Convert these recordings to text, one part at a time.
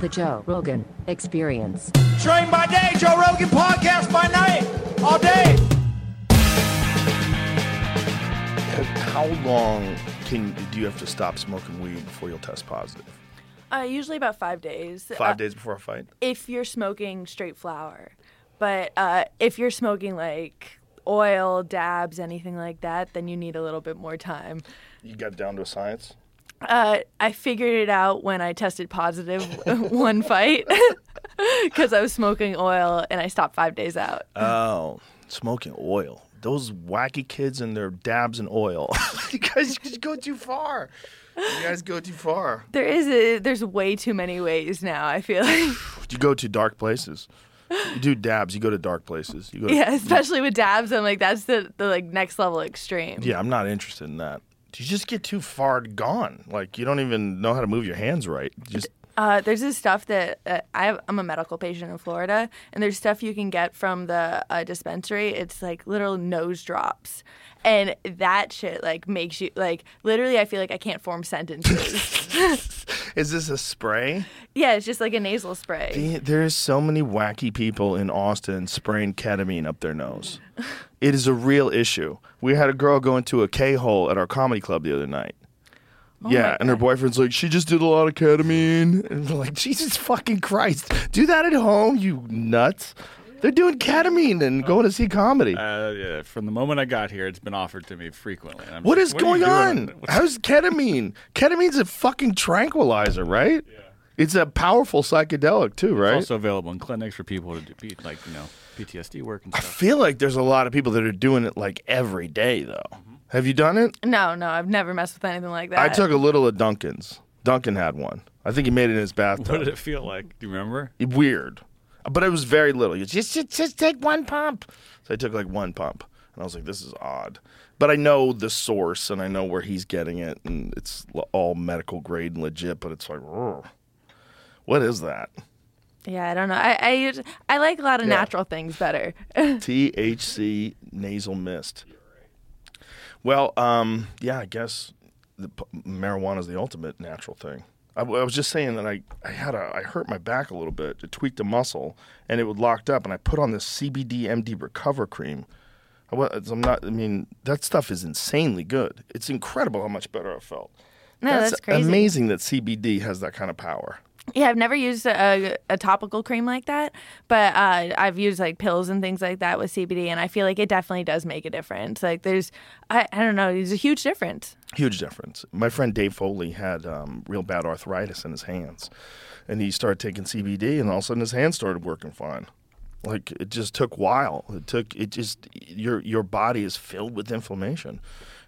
The Joe Rogan Experience. Train by day, Joe Rogan podcast by night, all day. How long can do you have to stop smoking weed before you'll test positive? Uh, usually about five days. Five Uh, days before a fight. If you're smoking straight flower, but uh, if you're smoking like oil, dabs, anything like that, then you need a little bit more time. You got down to a science. Uh, I figured it out when I tested positive one fight because I was smoking oil and I stopped five days out. Oh, smoking oil. Those wacky kids and their dabs and oil. you guys just go too far. You guys go too far. There is a, there's way too many ways now. I feel like You go to dark places. You do dabs. You go to dark places. You go. To, yeah, especially with dabs. I'm like that's the the like next level extreme. Yeah, I'm not interested in that. You just get too far gone. Like you don't even know how to move your hands right. Just Uh, there's this stuff that uh, I have, I'm a medical patient in Florida, and there's stuff you can get from the uh, dispensary. It's like literal nose drops, and that shit like makes you like literally. I feel like I can't form sentences. is this a spray? yeah, it's just like a nasal spray. There's so many wacky people in Austin spraying ketamine up their nose. It is a real issue. We had a girl go into a K hole at our comedy club the other night. yeah, and her boyfriend's like, she just did a lot of ketamine. And we're like, Jesus fucking Christ. Do that at home, you nuts. They're doing ketamine and going to see comedy. Uh, yeah, from the moment I got here, it's been offered to me frequently. and I'm what like, is "What are you going doing?" on? How's ketamine? Ketamine's a fucking tranquilizer, right? Yeah. It's a powerful psychedelic too, right? It's also available in clinics for people to do be- like you know PTSD work and I stuff. feel like there's a lot of people that are doing it like every day, though. Mm-hmm. Have you done it? No, no, I've never messed with anything like that. I took a little of Duncan's. Duncan had one. I think he made it in his bathtub. What did it feel like? Do you remember? Weird, but it was very little. You just, just just take one pump. So I took like one pump, and I was like, this is odd. But I know the source, and I know where he's getting it, and it's l- all medical grade and legit. But it's like, "Ugh. what is that? Yeah, I don't know. I I, I like a lot of Yeah. natural things better. THC nasal mist. Well, um, yeah, I guess the marijuana is the ultimate natural thing. I was just saying that I, I had a I hurt my back a little bit. It tweaked a muscle, and it would locked up. And I put on this CBD MD Recover cream. I, I'm not. I mean, that stuff is insanely good. It's incredible how much better I felt. No, that's crazy. amazing that CBD has that kind of power. Yeah, I've never used a, a topical cream like that, but uh, I've used like pills and things like that with CBD, and I feel like it definitely does make a difference. Like there's, I, I don't know, there's a huge difference. Huge difference. My friend Dave Foley had um, real bad arthritis in his hands, and he started taking CBD, and all of a sudden his hands started working fine. Like it just took while. It took it just your your body is filled with inflammation,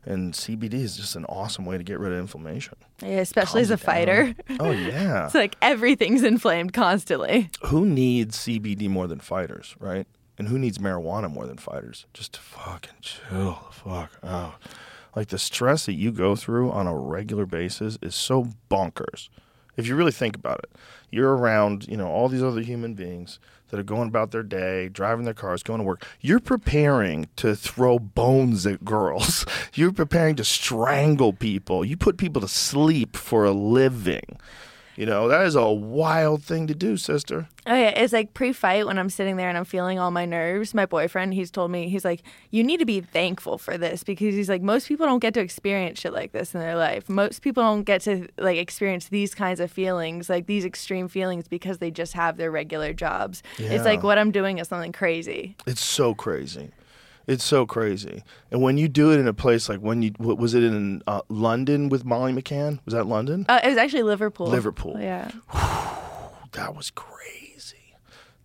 and CBD is just an awesome way to get rid of inflammation. Yeah, especially as a it down. fighter. Oh yeah. it's like everything's inflamed constantly. who needs CBD more than fighters, right? And who needs marijuana more than fighters? Just to fucking chill the fuck out. Like the stress that you go through on a regular basis is so bonkers. If you really think about it, you're around, you know, all these other human beings that are going about their day, driving their cars, going to work. You're preparing to throw bones at girls. You're preparing to strangle people. You put people to sleep for a living. You know, that is a wild thing to do, sister. Oh yeah, it's like pre-fight when I'm sitting there and I'm feeling all my nerves. My boyfriend, he's told me, he's like, you need to be thankful for this because he's like, most people don't get to experience shit like this in their life. Most people don't get to like experience these kinds of feelings, like these extreme feelings, because they just have their regular jobs. It's like what I'm doing is something crazy. It's so crazy. It's so crazy. And when you do it in a place like when you, what was it in uh, London with Molly McCann? Was that London? Uh, it was actually Liverpool. Liverpool. Yeah. that was crazy.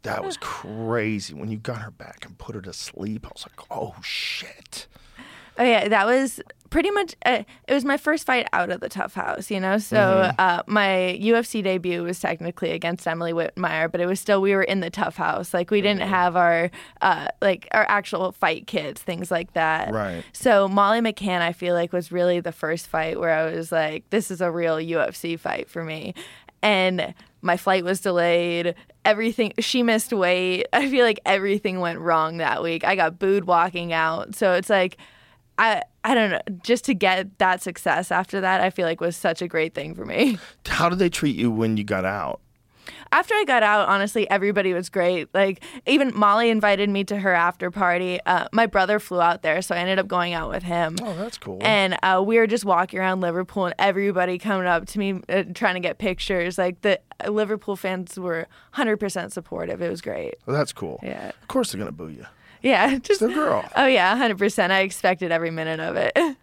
That was crazy. When you got her back and put her to sleep, I was like, oh shit. Oh yeah, that was pretty much. Uh, it was my first fight out of the TUF house, you know. So Mm-hmm. uh, my UFC debut was technically against Emily Whitmire, but it was still we were in the TUF house. Like we Mm-hmm. didn't have our uh, like our actual fight kits, things like that. Right. So Molly McCann, I feel like was really the first fight where I was like, this is a real UFC fight for me, and. My flight was delayed. Everything, she missed weight. I feel like everything went wrong that week. I got booed walking out. So it's like, I I don't know, just to get that success after that, I feel like was such a great thing for me. How did they treat you when you got out? After I got out, honestly, everybody was great. Like even Molly invited me to her after party. Uh, my brother flew out there, so I ended up going out with him. Oh, that's cool. And uh, we were just walking around Liverpool, and everybody coming up to me uh, trying to get pictures. Like the uh, Liverpool fans were 100% supportive. It was great. Well, that's cool. Yeah. Of course they're gonna boo you. Yeah, just a girl. Oh yeah, 100%. I expected every minute of it.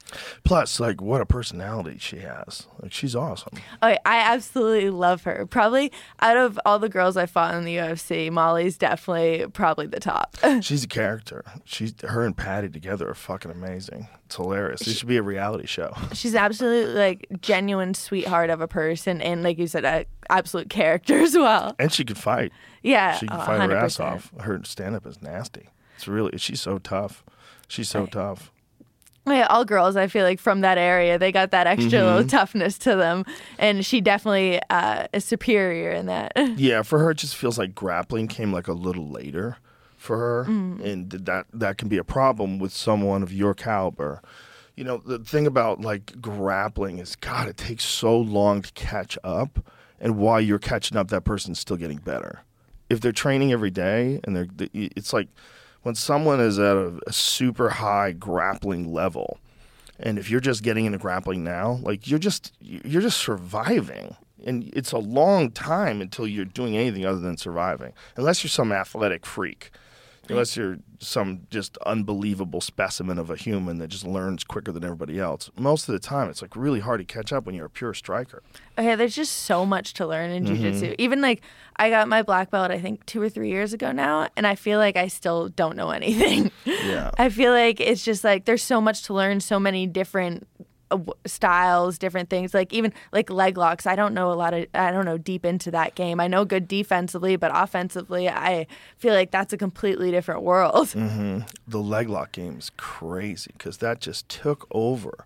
Plus, like, what a personality she has. Like, she's awesome. Oh, I absolutely love her. Probably out of all the girls I fought in the UFC, Molly's definitely probably the top. She's a character. She's her and Paddy together are fucking amazing. It's hilarious. It should be a reality show. She's absolutely like genuine sweetheart of a person, and like you said, a absolute character as well. And she could fight. Yeah, She can fight her ass off. Her stand up is nasty. It's really she's so tough. She's so tough. Yeah, all girls, I feel like from that area, they got that extra little Mm-hmm. toughness to them, and she definitely uh, is superior in that. Yeah, for her it just feels like grappling came like a little later for her. And that that can be a problem with someone of your caliber. You know, the thing about like grappling is God, it takes so long to catch up and while you're catching up that person's still getting better. If they're training every day and they're it's like when someone is at a, a super high grappling level and if you're just getting into grappling now like you're just you're just surviving. And it's a long time until you're doing anything other than surviving unless you're some athletic freak unless you're some just unbelievable specimen of a human that just learns quicker than everybody else most of the time it's like really hard to catch up when you're a pure striker Okay, there's just so much to learn in Mm-hmm. jujitsu. Even like I got my black belt, I think two or three years ago now, and I feel like I still don't know anything. Yeah. I feel like it's just like there's so much to learn, so many different styles, different things. Like even like leg locks, I don't know a lot of. I don't know deep into that game. I know good defensively, but offensively, I feel like that's a completely different world. Mm. the leg lock game is crazy because that just took over.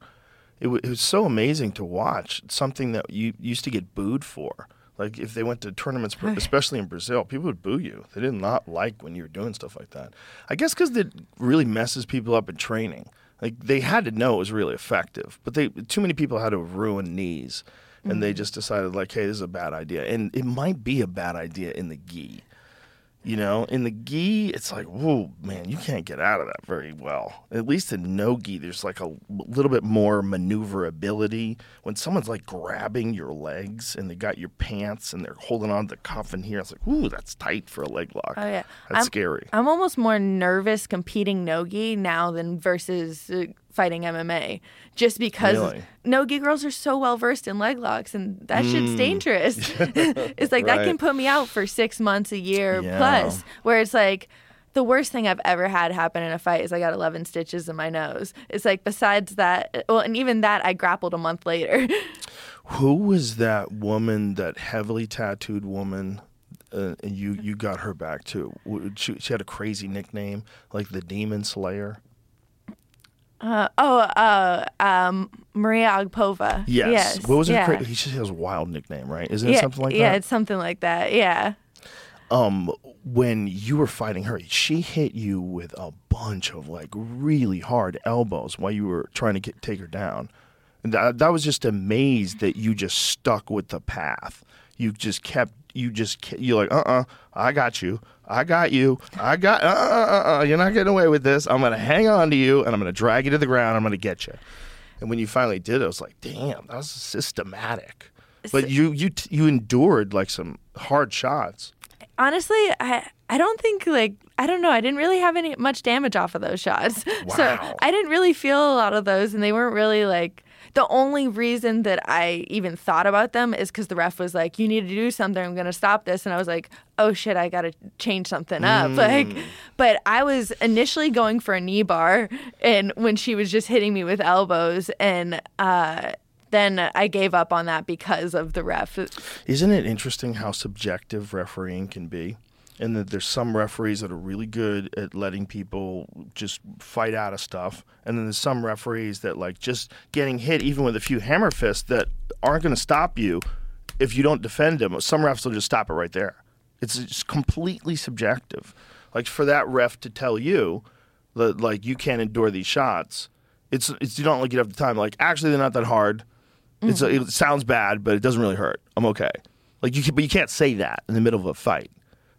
It, w- it was so amazing to watch. It's something that you used to get booed for. Like if they went to tournaments, especially in Brazil, people would boo you. They did not like when you were doing stuff like that. I guess because it really messes people up in training. Like they had to know it was really effective, but they too many people had to ruin knees, and they mm. just decided like, hey, this is a bad idea, and it might be a bad idea in the gi. You know, in the gi, it's like, whoa, man, you can't get out of that very well. At least in no gi, there's like a little bit more maneuverability. When someone's like grabbing your legs and they got your pants and they're holding on to the cuff in here, it's like, ooh, that's tight for a leg lock. Oh yeah, That's I'm, scary. I'm almost more nervous competing nogi now than versus uh, fighting MMA, just because Really? nogi girls are so well versed in leg locks, and that shit's dangerous. it's like that Mm. Can put me out for six months, a year Yeah. plus. Where it's like. The worst thing I've ever had happen in a fight is I got 11 stitches in my nose. It's like, besides that, well, and even that, I grappled a month later. Who was that woman, that heavily tattooed woman? Uh, and you, you got her back too. She, she had a crazy nickname, like the Demon Slayer. Uh, oh, uh, um, Maria Agapova. Yes. What was her? yeah. Cra- he just has a wild nickname, right? Isn't it something like yeah, that? Yeah, it's something like that. Yeah. um when you were fighting her she hit you with a bunch of like really hard elbows while you were trying to get take her down and that, that was just amazed that you just stuck with the path you just kept you just you're like uh-uh i got you i got you i got uh uh uh you're not getting away with this i'm gonna hang on to you and i'm gonna drag you to the ground i'm gonna get you and when you finally did it, I was like, "Damn, that was systematic." But you you you endured like some hard shots. honestly i i don't think like i don't know i didn't really have any much damage off of those shots so Wow. i didn't really feel a lot of those and they weren't really like the only reason that i even thought about them is because the ref was like you need to do something i'm gonna stop this and i was like oh shit i gotta change something up like but i was initially going for a knee bar and when she was just hitting me with elbows and uh then I gave up on that because of the ref. Isn't it interesting how subjective refereeing can be? And that there's some referees that are really good at letting people just fight out of stuff, and then there's some referees that like just getting hit even with a few hammer fists that aren't going to stop you if you don't defend them. Some refs will just stop it right there. It's just completely subjective. Like for that ref to tell you that like you can't endure these shots, It's it's you don't like you have the time. Like actually, they're not that hard. It's mm-hmm. it sounds bad, but it doesn't really hurt. I'm okay. Like you, can, but you can't say that in the middle of a fight.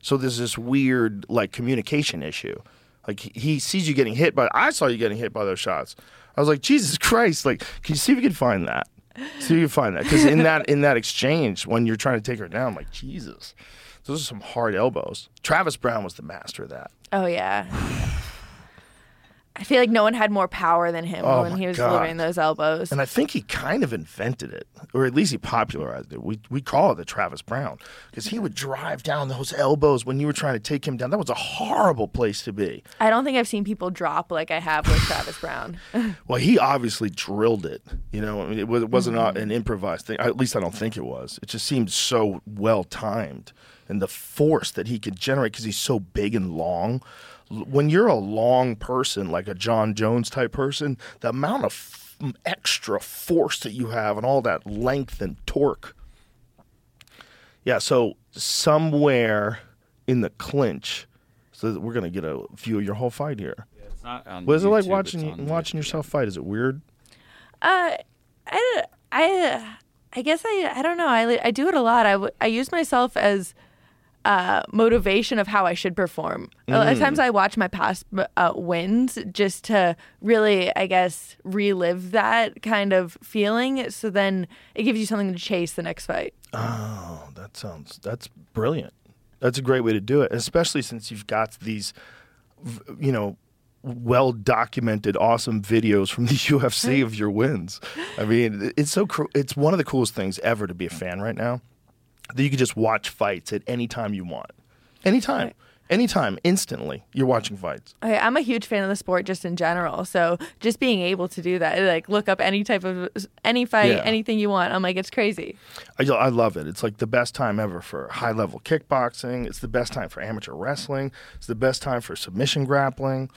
So there's this weird like communication issue. Like he- sees you getting hit, but I saw you getting hit by those shots. I was like, Jesus Christ! Like, can you see if you can find that? See if you can find that because in that in that exchange when you're trying to take her down, like Jesus, those are some hard elbows. Travis Browne was the master of that. Oh yeah. I feel like no one had more power than him Oh, when he was God. delivering those elbows. And I think he kind of invented it, or at least he popularized it. We we call it the Travis Browne because he would drive down those elbows when you were trying to take him down. That was a horrible place to be. I don't think I've seen people drop like I have with Travis Browne. Well, he obviously drilled it. You know, I mean, it, was, it wasn't a- mm-hmm. an improvised thing. At least I don't think it was. It just seemed so well timed, and the force that he could generate because he's so big and long. L- When you're a long person, like a Jon Jones type person, the amount of f- extra force that you have and all that length and torque. Yeah, so somewhere in the clinch, so we're gonna get a view of your whole fight here. It's not on What is it like watching watching ESPN. yourself fight? Is it weird? Uh, I, I, I guess I, I don't know. I, I do it a lot. I I use myself as uh, motivation of how I should perform. A lot of times I watch my past uh, wins just to really, I guess, relive that kind of feeling. So then it gives you something to chase the next fight. Oh, that sounds that's brilliant. That's a great way to do it, especially since you've got these, you know, well documented, awesome videos from the UFC of your wins. I mean, it's so cr- it's one of the coolest things ever to be a fan right now. That you can just watch fights at any time you want, anytime, anytime, instantly. You're watching fights. I, I'm a huge fan of the sport just in general. So just being able to do that, like look up any type of any fight, Yeah. anything you want. I'm like, it's crazy. I, I love it. It's like the best time ever for high level kickboxing. It's the best time for amateur wrestling. It's the best time for submission grappling.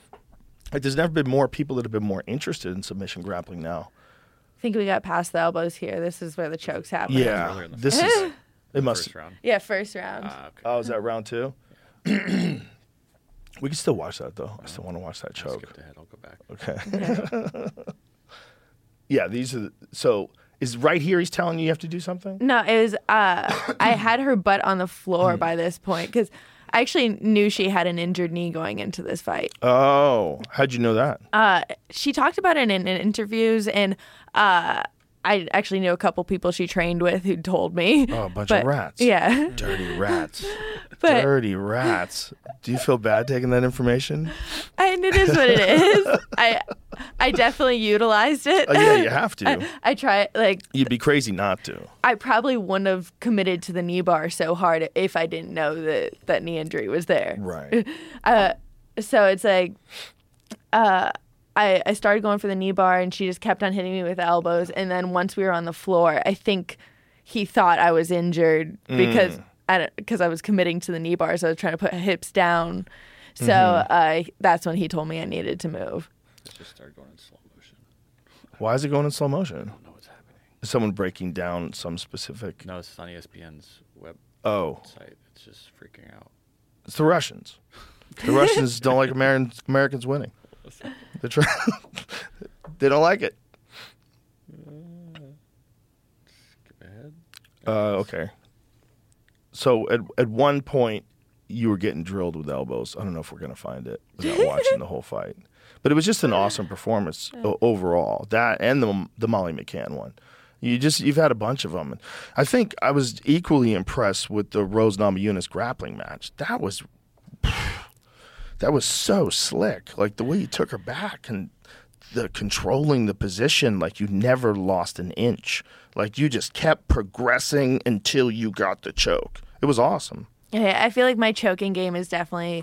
Like, there's never been more people that have been more interested in submission grappling now. I think we got past the elbows here. This is where the chokes happen. Yeah, earlier in the this is. It must. First round. Yeah, first round. Ah, okay. Oh, is that round two? we can still watch that though. I still want to watch that I choke. skipped ahead. I'll go back. Okay. yeah, these are. So is right here? He's telling you you have to do something. no, it was. Uh, I had her butt on the floor by this point because I actually knew she had an injured knee going into this fight. Oh, how'd you know that? Uh, she talked about it in, in interviews, and uh, I actually knew a couple people she trained with who told me. Oh, a bunch But- of rats. Yeah, Dirty rats. but Dirty rats. Do you feel bad taking that information? and it is what it is. I I definitely utilized it. Oh, yeah, you have to. I, I try like You'd be crazy not to. I probably wouldn't have committed to the knee bar so hard if I didn't know that that knee injury was there. Right. Uh, so it's like, uh, I I started going for the knee bar, and she just kept on hitting me with elbows. And then once we were on the floor, I think he thought I was injured because I because I was committing to the knee bar, so I was trying to put hips down. So uh, that's when he told me I needed to move. It just started going in slow motion. Why is it going in slow motion? I don't know what's happening. Is someone breaking down some specific? No, it's on ESPN's website. Oh, It's just freaking out. it's the Russians. The Russians don't like Americans, Americans winning. They're trying. they don't like it. Uh, okay. So at at one point, you were getting drilled with elbows. I don't know if we're gonna find it without watching the whole fight, but it was just an awesome performance o- overall. That and the the Molly McCann one. You just you've had a bunch of them. And I think I was equally impressed with the Rose Namajunas grappling match. That was that was so slick. Like the way you took her back and the controlling the position like you never lost an inch. Like you just kept progressing until you got the choke. It was awesome. Yeah, I feel like my choking game is definitely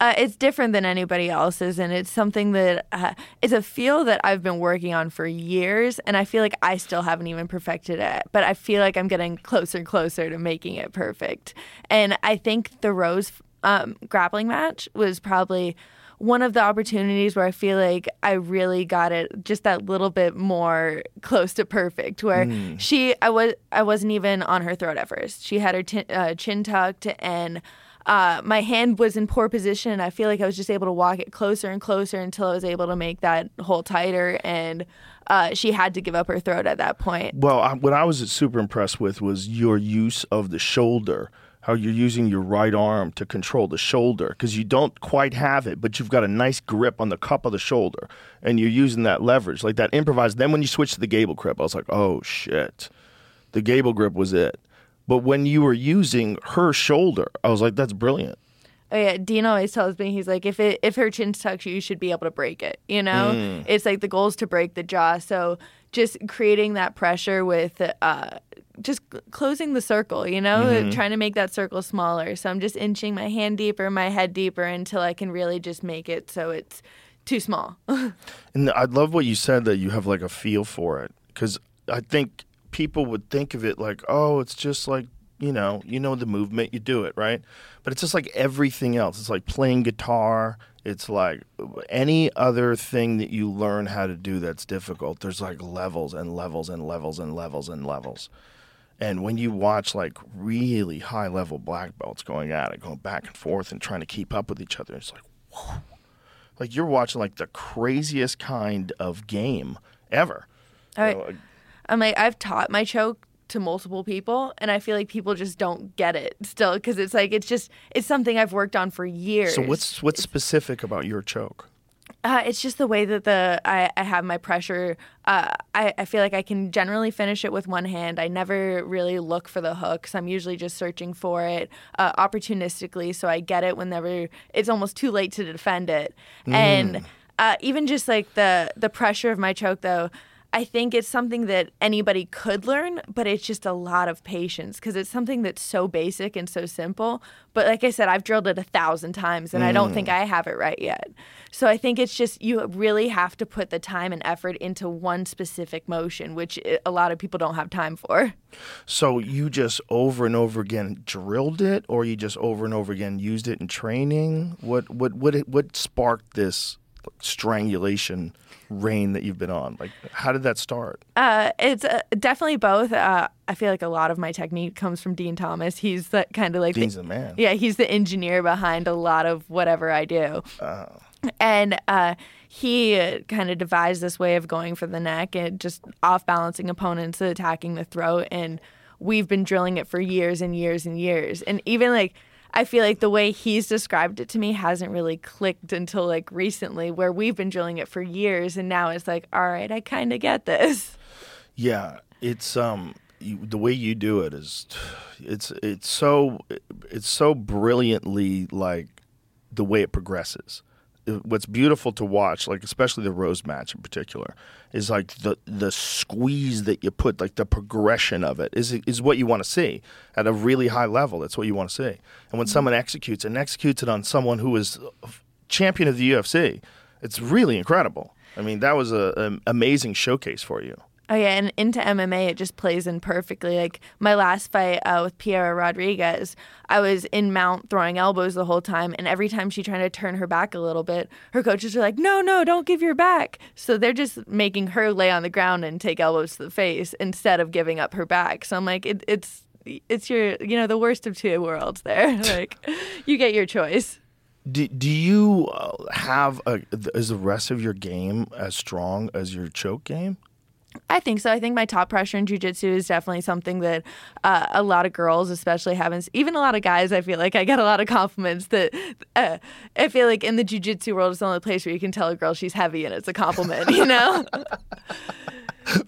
uh, it's different than anybody else's, and it's something that uh, it's a feel that I've been working on for years, and I feel like I still haven't even perfected it. But I feel like I'm getting closer and closer to making it perfect. And I think the Rose um, grappling match was probably one of the opportunities where I feel like I really got it just that little bit more close to perfect. Where she, I was, I wasn't even on her throat at first. She had her tin uh, chin tucked, and uh, my hand was in poor position. and I feel like I was just able to walk it closer and closer until I was able to make that hole tighter. And uh, she had to give up her throat at that point. Well, I, what I was super impressed with was your use of the shoulder. How you're using your right arm to control the shoulder because you don't quite have it, but you've got a nice grip on the cup of the shoulder, and you're using that leverage, like that improvised. Then when you switch to the gable grip, I was like, oh shit, the gable grip was it. But when you were using her shoulder, I was like, that's brilliant. Oh yeah, Dean always tells me he's like if it if her chin's tucked, you should be able to break it. You know, Mm. it's like the goal is to break the jaw. So just creating that pressure with uh, just closing the circle. You know, Mm-hmm. trying to make that circle smaller. So I'm just inching my hand deeper, my head deeper until I can really just make it so it's too small. And I love what you said that you have like a feel for it because I think people would think of it like, oh, it's just like you know, you know the movement, you do it right, but it's just like everything else. It's like playing guitar. It's like any other thing that you learn how to do that's difficult. There's like levels and levels and levels and levels and levels. And when you watch like really high level black belts going at it, going back and forth and trying to keep up with each other, it's like, whew. like you're watching like the craziest kind of game ever. All You know, I'm like I've taught my choke to multiple people and I feel like people just don't get it still because it's like it's just it's something I've worked on for years. so what's what's specific about your choke? Uh, it's just the way that the I, I have my pressure. Uh, I, I feel like I can generally finish it with one hand. I never really look for the hooks. I'm usually just searching for it uh, opportunistically, so I get it whenever it's almost too late to defend it. And uh, even just like the the pressure of my choke, though. I think it's something that anybody could learn, but it's just a lot of patience because it's something that's so basic and so simple. But like I said, I've drilled it a thousand times and I don't think mm. I have it right yet. So I think it's just you really have to put the time and effort into one specific motion, which eh, a lot of people don't have time for. So you just over and over again drilled it, or you just over and over again used it in training? What what what what sparked this strangulation reign that you've been on? Like, how did that start? Uh, it's uh, definitely both. Uh, I feel like a lot of my technique comes from Dean Thomas. He's the kind of like Dean's the, the man. Yeah, he's the engineer behind a lot of whatever I do. And uh, he kind of devised this way of going for the neck and just off balancing opponents, attacking the throat. And we've been drilling it for years and years and years. And even like, I feel like the way he's described it to me hasn't really clicked until like recently, where we've been drilling it for years. And now it's like, all right, I kind of get this. Yeah, it's um you, the way you do it is it's it's so it's so brilliantly like the way it progresses. What's beautiful to watch, like especially the Rose match in particular, is like the the squeeze that you put, like the progression of it is is what you want to see at a really high level. That's what you want to see. And when mm-hmm. someone executes and executes it on someone who is uh, champion of the UFC, it's really incredible. I mean, that was a, an amazing showcase for you. Oh yeah, and into MMA it just plays in perfectly. Like my last fight uh, with Piera Rodriguez, I was in mount throwing elbows the whole time, and every time she tried to turn her back a little bit, her coaches were like, "No, no, don't give your back." So they're just making her lay on the ground and take elbows to the face instead of giving up her back. So I'm like, it, it's it's your you know the worst of two worlds there. like you get your choice. Do, do you uh, have a, is the rest of your game as strong as your choke game? I think so. I think my top pressure in jujitsu is definitely something that uh, a lot of girls, especially, haven't. Even a lot of guys, I feel like I get a lot of compliments that uh, I feel like in the jujitsu world, it's the only place where you can tell a girl she's heavy and it's a compliment. You know?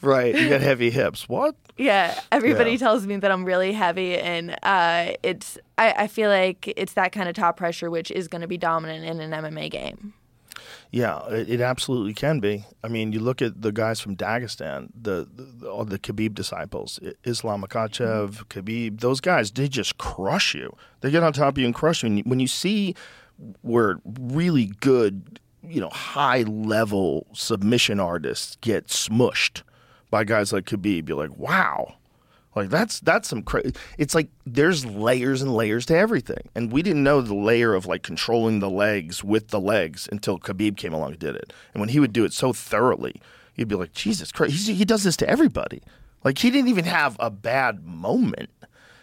Right, you got heavy hips. What? yeah. Everybody Yeah. tells me that I'm really heavy, and uh, it's. I, I feel like it's that kind of top pressure which is going to be dominant in an MMA game. Yeah, it, it absolutely can be. I mean, you look at the guys from Dagestan, the, the all the Khabib disciples, Islam Makhachev, mm-hmm. Khabib. Those guys, they just crush you. They get on top of you and crush you. And when you see where really good, you know, high level submission artists get smushed by guys like Khabib, you're like, wow. Like that's that's some crazy. it's like there's layers and layers to everything. And we didn't know the layer of like controlling the legs with the legs until Khabib came along and did it. And when he would do it so thoroughly, you'd be like, Jesus Christ, he's, he does this to everybody. Like he didn't even have a bad moment.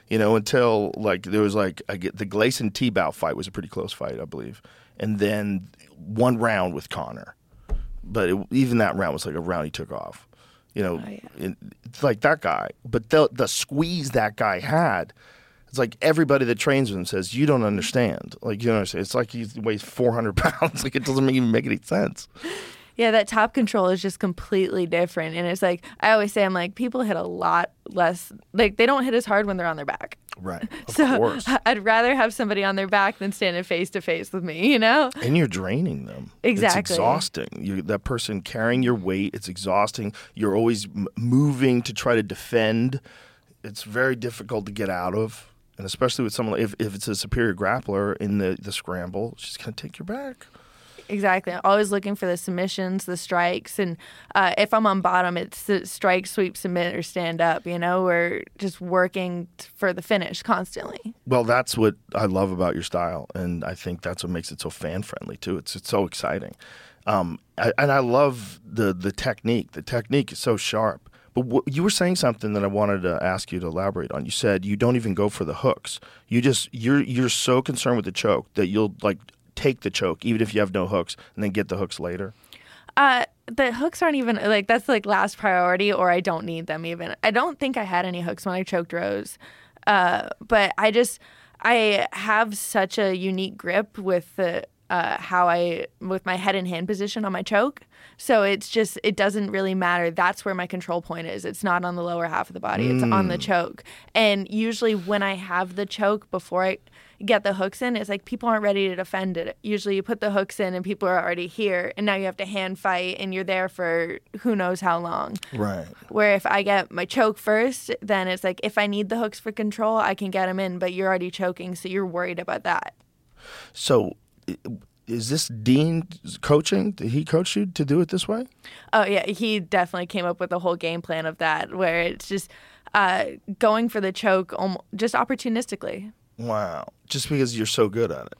You know, until like there was like I get the Gleison Tibau fight was a pretty close fight, I believe, and then one round with Conor, but it, even that round was like a round he took off. You know, Oh, yeah. it's like that guy, but the the squeeze that guy had. It's like everybody that trains with him says you don't understand. Like you know, what I'm saying? it's like he weighs 400 pounds. Like it doesn't even make any sense. Yeah, that top control is just completely different. And it's like, I always say, I'm like, people hit a lot less, like, they don't hit as hard when they're on their back. Right. Of so course. I'd rather have somebody on their back than standing face to face with me, you know? and you're draining them. Exactly. It's exhausting. You that person carrying your weight. It's exhausting. You're always m- moving to try to defend. It's very difficult to get out of, and especially with someone if if it's a superior grappler in the the scramble, she's gonna take your back. Exactly. Always looking for the submissions, the strikes. And uh, if I'm on bottom, it's the strike, sweep, submit, or stand up. You know, we're just working for the finish constantly. Well, that's what I love about your style, and I think that's what makes it so fan friendly too. It's it's so exciting, um, I, and I love the the technique. The technique is so sharp. But you were saying something that I wanted to ask you to elaborate on. You said you don't even go for the hooks. You just you're you're so concerned with the choke that you'll like take the choke even if you have no hooks, and then get the hooks later. Uh, the hooks aren't even like that's like last priority, or I don't need them even. I don't think I had any hooks when I choked Rose, uh, but I just I have such a unique grip with the uh, how I with my head and hand position on my choke. So it's just it doesn't really matter. That's where my control point is. It's not on the lower half of the body. It's on the choke. And usually when I have the choke before I get the hooks in, it's like people aren't ready to defend it. Usually you put the hooks in and people are already here and now you have to hand fight and you're there for who knows how long. Right. Where if I get my choke first, then it's like if I need the hooks for control, I can get them in, but you're already choking, so you're worried about that. So, is this Dean coaching? Did he coach you to do it this way? Oh yeah, he definitely came up with a whole game plan of that, where it's just uh, going for the choke, just opportunistically. Wow. Just because you're so good at it.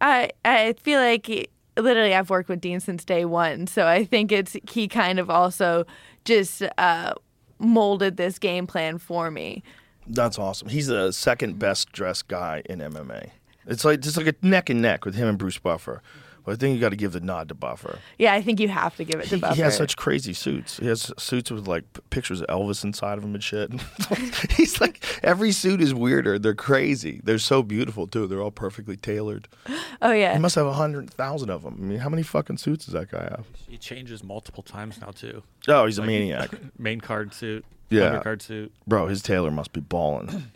I I feel like he- literally I've worked with Dean since day one, so I think it's he kind of also just uh, molded this game plan for me. That's awesome. He's the second best dressed guy in MMA. It's like just like a neck and neck with him and Bruce Buffer. But I think you got to give the nod to Buffer. Yeah, I think you have to give it to He, Buffer. he has such crazy suits. He has suits with like pictures of Elvis inside of him and shit. He's like every suit is weirder. They're crazy. They're so beautiful too. They're all perfectly tailored. oh yeah, He must have a hundred thousand of them. I mean, how many fucking suits does that guy have? He changes multiple times now too. Oh, he's a maniac, Main card suit, Yeah. undercard suit. bro. His tailor must be balling.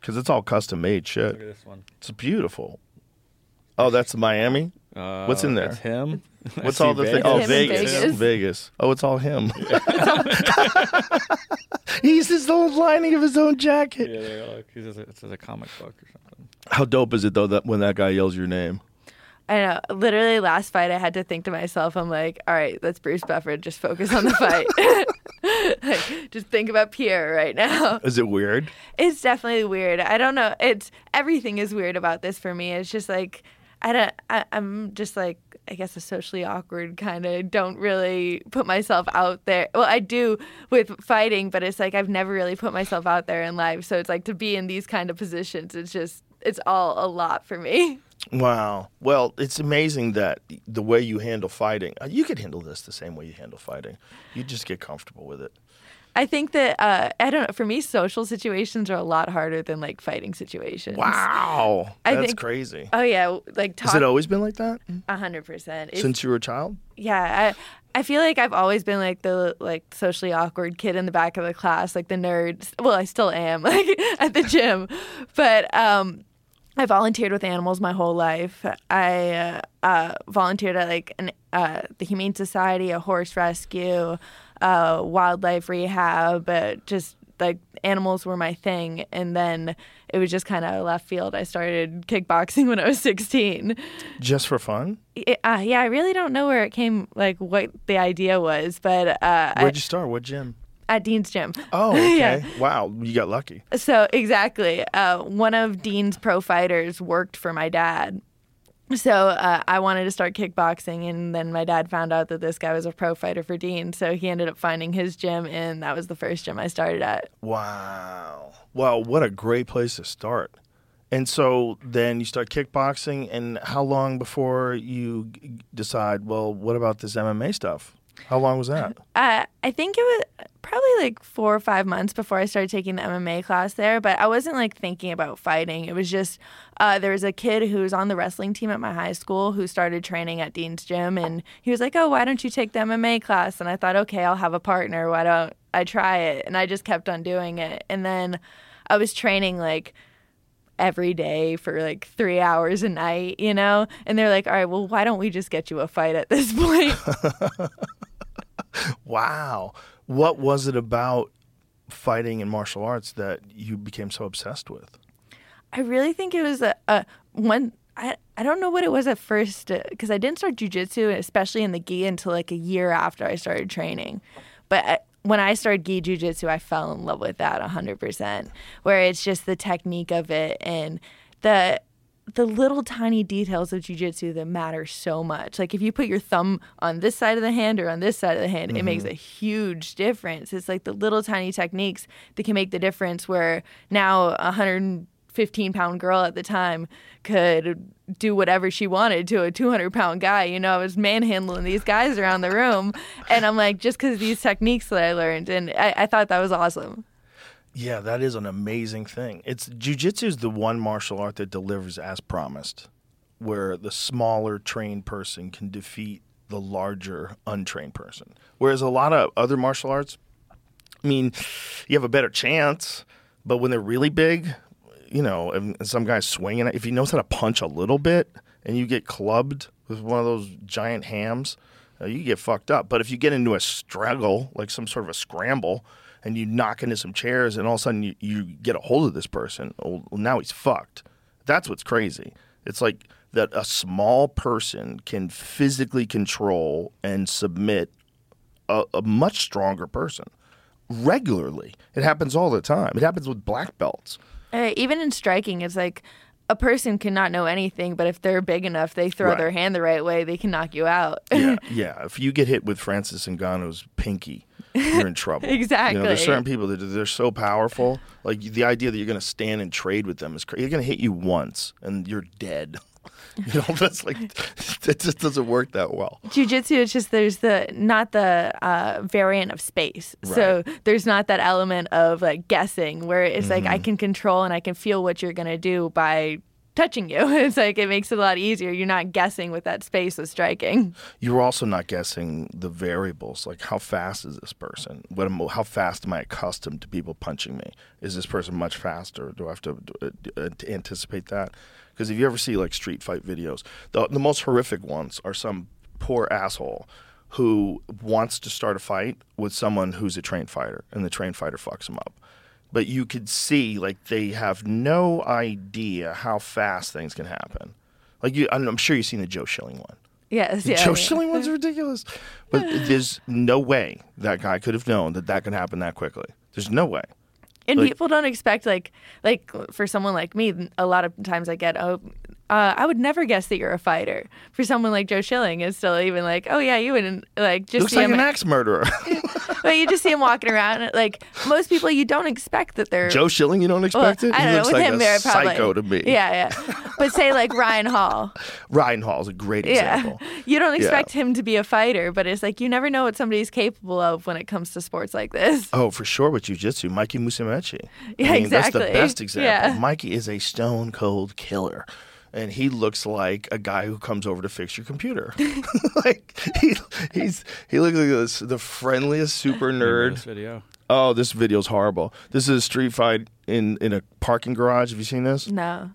Because it's all custom made shit. Look at this one. It's beautiful. Oh, that's Miami. Uh, What's in there? It's him. What's all the things? Vegas. Oh, Him Vegas. Vegas. Vegas. Oh, it's all him. He's his own lining of his own jacket. Yeah, they're like, it's a, it's a comic book or something. How dope is it though that when that guy yells your name? I know. Literally, last fight, I had to think to myself, I'm like, all right, that's Bruce Buffer. Just focus on the fight. like, just think about Pierre right now. Is it weird? It's definitely weird. I don't know. It's everything is weird about this for me. It's just like I don't. I, I'm just like I guess a socially awkward kind of. Don't really put myself out there. Well, I do with fighting, but it's like I've never really put myself out there in life. So it's like to be in these kind of positions. It's just it's all a lot for me. Wow. Well, it's amazing that the way you handle fighting, uh, you could handle this the same way you handle fighting. You just get comfortable with it. I think that uh, I don't know. For me, social situations are a lot harder than like fighting situations. Wow. I That's think- crazy. Oh yeah, like Has talk it always been like that a hundred percent. Since you were a child? yeah I, I feel like i've always been like the like socially awkward kid in the back of the class like the nerds well i still am like at the gym but um i volunteered with animals my whole life i uh, uh, volunteered at like an, uh, the humane society a horse rescue uh, wildlife rehab uh, just like animals were my thing and then it was just kind of left field i started kickboxing when i was 16 Just for fun? it, uh, yeah, I really don't know where it came, like what the idea was, but uh, Where'd you start? What gym? at Dean's gym. Oh, okay. Yeah. Wow, you got lucky. So exactly, uh, one of Dean's pro fighters worked for my dad, so uh, I wanted to start kickboxing, and then my dad found out that this guy was a pro fighter for Dean. So he ended up finding his gym, and that was the first gym I started at. Wow. Well, what a great place to start. And so then you start kickboxing, and how long before you decide, well, what about this MMA stuff? How long was that? Uh, I think it was probably like four or five months before I started taking the MMA class there, but I wasn't like thinking about fighting. It was just uh, there was a kid who was on the wrestling team at my high school who started training at Dean's gym, and he was like, "Oh, why don't you take the MMA class?" And I thought, okay, I'll have a partner. Why don't I try it? And I just kept on doing it, and then I was training like every day for like three hours a night, you know? And they're like, all right, well, why don't we just get you a fight at this point? Wow. What was it about fighting and martial arts that you became so obsessed with? I really think it was a, a one. I, I don't know what it was at first uh, because I didn't start jujitsu, especially in the gi, until like a year after I started training. But I, when I started gi jujitsu, I fell in love with that 100%, where it's just the technique of it and the the little tiny details of jujitsu that matter so much. Like if you put your thumb on this side of the hand or on this side of the hand, it makes mm-hmm. a huge difference. It's like the little tiny techniques that can make the difference where now a 115 pound girl at the time could do whatever she wanted to a 200 pound guy. You know, I was manhandling these guys around the room. And I'm like, just because of these techniques that I learned. And I, I thought that was awesome. Yeah, that is an amazing thing. It's jujitsu is the one martial art that delivers as promised, where the smaller trained person can defeat the larger untrained person. Whereas a lot of other martial arts, I mean, you have a better chance, but when they're really big, you know, and some guy's swinging, if he knows how to punch a little bit and you get clubbed with one of those giant hams, uh, you get fucked up. But if you get into a struggle, like some sort of a scramble, and you knock into some chairs, and all of a sudden you, you get a hold of this person, well, now he's fucked. That's what's crazy. It's like that a small person can physically control and submit a, a much stronger person regularly. It happens all the time. It happens with black belts. Uh, even in striking, it's like a person cannot know anything, but if they're big enough, they throw Right. their hand the right way, they can knock you out. yeah, yeah. If you get hit with Francis Ngannou's pinky, you're in trouble. exactly. You know, there's certain people that they're so powerful. Like the idea that you're going to stand and trade with them is crazy. They're going to hit you once and you're dead. You know, that's like that just doesn't work that well. Jiu-jitsu it's just there's the not the uh, variant of space. So there's not that element of like guessing where it's like Mm-hmm. I can control and I can feel what you're gonna do by touching you. It's like it makes it a lot easier. You're not guessing what that space of striking. You're also not guessing the variables, like how fast is this person? What am, how fast am I accustomed to people punching me? Is this person much faster? Do I have to, uh, to anticipate that? Because if you ever see like street fight videos, the the most horrific ones are some poor asshole who wants to start a fight with someone who's a trained fighter, and the trained fighter fucks him up. But you could see like they have no idea how fast things can happen. Like you, I'm sure you've seen the Joe Schilling one. Yes, The yeah. Joe yeah. Schilling one's ridiculous. But there's no way that guy could have known that that could happen that quickly. There's no way. And Like- people don't expect like like for someone like me, a lot of times I get oh. Uh, I would never guess that you're a fighter. For someone like Joe Schilling, is still even like, oh yeah, you wouldn't like just Looks see like him. an axe murderer. but you just see him walking around. Like most people, you don't expect that they're Joe Schilling, you don't Well, expect it? I don't know. looks With like him, a probably. psycho to me. Yeah, yeah. But say like Ryan Hall. Ryan Hall is a great Yeah. example. You don't Yeah. expect him to be a fighter, but it's like you never know what somebody's capable of when it comes to sports like this. Oh, for sure with jiu-jitsu, Mikey Musumeci. Yeah, I mean, That's the best example. Yeah. Mikey is a stone cold killer. And he looks like a guy who comes over to fix your computer. like he, he's he looks like this, the friendliest super Remember nerd. This video. Oh, this video's horrible. This is a street fight in in a parking garage. Have you seen this? No.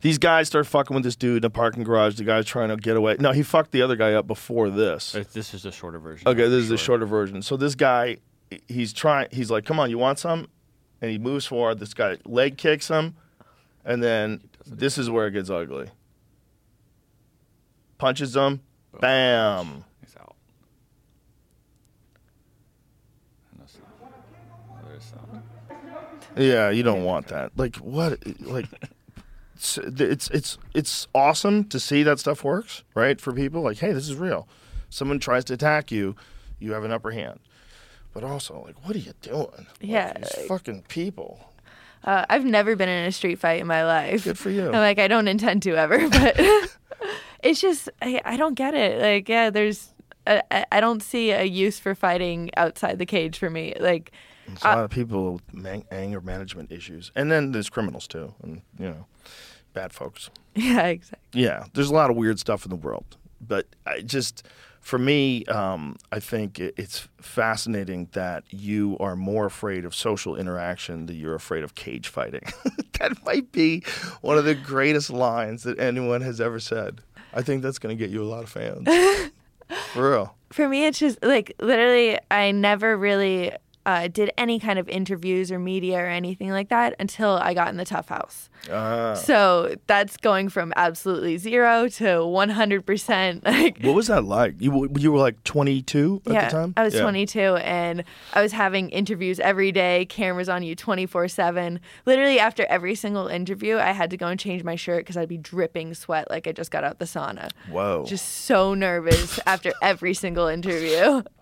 These guys start fucking with this dude in a parking garage. The guy's trying to get away. No, he fucked the other guy up before this. Uh, This is a shorter version. Okay, this is the shorter version. So this guy, he's trying. He's like, "Come on, you want some?" And he moves forward. This guy leg kicks him, and then this is where it gets ugly. Punches him, oh, bam. He's out. No sound. Oh, there's sound. Yeah, you don't want that. Like what? Like it's it's it's it's awesome to see that stuff works, right? For people like, hey, this is real. Someone tries to attack you, you have an upper hand. But also, like, what are you doing? Like, Yeah, these fucking people. Uh, I've never been in a street fight in my life. Good for you. I'm like, I don't intend to ever, but it's just, I, I don't get it. Like, yeah, there's, I, don't see a use for fighting outside the cage for me. Like, There's a lot of people with man- anger management issues, and then there's criminals too, and you know, bad folks. yeah, exactly. Yeah, there's a lot of weird stuff in the world, but I just, for me, um, I think it's fascinating that you are more afraid of social interaction than you're afraid of cage fighting. that might be one of the greatest lines that anyone has ever said. I think that's going to get you a lot of fans. for real. For me, it's just like literally, I never really uh, did any kind of interviews or media or anything like that until I got in the TUF house. Uh, So that's going from absolutely zero to 100%. Like, what was that like? You you were like 22 at yeah, the time. I was Yeah. 22 and I was having interviews every day, cameras on you 24 7. Literally, after every single interview, I had to go and change my shirt because I'd be dripping sweat like I just got out the sauna. Whoa. Just so nervous after every single interview.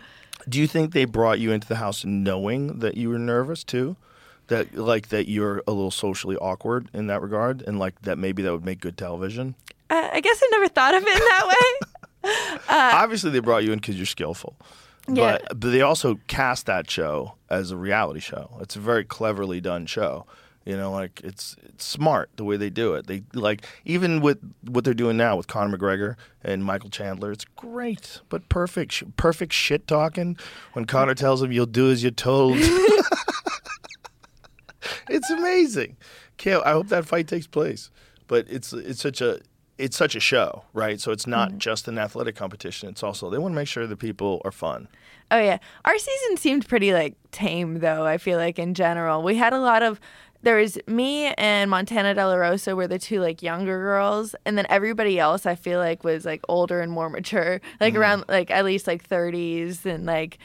Do you think they brought you into the house knowing that you were nervous too? That like that you're a little socially awkward in that regard, and like that maybe that would make good television. Uh, I guess I never thought of it in that way. Obviously, they brought you in because you're skillful, Yeah. but but they also cast that show as a reality show. It's a very cleverly done show. You know, like it's it's smart the way they do it. They like even with what they're doing now with Conor McGregor and Michael Chandler. It's great, but perfect, sh- perfect shit talking. When Conor tells him, "You'll do as you're told." it's amazing. Kale, I hope that fight takes place. But it's it's such a it's such a show, right? So it's not mm-hmm. just an athletic competition. It's also they want to make sure that people are fun. Oh yeah, our season seemed pretty like tame though. I feel like in general, we had a lot of. There was me and Montana De La Rosa were the two like younger girls, and then everybody else I feel like was like older and more mature, like mm. around like at least like thirties, and like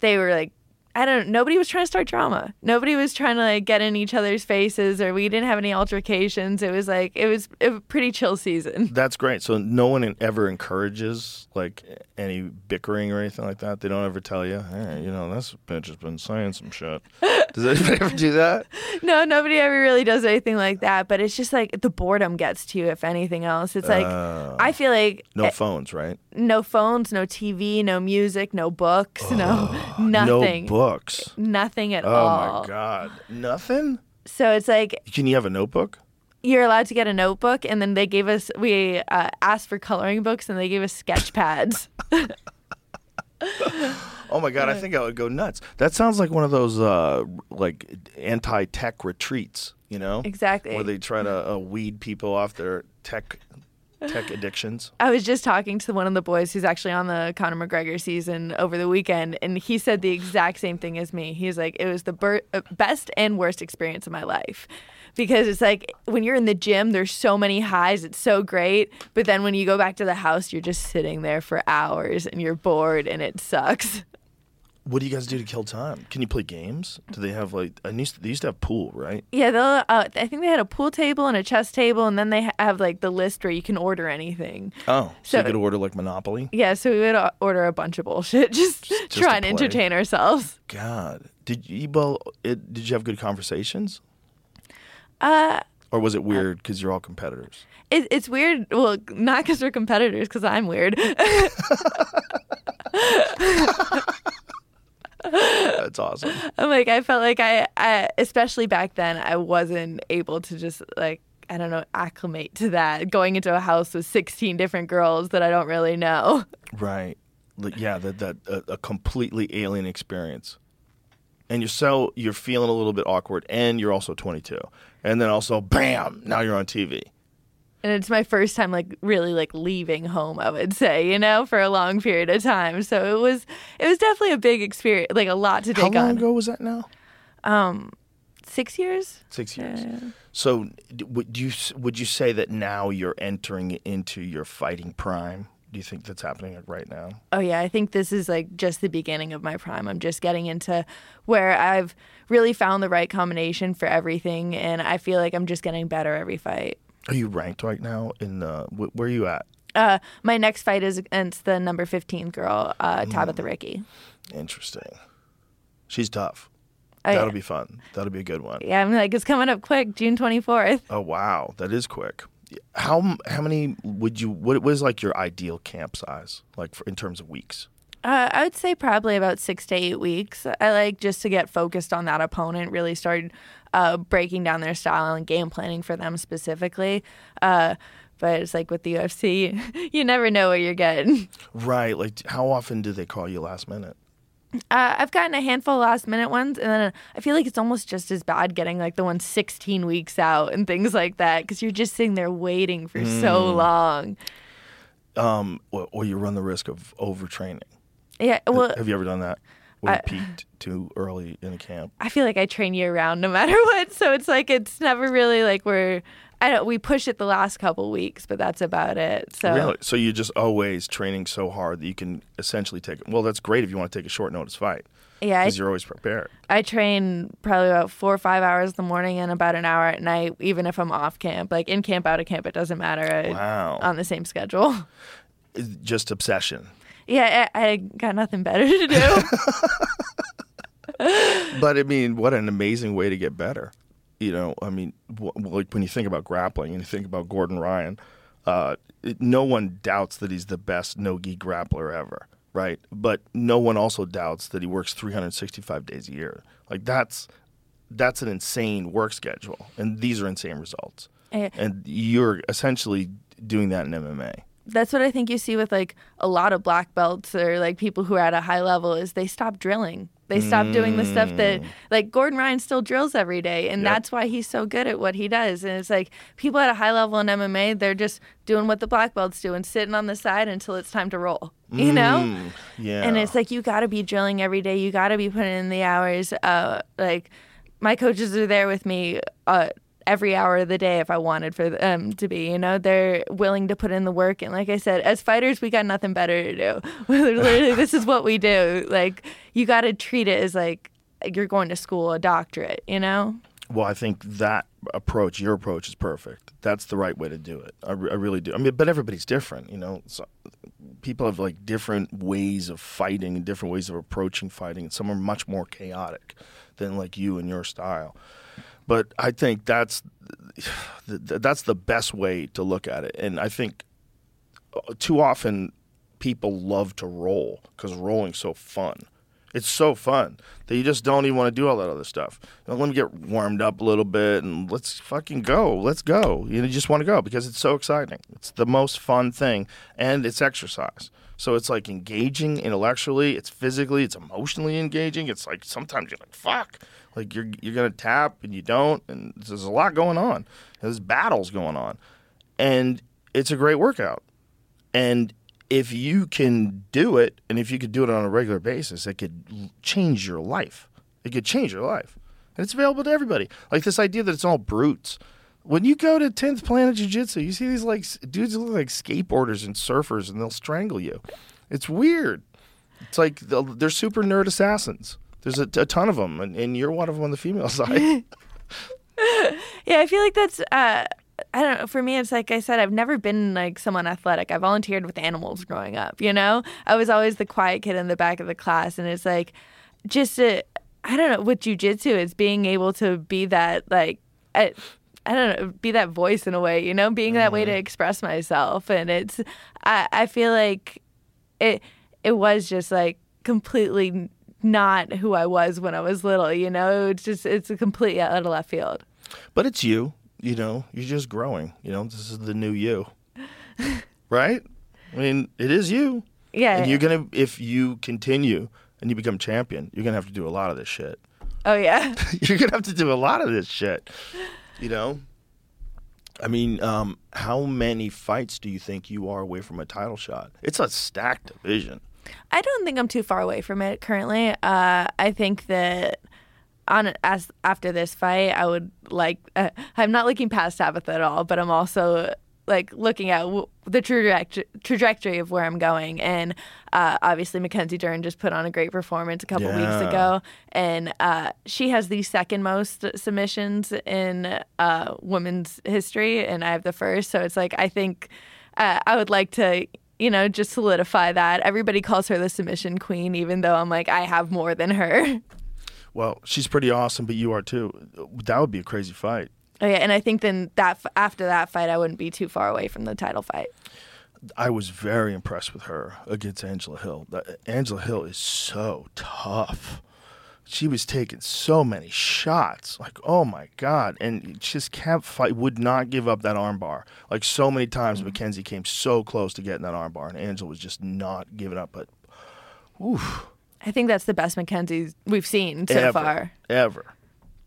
they were like. I don't. Know, nobody was trying to start drama. Nobody was trying to like get in each other's faces, or we didn't have any altercations. It was like it was a pretty chill season. That's great. So no one ever encourages like any bickering or anything like that. They don't ever tell you, hey, you know, this bitch has been saying some shit. Does anybody ever do that? No, nobody ever really does anything like that. But it's just like the boredom gets to you, if anything else. It's like Oh. I feel like No eh, phones, right? No phones, no TV, no music, no books, no nothing, No books. nothing at Oh all. Oh my god, nothing. So it's like Can you have a notebook? you're allowed to get a notebook, and then they gave us we uh, asked for coloring books, and they gave us sketch pads. Oh my god, I think I would go nuts. That sounds like one of those uh, like anti-tech retreats, you know? Exactly. Where they try to uh, weed people off their tech tech addictions. I was just talking to one of the boys who's actually on the Conor McGregor season over the weekend, and he said the exact same thing as me. He's like, it was the ber- uh, best and worst experience of my life. Because it's like when you're in the gym, there's so many highs, it's so great. But then when you go back to the house, you're just sitting there for hours and you're bored and it sucks. What do you guys do to kill time? Can you play games? Do they have like I used to, they used to have pool, right? Yeah, they'll. Uh, I think they had a pool table and a chess table, and then they have like the list where you can order anything. Oh, so, you could order like Monopoly. Yeah, so we would uh, order a bunch of bullshit, just, to try and play. entertain ourselves. God, did you well? It, did you have good conversations, Uh, or was it weird because you're all competitors? It, it's weird. Well, not because we're competitors, because I'm weird. That's awesome. I'm like, I felt like I, I, especially back then, I wasn't able to just like, I don't know, acclimate to that. Going into a house with 16 different girls that I don't really know. Right. Yeah, that that a, a completely alien experience. And you're so you're feeling a little bit awkward, and you're also 22, and then also, bam! Now you're on TV. And it's my first time like really like leaving home, I would say, you know, for a long period of time. So it was, it was definitely a big experience, like a lot to How take long on. ago was that now? Um, six years? Six years. So, would you would you say that now you're entering into your fighting prime? Do you think that's happening right now? Oh yeah, I think this is like just the beginning of my prime. I'm just getting into where I've really found the right combination for everything and I feel like I'm just getting better every fight. Are you ranked right now? In the wh- where are you at? Uh, my next fight is against the number 15 girl, uh, Tabatha Ricci. Interesting. She's tough. Oh, That'll yeah. be fun. That'll be a good one. Yeah, I'm like, it's coming up quick, June 24th. Oh wow, that is quick. How how many would you? What was like your ideal camp size, like for, in terms of weeks? Uh, I would say probably about six to eight weeks. I like just to get focused on that opponent, really start uh, breaking down their style and game planning for them specifically. Uh, but it's like with the UFC, you never know what you're getting. Right. Like, how often do they call you last minute? Uh, I've gotten a handful of last minute ones, and then I feel like it's almost just as bad getting like the ones 16 weeks out and things like that because you're just sitting there waiting for so long. Um, or, or you run the risk of overtraining. Yeah, well, Have you ever done that? You I- peaked too early in the camp? I feel like I train year round no matter what. So it's like it's never really like we're I don't we push it the last couple weeks, but that's about it. So Really? So you're just always training so hard that you can essentially take. it. Well, that's great if you want to take a short notice fight yeah, because you're always prepared. I train probably about four or five hours in the morning and about an hour at night, even if I'm off camp. Like in camp, out of camp, it doesn't matter. I, Wow. On the same schedule. It's just obsession. Yeah, I, I got nothing better to do. But I mean, what an amazing way to get better. You know, I mean, like when you think about grappling and you think about Gordon Ryan, uh, it, no one doubts that he's the best no gi grappler ever, right? But no one also doubts that he works 365 days a year. Like that's that's an insane work schedule, and these are insane results. Eh. And you're essentially doing that in MMA. That's what I think you see with like a lot of black belts or like people who are at a high level is they stop drilling. They stop doing the stuff that like Gordon Ryan still drills every day and Yep. that's why he's so good at what he does. And it's like people at a high level in MMA, they're just doing what the black belts do and sitting on the side until it's time to roll. You know? Mm, yeah. And it's like you got to be drilling every day. You got to be putting in the hours. Uh, like my coaches are there with me uh, every hour of the day if I wanted for them um, to be. You know, they're willing to put in the work. And like I said, as fighters, we got nothing better to do. Literally, this is what we do. Like you got to treat it as like you're going to school, a doctorate. You know. Well, I think that approach, your approach, is perfect. That's the right way to do it. I, I really do. I mean, but everybody's different, you know. So people have like different ways of fighting and different ways of approaching fighting, and some are much more chaotic than like you and your style. But I think that's that's the best way to look at it, and I think uh, too often people love to roll because rolling's so fun. It's so fun that you just don't even want to do all that other stuff. You know, let me get warmed up a little bit and let's fucking go. Let's go. You, know, you just want to go because it's so exciting. It's the most fun thing and it's exercise. So it's like engaging intellectually, it's physically, it's emotionally engaging. It's like sometimes you're like, fuck. Like you're you're gonna tap and you don't, and there's a lot going on. There's battles going on. And it's a great workout. And if you can do it, and if you could do it on a regular basis, it could change your life. It could change your life. And it's available to everybody. Like this idea that it's all brutes. When you go to 10th Planet Jiu Jitsu, you see these like dudes look like skateboarders and surfers, and they'll strangle you. It's weird. It's like they're super nerd assassins. There's a, a ton of them, and, and you're one of them on the female side. Yeah, I feel like that's. Uh, I don't know. For me, it's like I said, I've never been like someone athletic. I volunteered with animals growing up. You know, I was always the quiet kid in the back of the class, and it's like just a, I don't know. With jujitsu, it's being able to be that like. I, I don't know, be that voice in a way, you know, being that way to express myself, and it's, I, I feel like, it, it was just like completely not who I was when I was little, you know. It's just, it's a complete out of left field. But it's you, you know, you're just growing. You know, this is the new you. right? I mean, it is you. Yeah. And you're to, if you continue and you become champion, you're to have to do a lot of this shit. Oh yeah. you're to have to do a lot of this shit. You know? I mean, um, how many fights do you think you are away from a title shot? It's a stacked division. I don't think I'm too far away from it currently. Uh, I think that on as after this fight, I would like. Uh, I'm not looking past Tabatha at all, but I'm also like looking at w- the trajectory trajectory of where I'm going, and uh, obviously Mackenzie Dern just put on a great performance a couple Yeah. weeks ago, and uh, she has the second most submissions in uh, women's history, and I have the first. So it's like I think uh, I would like to. You know, just solidify that. Everybody calls her the submission queen, even though I'm like, I have more than her. Well, she's pretty awesome, but you are too. That would be a crazy fight. Oh, yeah, and I think then that after that fight, I wouldn't be too far away from the title fight. I was very impressed with her against Angela Hill. Angela Hill is so tough. She was taking so many shots. Like, oh my God. And just kept fight, would not give up that armbar. Like, so many times mm-hmm. Mackenzie came so close to getting that armbar, and Angela was just not giving up. But, oof. I think that's the best Mackenzie we've seen so ever, far. Ever.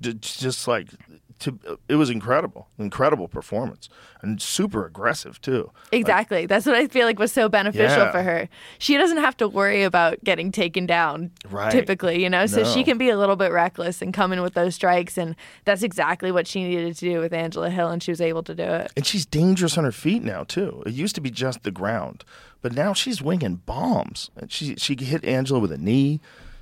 Just like, to, it was incredible. Incredible performance. And super aggressive, too. Exactly. That's what I feel like was so beneficial Yeah. for her. She doesn't have to worry about getting taken down Right. typically, you know? So she can be a little bit reckless and come in with those strikes. And that's exactly what she needed to do with Angela Hill, and she was able to do it. And she's dangerous on her feet now too. It used to be just the ground, but now she's winging bombs. She she hit Angela with a knee.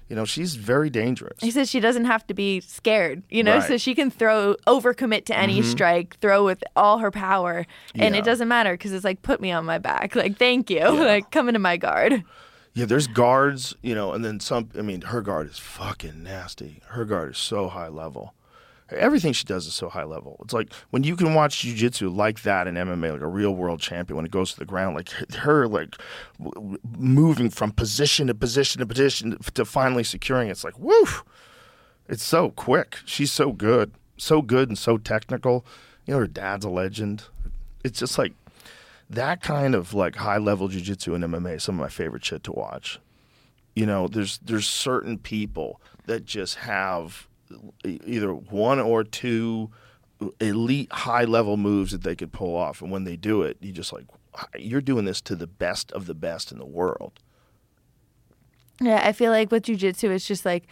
You know, she's very dangerous. He says she doesn't have to be scared, you know, so Right. Mm-hmm. she can throw, overcommit to any strike, throw with all her power, and Yeah. it doesn't matter because it's like, put me on my back. Like, thank you. Like, come into my guard. Yeah, there's guards, you know, and then some. I mean, her guard is fucking nasty. Her guard is so high level. Everything she does is so high level. It's like when you can watch jujitsu like that in MMA, like a real world champion, when it goes to the ground, like her, like w- moving from position to position to position to finally securing. It's like woof. It's so quick. She's so good, so good and so technical. You know, her dad's a legend. It's just like that kind of like high level jujitsu and MMA. is Some of my favorite shit to watch you know there's there's certain people that just have either one or two elite high level moves that they could pull off and when they do it you just like you're doing this to the best of the best in the world Yeah, I feel like with jujitsu, it's just like,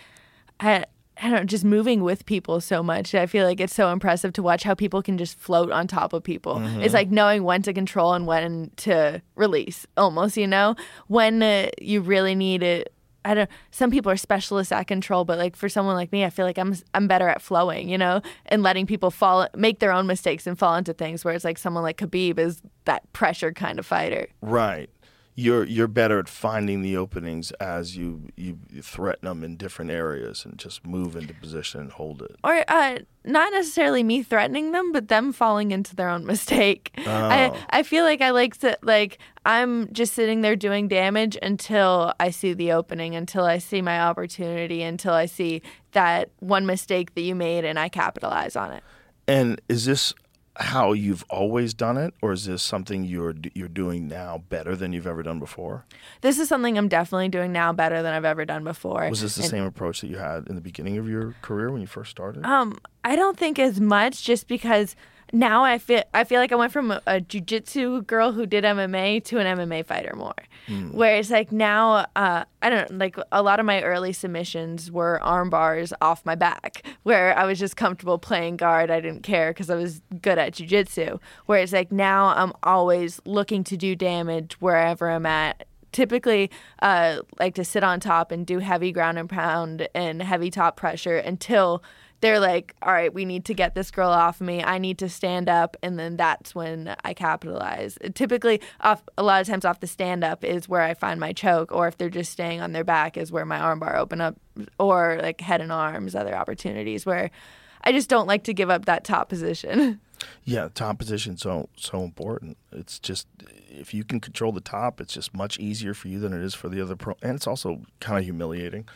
I, I don't know, just moving with people so much. I feel like it's so impressive to watch how people can just float on top of people. It's like knowing when to control and when to release, almost, you know? When uh, you really need it. I don't. Some people are specialists at control, but like for someone like me, I feel like I'm I'm better at flowing, you know, and letting people fall, make their own mistakes and fall into things. Where it's like someone like Khabib is that pressure kind of fighter. right you're you're better at finding the openings as you you threaten them in different areas and just move into position and hold it or uh, not necessarily me threatening them, but them falling into their own mistake. Oh. I I feel like I like to like I'm just sitting there doing damage until I see the opening, until I see my opportunity, until I see that one mistake that you made and I capitalize on it. And is this how you've always done it, or is this something you're you're doing now better than you've ever done before? This is something I'm definitely doing now better than I've ever done before. Was this the And- same approach that you had in the beginning of your career when you first started? Um, I don't think as much just because now I feel I feel like I went from a, a jujitsu girl who did MMA to an MMA fighter more. Where it's like now, uh, I don't know, like a lot of my early submissions were arm bars off my back, where I was just comfortable playing guard. I didn't care because I was good at jujitsu. Where it's like now I'm always looking to do damage wherever I'm at typically uh, like to sit on top and do heavy ground and pound and heavy top pressure until they're like, all right, we need to get this girl off me. I need to stand up, and then that's when I capitalize. Typically, off a lot of times off the stand up is where I find my choke, or if they're just staying on their back is where my armbar open up, or like head and arms, other opportunities where I just don't like to give up that top position. yeah, top position so so important. It's just if you can control the top, it's just much easier for you than it is for the other pro. And it's also kind of humiliating.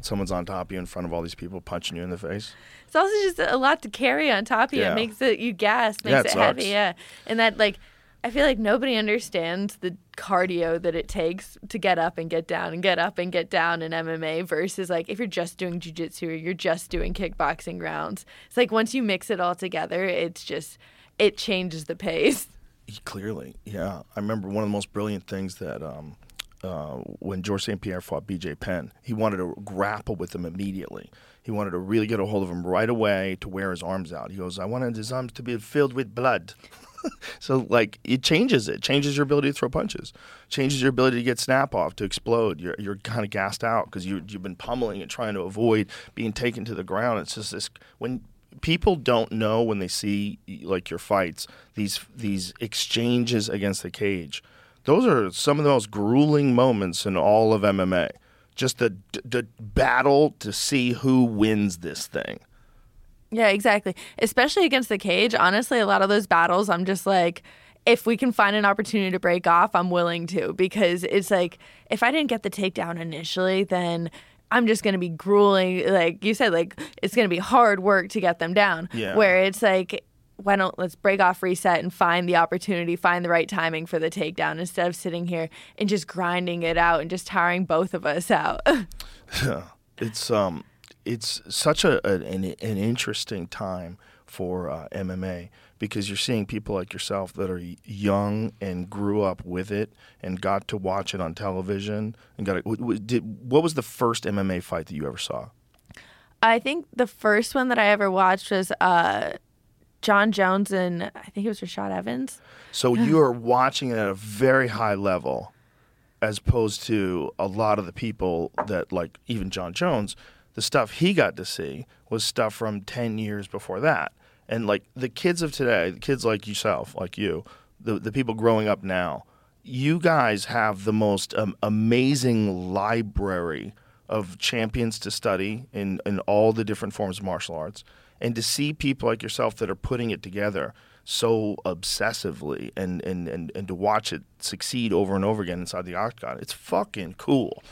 Someone's on top of you in front of all these people punching you in the face. It's also just a lot to carry on top of you. Yeah. It makes it you gas, Yeah, makes it it, heavy, yeah. And that like I feel like nobody understands the cardio that it takes to get up and get down and get up and get down in MMA versus like if you're just doing jujitsu or you're just doing kickboxing rounds. It's like once you mix it all together, it's just it changes the pace. Clearly, yeah. I remember one of the most brilliant things that um, uh, when George St. Pierre fought BJ Penn. He wanted to grapple with him immediately. He wanted to really get a hold of him right away to wear his arms out. He goes, I wanted his arms to be filled with blood. so like it changes it. Changes your ability to throw punches. Changes your ability to get snap off to explode. You're, you're kind of gassed out because you, you've been pummeling and trying to avoid being taken to the ground. It's just this when people don't know when they see like your fights these these exchanges against the cage those are some of the most grueling moments in all of MMA just the the battle to see who wins this thing Yeah, exactly. Especially against the cage. Honestly, a lot of those battles, I'm just like, if we can find an opportunity to break off, I'm willing to because it's like if I didn't get the takedown initially, then I'm just gonna be grueling. Like you said, like it's gonna be hard work to get them down. Yeah. Where it's like. Why don't let's break off, reset, and find the opportunity, find the right timing for the takedown instead of sitting here and just grinding it out and just tiring both of us out. it's um it's such a, a an, an interesting time for uh, MMA because you're seeing people like yourself that are young and grew up with it and got to watch it on television and got it. Did what was the first MMA fight that you ever saw? I think the first one that I ever watched was uh, Jon Jones and I think it was Rashad Evans. So you are watching it at a very high level, as opposed to a lot of the people that like even Jon Jones. The stuff he got to see was stuff from ten years before that, and like the kids of today, the kids like yourself, like you, the the people growing up now, you guys have the most um, amazing library of champions to study in, in all the different forms of martial arts. And to see people like yourself that are putting it together so obsessively and, and, and, and to watch it succeed over and over again inside the octagon it's fucking cool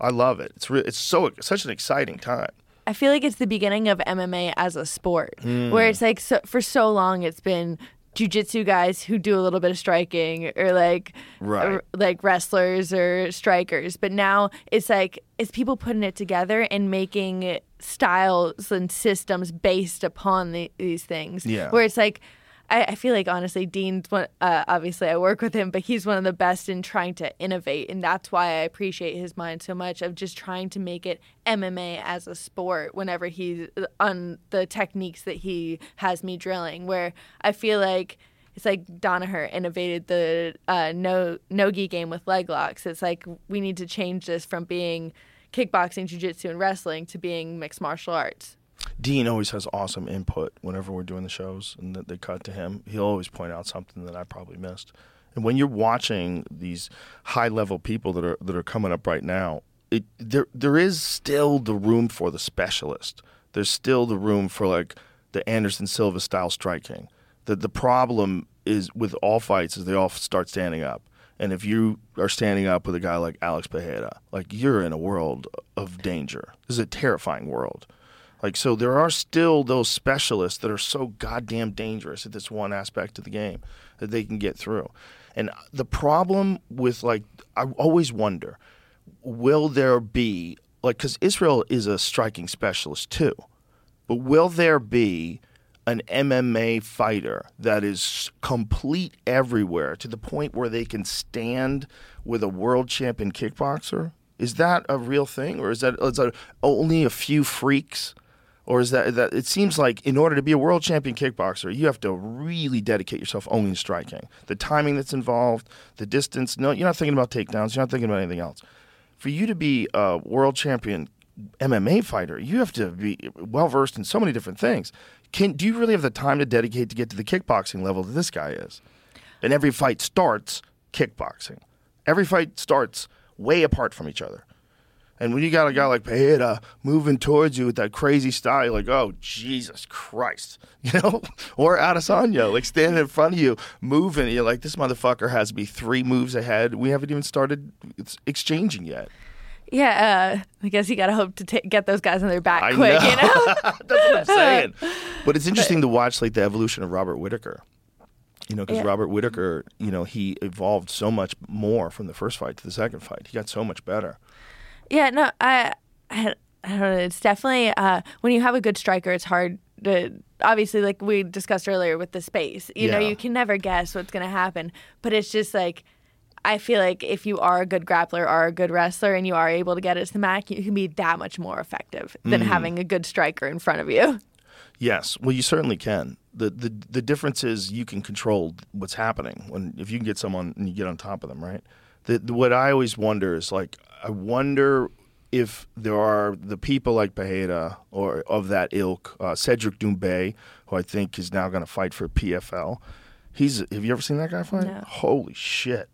i love it it's re- it's so such an exciting time I feel like it's the beginning of MMA as a sport, mm. where it's like so, for so long it's been jujitsu guys who do a little bit of striking, or like Right. or, like wrestlers or strikers. But now it's like it's people putting it together and making styles and systems based upon the, these things. Yeah. where it's like. I, I feel like honestly, Dean's one. Uh, obviously, I work with him, but he's one of the best in trying to innovate, and that's why I appreciate his mind so much of just trying to make it MMA as a sport. Whenever he's on the techniques that he has me drilling, where I feel like it's like Danaher innovated the uh, no nogi game with leg locks. It's like we need to change this from being kickboxing, jiu-jitsu, and wrestling to being mixed martial arts. Dean always has awesome input whenever we're doing the shows and that they cut to him. He'll always point out something that i probably missed. And when you're watching these high level people that are that are coming up right now it there there is still the room for the specialist. There's still the room for like the anderson silva style striking. The the problem is with all fights is they all start standing up. And if you are standing up with a guy like alex Pereira, like you're in a world of danger. This is a terrifying world like so, there are still those specialists that are so goddamn dangerous at this one aspect of the game that they can get through. And the problem with like, I always wonder, will there be like because Israel is a striking specialist too, but will there be an MMA fighter that is complete everywhere to the point where they can stand with a world champion kickboxer? Is that a real thing, or is that, is that only a few freaks? Or is that that it seems like in order to be a world champion kickboxer, you have to really dedicate yourself only to striking. The timing that's involved, the distance. No, you're not thinking about takedowns. You're not thinking about anything else. For you to be a world champion MMA fighter, you have to be well versed in so many different things. Can do you really have the time to dedicate to get to the kickboxing level that this guy is? And every fight starts kickboxing. Every fight starts way apart from each other. And when you got a guy like Pereira moving towards you with that crazy style, you're like, oh, Jesus Christ. You know? or Adesanya, like standing in front of you, moving. You're like, this motherfucker has me three moves ahead. We haven't even started exchanging yet. Yeah, uh, I guess you gotta hope to ta get those guys on their back I quick. know. You know. That's what I'm saying. But it's interesting to watch like the evolution of Robert Whitaker. You know, because Yeah. Robert Whitaker, you know, he evolved so much more from the first fight to the second fight. He got so much better. Yeah, no, I, I, I don't know. It's definitely uh, when you have a good striker, it's hard to obviously like we discussed earlier with the space. You know, you can never guess what's going to happen, but it's just like I feel like if you are a good grappler or a good wrestler and you are able to get it to the mat, you can be that much more effective than Mm. having a good striker in front of you. Yes, well, you certainly can. the the The difference is you can control what's happening when if you can get someone and you get on top of them, right? The, the what I always wonder is like I wonder if there are the people like Bejeda or of that ilk, uh, Cedric Doumbé, who I think is now going to fight for PFL. He's have you ever seen that guy fight? No. Holy shit!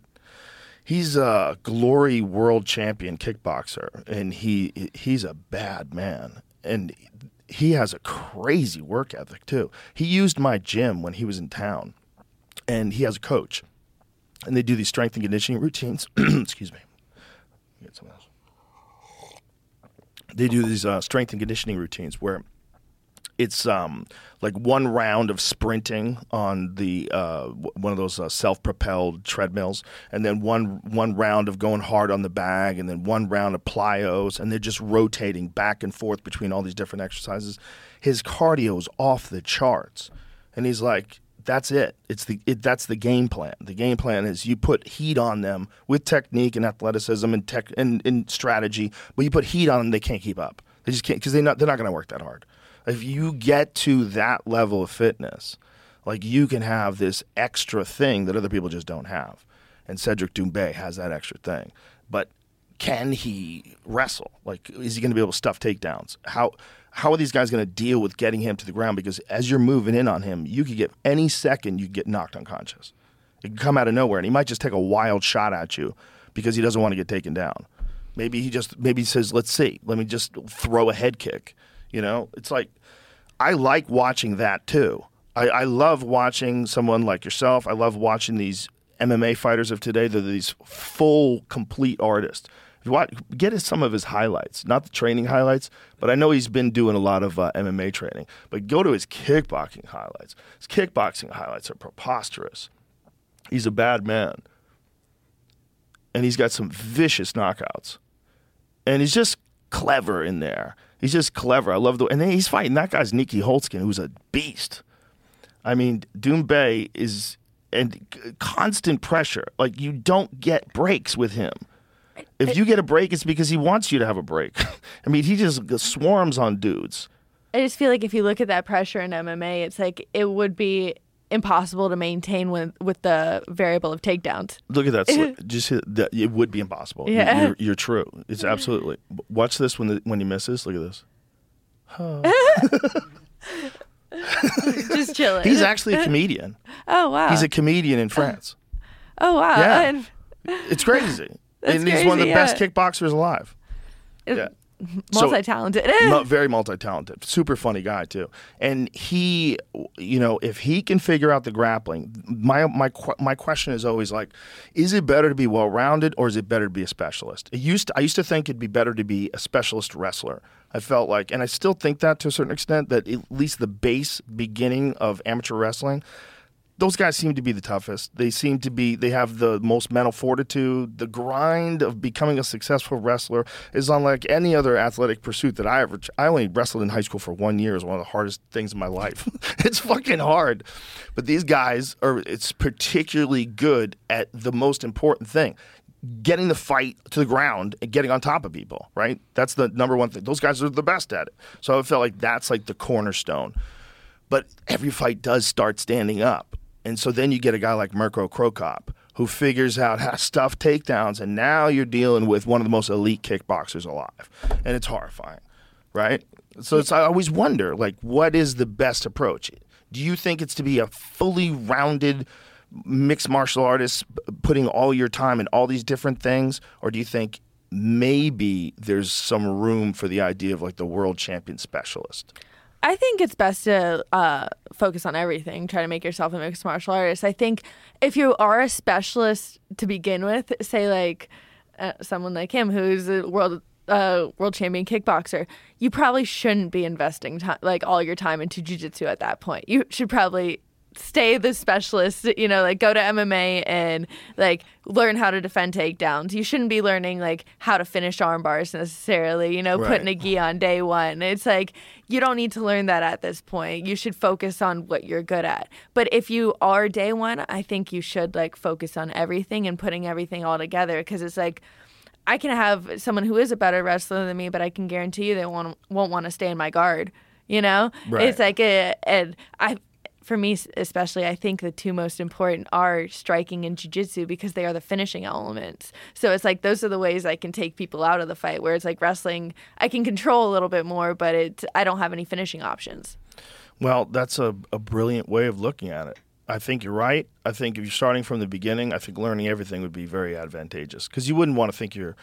He's a glory world champion kickboxer, and he he's a bad man, and he has a crazy work ethic too. He used my gym when he was in town, and he has a coach, and they do these strength and conditioning routines. Excuse me. Get some of those. They do these uh, strength and conditioning routines where it's um, like one round of sprinting on the uh, one of those uh, self-propelled treadmills, and then one one round of going hard on the bag, and then one round of plyos, and they're just rotating back and forth between all these different exercises. His cardio is off the charts, and he's like, "That's it. It's the it, that's the game plan. The game plan is you put heat on them with technique and athleticism and tech and, and strategy, but you put heat on them, they can't keep up. They just can't because they not they're not going to work that hard." if you get to that level of fitness, like you can have this extra thing that other people just don't have. And Cedric Doumbé has that extra thing. But can he wrestle? Like, is he going to be able to stuff takedowns? How how are these guys going to deal with getting him to the ground? Because as you're moving in on him, you could get any second you get knocked unconscious. It could come out of nowhere, and he might just take a wild shot at you because he doesn't want to get taken down. Maybe he just maybe he says, "Let's see, let me just throw a head kick." You know, it's like I like watching that too. I, I love watching someone like yourself. I love watching these MMA fighters of today. They're these full, complete artists. You get some of his highlights, not the training highlights, but I know he's been doing a lot of uh, MMA training. But go to his kickboxing highlights. His kickboxing highlights are preposterous. He's a bad man, and he's got some vicious knockouts, and he's just clever in there. He's just clever. I love the and then he's fighting that guy's Nieky Holzken, who's a beast. I mean, Doumbé is and constant pressure. Like you don't get breaks with him. If you get a break, it's because he wants you to have a break. I mean, he just swarms on dudes. I just feel like if you look at that pressure in MMA, it's like it would be impossible to maintain with with the variable of takedowns. Look at that. Just that. It would be impossible. Yeah. You're, you're true. It's absolutely. Watch this when the, when he misses. Look at this. Just chilling. He's actually a comedian. oh wow. He's a comedian in France. oh, oh wow. Yeah. And- It's crazy. And he's one of the crazy, best kickboxers alive. Yeah. Multi-talented. Mu- very multi-talented, super funny guy too. And he, you know, if he can figure out the grappling, my my my question is always like, is it better to be well-rounded or is it better to be a specialist? It used to, I used to think it'd be better to be a specialist wrestler. I felt like, and I still think that to a certain extent, that at least the base beginning of amateur wrestling those guys seem to be the toughest. They seem to be, they have the most mental fortitude. The grind of becoming a successful wrestler is unlike any other athletic pursuit that I ever, I only wrestled in high school for one year. Is one of the hardest things in my life. it's fucking hard. But these guys are, it's particularly good at the most important thing getting the fight to the ground and getting on top of people, right? That's the number one thing. Those guys are the best at it. So I felt like that's like the cornerstone but every fight does start standing up. And so then you get a guy like Mirko Cro Cop who figures out how to stuff takedowns, and now you're dealing with one of the most elite kickboxers alive, and it's horrifying, right? So it's, I always wonder, like, what is the best approach? Do you think it's to be a fully rounded mixed martial artist, putting all your time in all these different things, or do you think maybe there's some room for the idea of like the world champion specialist? I think it's best to uh, focus on everything. Try to make yourself a mixed martial artist. I think if you are a specialist to begin with, say like uh, someone like him who's a world uh, world champion kickboxer, you probably shouldn't be investing like all your time into jujitsu at that point. You should probably stay the specialist, you know, like go to MMA and like learn how to defend takedowns. You shouldn't be learning like how to finish arm bars necessarily, you know, putting a gi on day one. It's like you don't need to learn that at this point. You should focus on what you're good at. But if you are day one, I think you should like focus on everything and putting everything all together because it's like I can have someone who is a better wrestler than me, but I can guarantee you they won't won't want to stay in my guard. You know, Right. it's like a, and I, for me especially, I think the two most important are striking and jujitsu because they are the finishing elements. So it's like those are the ways I can take people out of the fight. Where it's like wrestling, I can control a little bit more, but it I don't have any finishing options. Well, that's a, a brilliant way of looking at it. I think you're right. I think if you're starting from the beginning, I think learning everything would be very advantageous because you wouldn't want to think you're,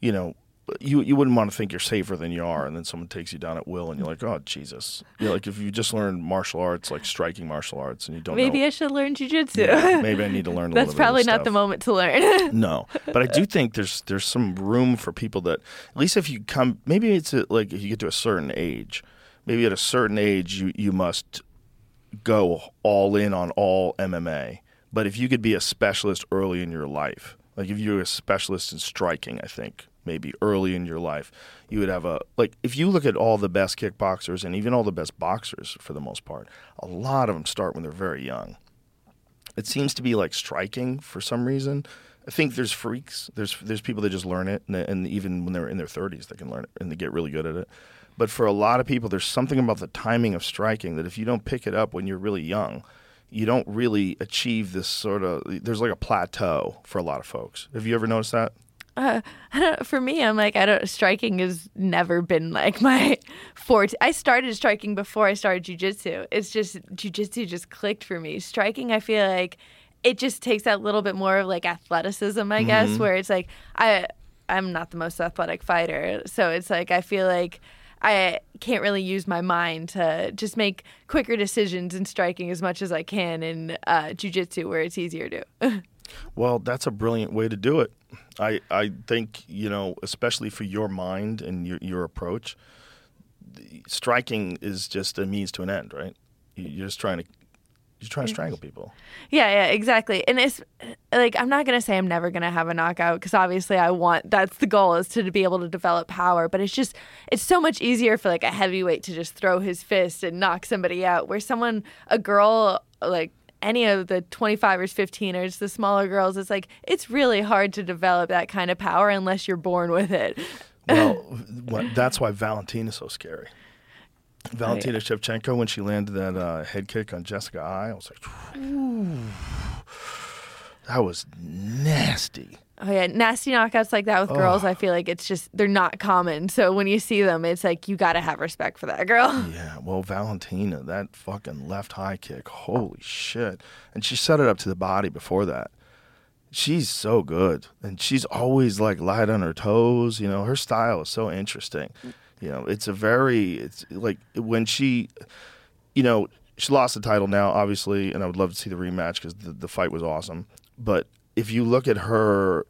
you know, you you wouldn't want to think you're safer than you are, and then someone takes you down at will, and you're like, oh Jesus, you know, like if you just learned martial arts, like striking martial arts, and you don't Maybe know, I should learn jujitsu. Yeah, maybe I need to learn. A That's little bit of probably not stuff. the moment to learn. No, but I do think there's there's some room for people that at least if you come maybe it's a, like if you get to a certain age, maybe at a certain age you you must go all in on all MMA. But if you could be a specialist early in your life, like if you're a specialist in striking, I think maybe early in your life, you would have a like if you look at all the best kickboxers and even all the best boxers for the most part, a lot of them start when they're very young it seems to be like striking for some reason. I think there's freaks. There's there's people that just learn it, and, and even when they're in their 30s, they can learn it and they get really good at it. But for a lot of people, there's something about the timing of striking that if you don't pick it up when you're really young, you don't really achieve this sort of. There's like a plateau for a lot of folks. Have you ever noticed that? Uh, I don't, for me, I'm like, I don't, striking has never been like my forte. I started striking before I started jujitsu. It's just, jujitsu just clicked for me. Striking, I feel like it just takes that little bit more of like athleticism, I guess, where it's like, I, I'm not the most athletic fighter. So it's like, I feel like I can't really use my mind to just make quicker decisions in striking as much as I can in uh, jujitsu, where it's easier to. Well, that's a brilliant way to do it. I, I think, you know, especially for your mind and your, your approach, the- striking is just a means to an end, right? You- You're just trying to you're trying to strangle people. Yeah, yeah, exactly. And it's like I'm not gonna say I'm never gonna have a knockout because obviously I want that's the goal is to be able to develop power. But it's just it's so much easier for like a heavyweight to just throw his fist and knock somebody out. Where someone a girl like any of the 25ers, 15ers, the smaller girls, it's like it's really hard to develop that kind of power unless you're born with it. Well, what, that's why Valentina is so scary. Valentina Shevchenko, when she landed that uh, head kick on Jessica Eye, I was like, "Ooh, that was nasty. Oh yeah, nasty knockouts like that with girls. I feel like it's just they're not common. So when you see them, it's like you got to have respect for that girl. Yeah, well, Valentina, that fucking left high kick, holy shit. And she set it up to the body before that. She's so good. And she's always like light on her toes. You know, her style is so interesting. You know, it's a very, it's like when she, you know, she lost the title now, obviously, and I would love to see the rematch because the, the fight was awesome. But if you look at her,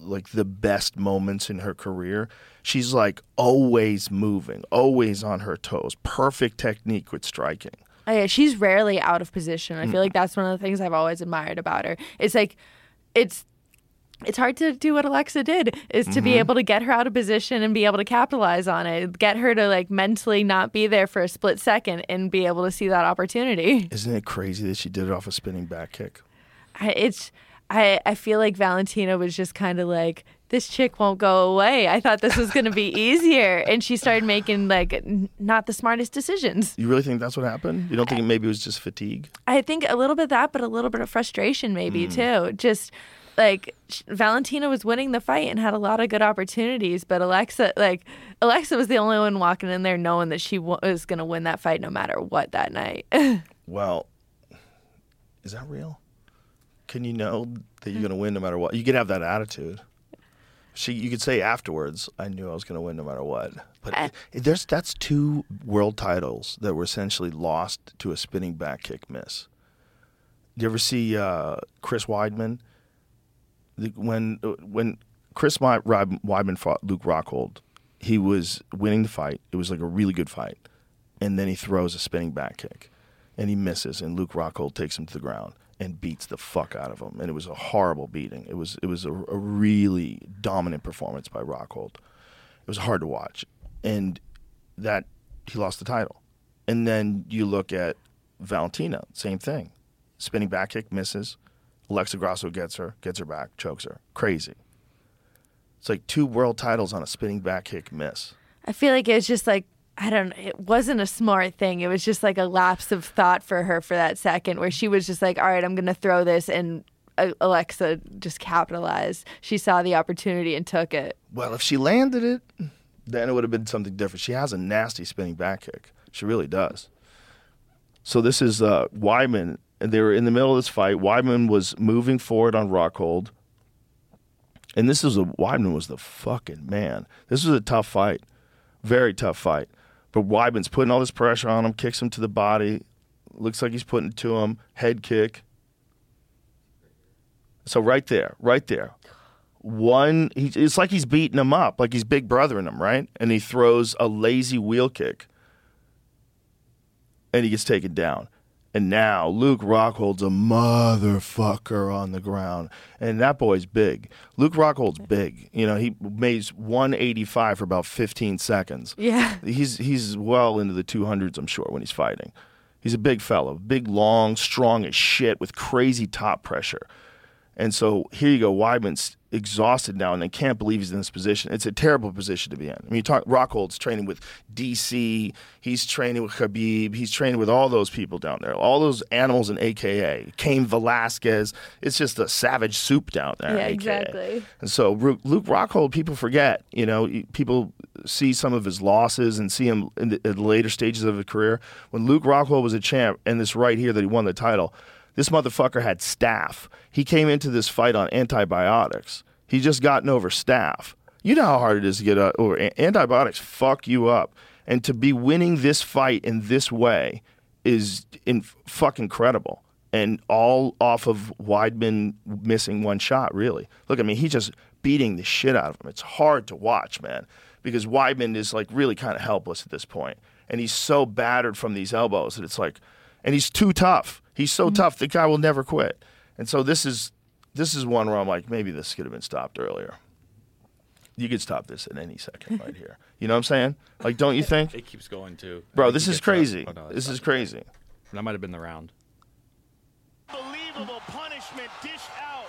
like the best moments in her career, she's like always moving, always on her toes, perfect technique with striking. Oh, yeah, she's rarely out of position. I Mm. feel like that's one of the things I've always admired about her. It's like it's it's hard to do what Alexa did is to Mm-hmm. be able to get her out of position and be able to capitalize on it. Get her to like mentally not be there for a split second and be able to see that opportunity. Isn't it crazy that she did it off a spinning back kick? It's I I feel like Valentina was just kind of like this chick won't go away. I thought this was going to be easier and she started making like n- not the smartest decisions. You really think that's what happened? You don't think maybe it was just fatigue? I think a little bit of that, but a little bit of frustration maybe Hmm. too. Just like sh- Valentina was winning the fight and had a lot of good opportunities, but Alexa, like Alexa, was the only one walking in there knowing that she wa- was going to win that fight no matter what that night. Well, is that real? Can you know that you're hmm. going to win no matter what? You could have that attitude. She, you could say afterwards, "I knew I was going to win no matter what." But eh. I- it- there's that's two world titles that were essentially lost to a spinning back kick miss. Do you ever see uh, Chris Weidman? The- When uh, when Chris Weidman fought Luke Rockhold, he was winning the fight. It was like a really good fight, and then he throws a spinning back kick and he misses, and Luke Rockhold takes him to the ground and beats the fuck out of him, and it was a horrible beating. It was it was a, a really dominant performance by Rockhold. It was hard to watch, and that he lost the title. And then you look at Valentina, same thing, spinning back kick misses. Alexa Grasso gets her, gets her back, chokes her. Crazy. It's like two world titles on a spinning back kick miss. I feel like it was just like I don't. It wasn't a smart thing. It was just like a lapse of thought for her for that second, where she was just like, "All right, I'm gonna throw this," and uh, Alexa just capitalized. She saw the opportunity and took it. Well, if she landed it, then it would have been something different. She has a nasty spinning back kick. She really does. So this is uh, Weidman, and they were in the middle of this fight. Weidman was moving forward on Rockhold, and this is a Weidman was the fucking man. This was a tough fight, very tough fight. But Weidman's putting all this pressure on him, kicks him to the body. Looks like he's putting it to him. Head kick. So right there, right there, one. He, it's like he's beating him up, like he's big brothering him, right? And he throws a lazy wheel kick, and he gets taken down. And now Luke Rockhold's a motherfucker on the ground, and that boy's big. Luke Rockhold's big. You know, he weighs 185 for about 15 seconds. Yeah. He's he's well into the 200s, I'm sure, when he's fighting. He's a big fellow, big, long, strong as shit with crazy top pressure. And so here you go. Weidman's exhausted now and they can't believe he's in this position. It's a terrible position to be in. I mean, you talk Rockhold's training with DC, he's training with Khabib, he's training with all those people down there, all those animals in AKA. Cain Velasquez. It's just a savage soup down there. Yeah, exactly. And so Luke Rockhold, people forget. You know, people see some of his losses and see him in the, in the later stages of his career. When Luke Rockhold was a champ, and this right here that he won the title, this motherfucker had staph. He came into this fight on antibiotics. He just gotten over staph. You know how hard it is to get uh, over antibiotics. Fuck you up. And to be winning this fight in this way is in fucking incredible. And all off of Weidman missing one shot, really. Look, I mean, he's just beating the shit out of him. It's hard to watch, man, because Weidman is like really kind of helpless at this point. And he's so battered from these elbows that it's like, and he's too tough. He's so mm-hmm. tough, the guy will never quit. And so this is this is one where I'm like, maybe this could have been stopped earlier. You could stop this at any second right here. You know what I'm saying? Like, don't you think? It keeps going too. Bro, this is crazy. Oh, no, This is crazy. That might have been the round. Unbelievable punishment dish out.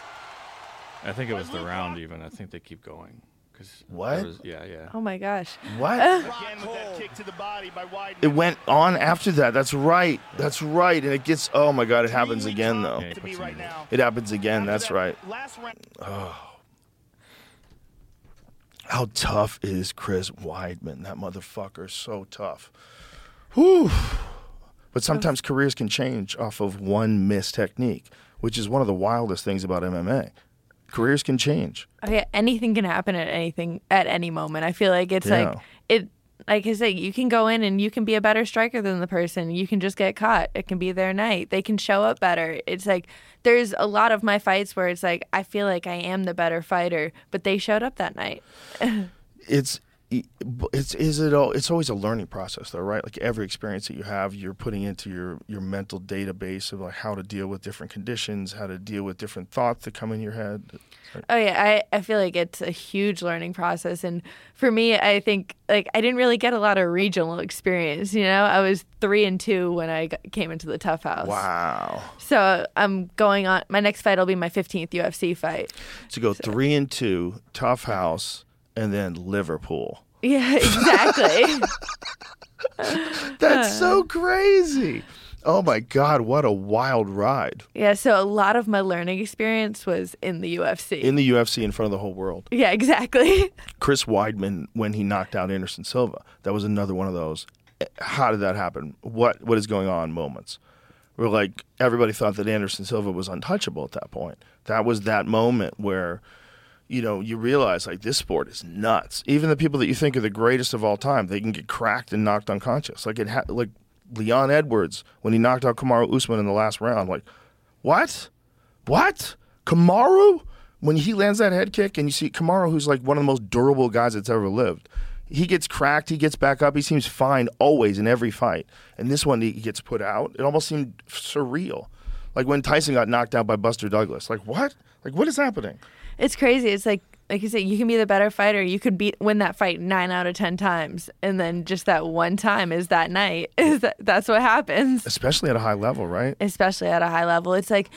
I think it was the round even. I think they keep going. Cause What? Was, yeah, yeah. Oh my gosh. What? Again with that kick to the body by It went on after that. That's right. That's right. And it gets. Oh my God! It happens again though. Yeah, to he me puts right him in. now. It happens again. After That's that right. Last round. Oh. How tough is Chris Weidman? That motherfucker is so tough. Whew. But sometimes careers can change off of one missed technique, which is one of the wildest things about MMA. Careers can change. Oh, yeah, anything can happen at anything at any moment. I feel like it's Yeah. like it. Like I say, you can go in and you can be a better striker than the person. You can just get caught. It can be their night. They can show up better. It's like there's a lot of my fights where it's like I feel like I am the better fighter, but they showed up that night. it's it's is it all it's always a learning process though right like every experience that you have you're putting into your your mental database of like how to deal with different conditions how to deal with different thoughts that come in your head Oh yeah, I, I feel like it's a huge learning process, and for me, I think like I didn't really get a lot of regional experience. You know, I was three and two when I came into the TUF House. wow So I'm going on. My next fight will be my 15th UFC fight. to go three and two TUF house and then liverpool Yeah, exactly. that's so crazy oh my god what a wild ride yeah, so a lot of my learning experience was in the UFC. in the ufc in front of the whole world yeah, exactly. Chris Weidman when he knocked out Anderson Silva. That was another one of those. eh, How did that happen? What what is going on? Moments. Where like everybody thought that Anderson Silva was untouchable at that point. That was that moment where, you know, you realize like this sport is nuts. Even the people that you think are the greatest of all time, they can get cracked and knocked unconscious. Like it ha- like Leon Edwards when he knocked out Kamaru Usman in the last round. Like, what? What? Kamaru? When he lands that head kick and you see Kamaru, who's like one of the most durable guys that's ever lived, He gets cracked, he gets back up, he seems fine always in every fight. And this one he gets put out. It almost seemed surreal. Like when Tyson got knocked out by Buster Douglas. Like what? Like what is happening? It's crazy. It's like like you said, you can be the better fighter. You could beat win that fight nine out of ten times, and then just that one time is that night. Is that that's what happens? Especially at a high level, right? Especially at a high level, it's like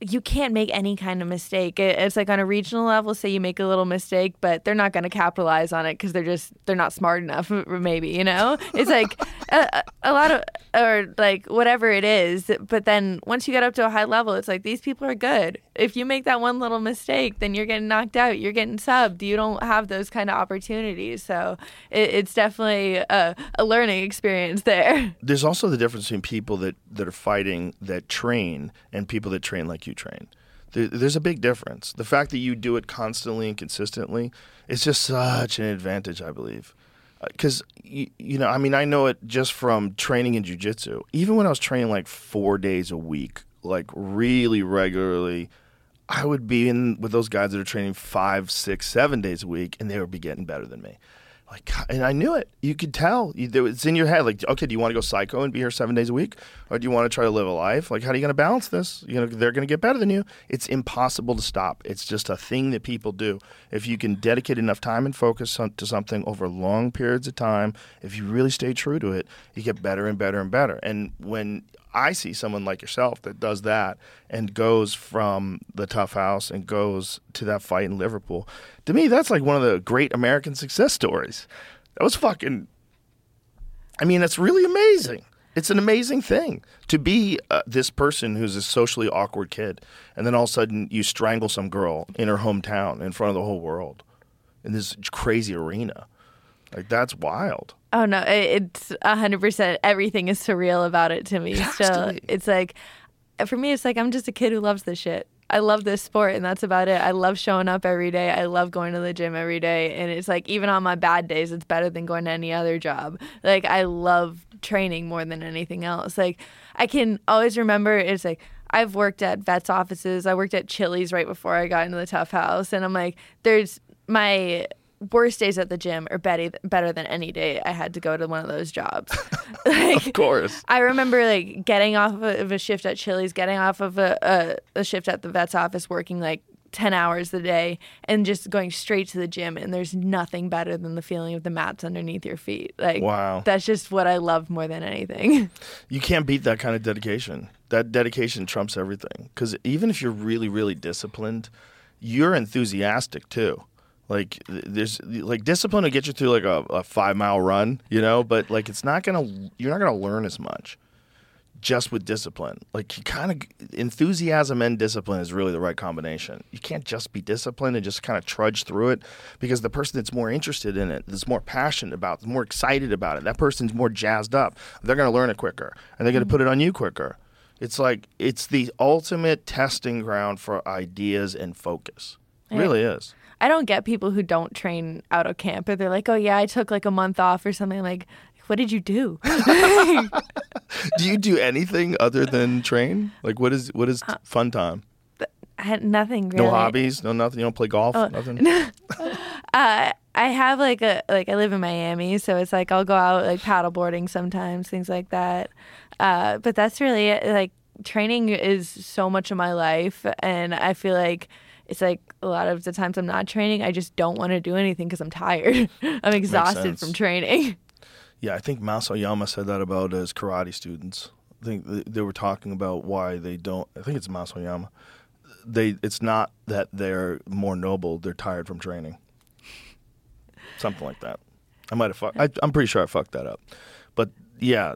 you can't make any kind of mistake. It's like on a regional level, say you make a little mistake, but they're not going to capitalize on it because they're just they're not smart enough. Maybe you know, it's like a, a lot of or like whatever it is. But then once you get up to a high level, it's like these people are good. If you make that one little mistake, then you're getting knocked out. You're getting subbed. You don't have those kind of opportunities. So it, it's definitely a, a learning experience there. There's also the difference between people that, that are fighting that train and people that train like train. There, there's a big difference. The fact that you do it constantly and consistently is just such an advantage, I believe. Uh, because, you, you know, I mean, I know it just from training in jujitsu. Even when I was training like four days a week, like really regularly, I would be in with those guys that are training five, six, seven days a week, and they would be getting better than me. Like, and I knew it. You could tell. It's in your head. Like, okay, do you want to go psycho and be here seven days a week, or do you want to try to live a life? Like, how are you going to balance this? You know, they're going to get better than you. It's impossible to stop. It's just a thing that people do. If you can dedicate enough time and focus on, to something over long periods of time, if you really stay true to it, you get better and better and better. And when I see someone like yourself that does that and goes from the TUF house and goes to that fight in Liverpool. To me, that's like one of the great American success stories. That was fucking. I mean, that's really amazing. It's an amazing thing to be uh, this person who's a socially awkward kid, and then all of a sudden you strangle some girl in her hometown in front of the whole world in this crazy arena. Like that's wild. Oh no, it's a hundred percent. Everything is surreal about it to me. It has to it's like for me, it's like I'm just a kid who loves this shit. I love this sport, and that's about it. I love showing up every day. I love going to the gym every day, and it's like even on my bad days, it's better than going to any other job. Like I love training more than anything else. Like I can always remember it's like. I've worked at vets offices. I worked at Chili's right before I got into the TUF house. And I'm like, there's my worst days at the gym are better, better than any day I had to go to one of those jobs. like, Of course. I remember like getting off of a shift at Chili's, getting off of a, a, a shift at the vet's office, working like 10 hours a day, and just going straight to the gym. And there's nothing better than the feeling of the mats underneath your feet. Like, Wow. that's just what I love more than anything. You can't beat that kind of dedication. That dedication trumps everything. Because even if you're really, really disciplined, you're enthusiastic too. Like there's like discipline will get you through like a, a five mile run, you know, but like it's not gonna you're not gonna learn as much just with discipline. Like you kind of enthusiasm and discipline is really the right combination. You can't just be disciplined and just kind of trudge through it because the person that's more interested in it, that's more passionate about, it, more excited about it, that person's more jazzed up. They're going to learn it quicker and they're going to mm-hmm. put it on you quicker. It's like it's the ultimate testing ground for ideas and focus. It really is. I don't get people who don't train out of camp, or they're like, oh, yeah, I took like a month off or something. Like, what did you do? do you do anything other than train? Like what is what is fun time? I had nothing really. No hobbies, no nothing. You don't play golf, nothing. Uh, I have like a like I live in Miami, so it's like I'll go out like paddleboarding sometimes, things like that. Uh, but that's really it. Like training is so much of my life, and I feel like it's like a lot of the times I'm not training, I just don't want to do anything because I'm tired. I'm exhausted from training. Yeah, I think Mas Oyama said that about his karate students. I think they were talking about why they don't. I think it's Mas Oyama. They it's not that they're more noble; they're tired from training. Something like that. I might have fucked. I'm pretty sure I fucked that up. But yeah,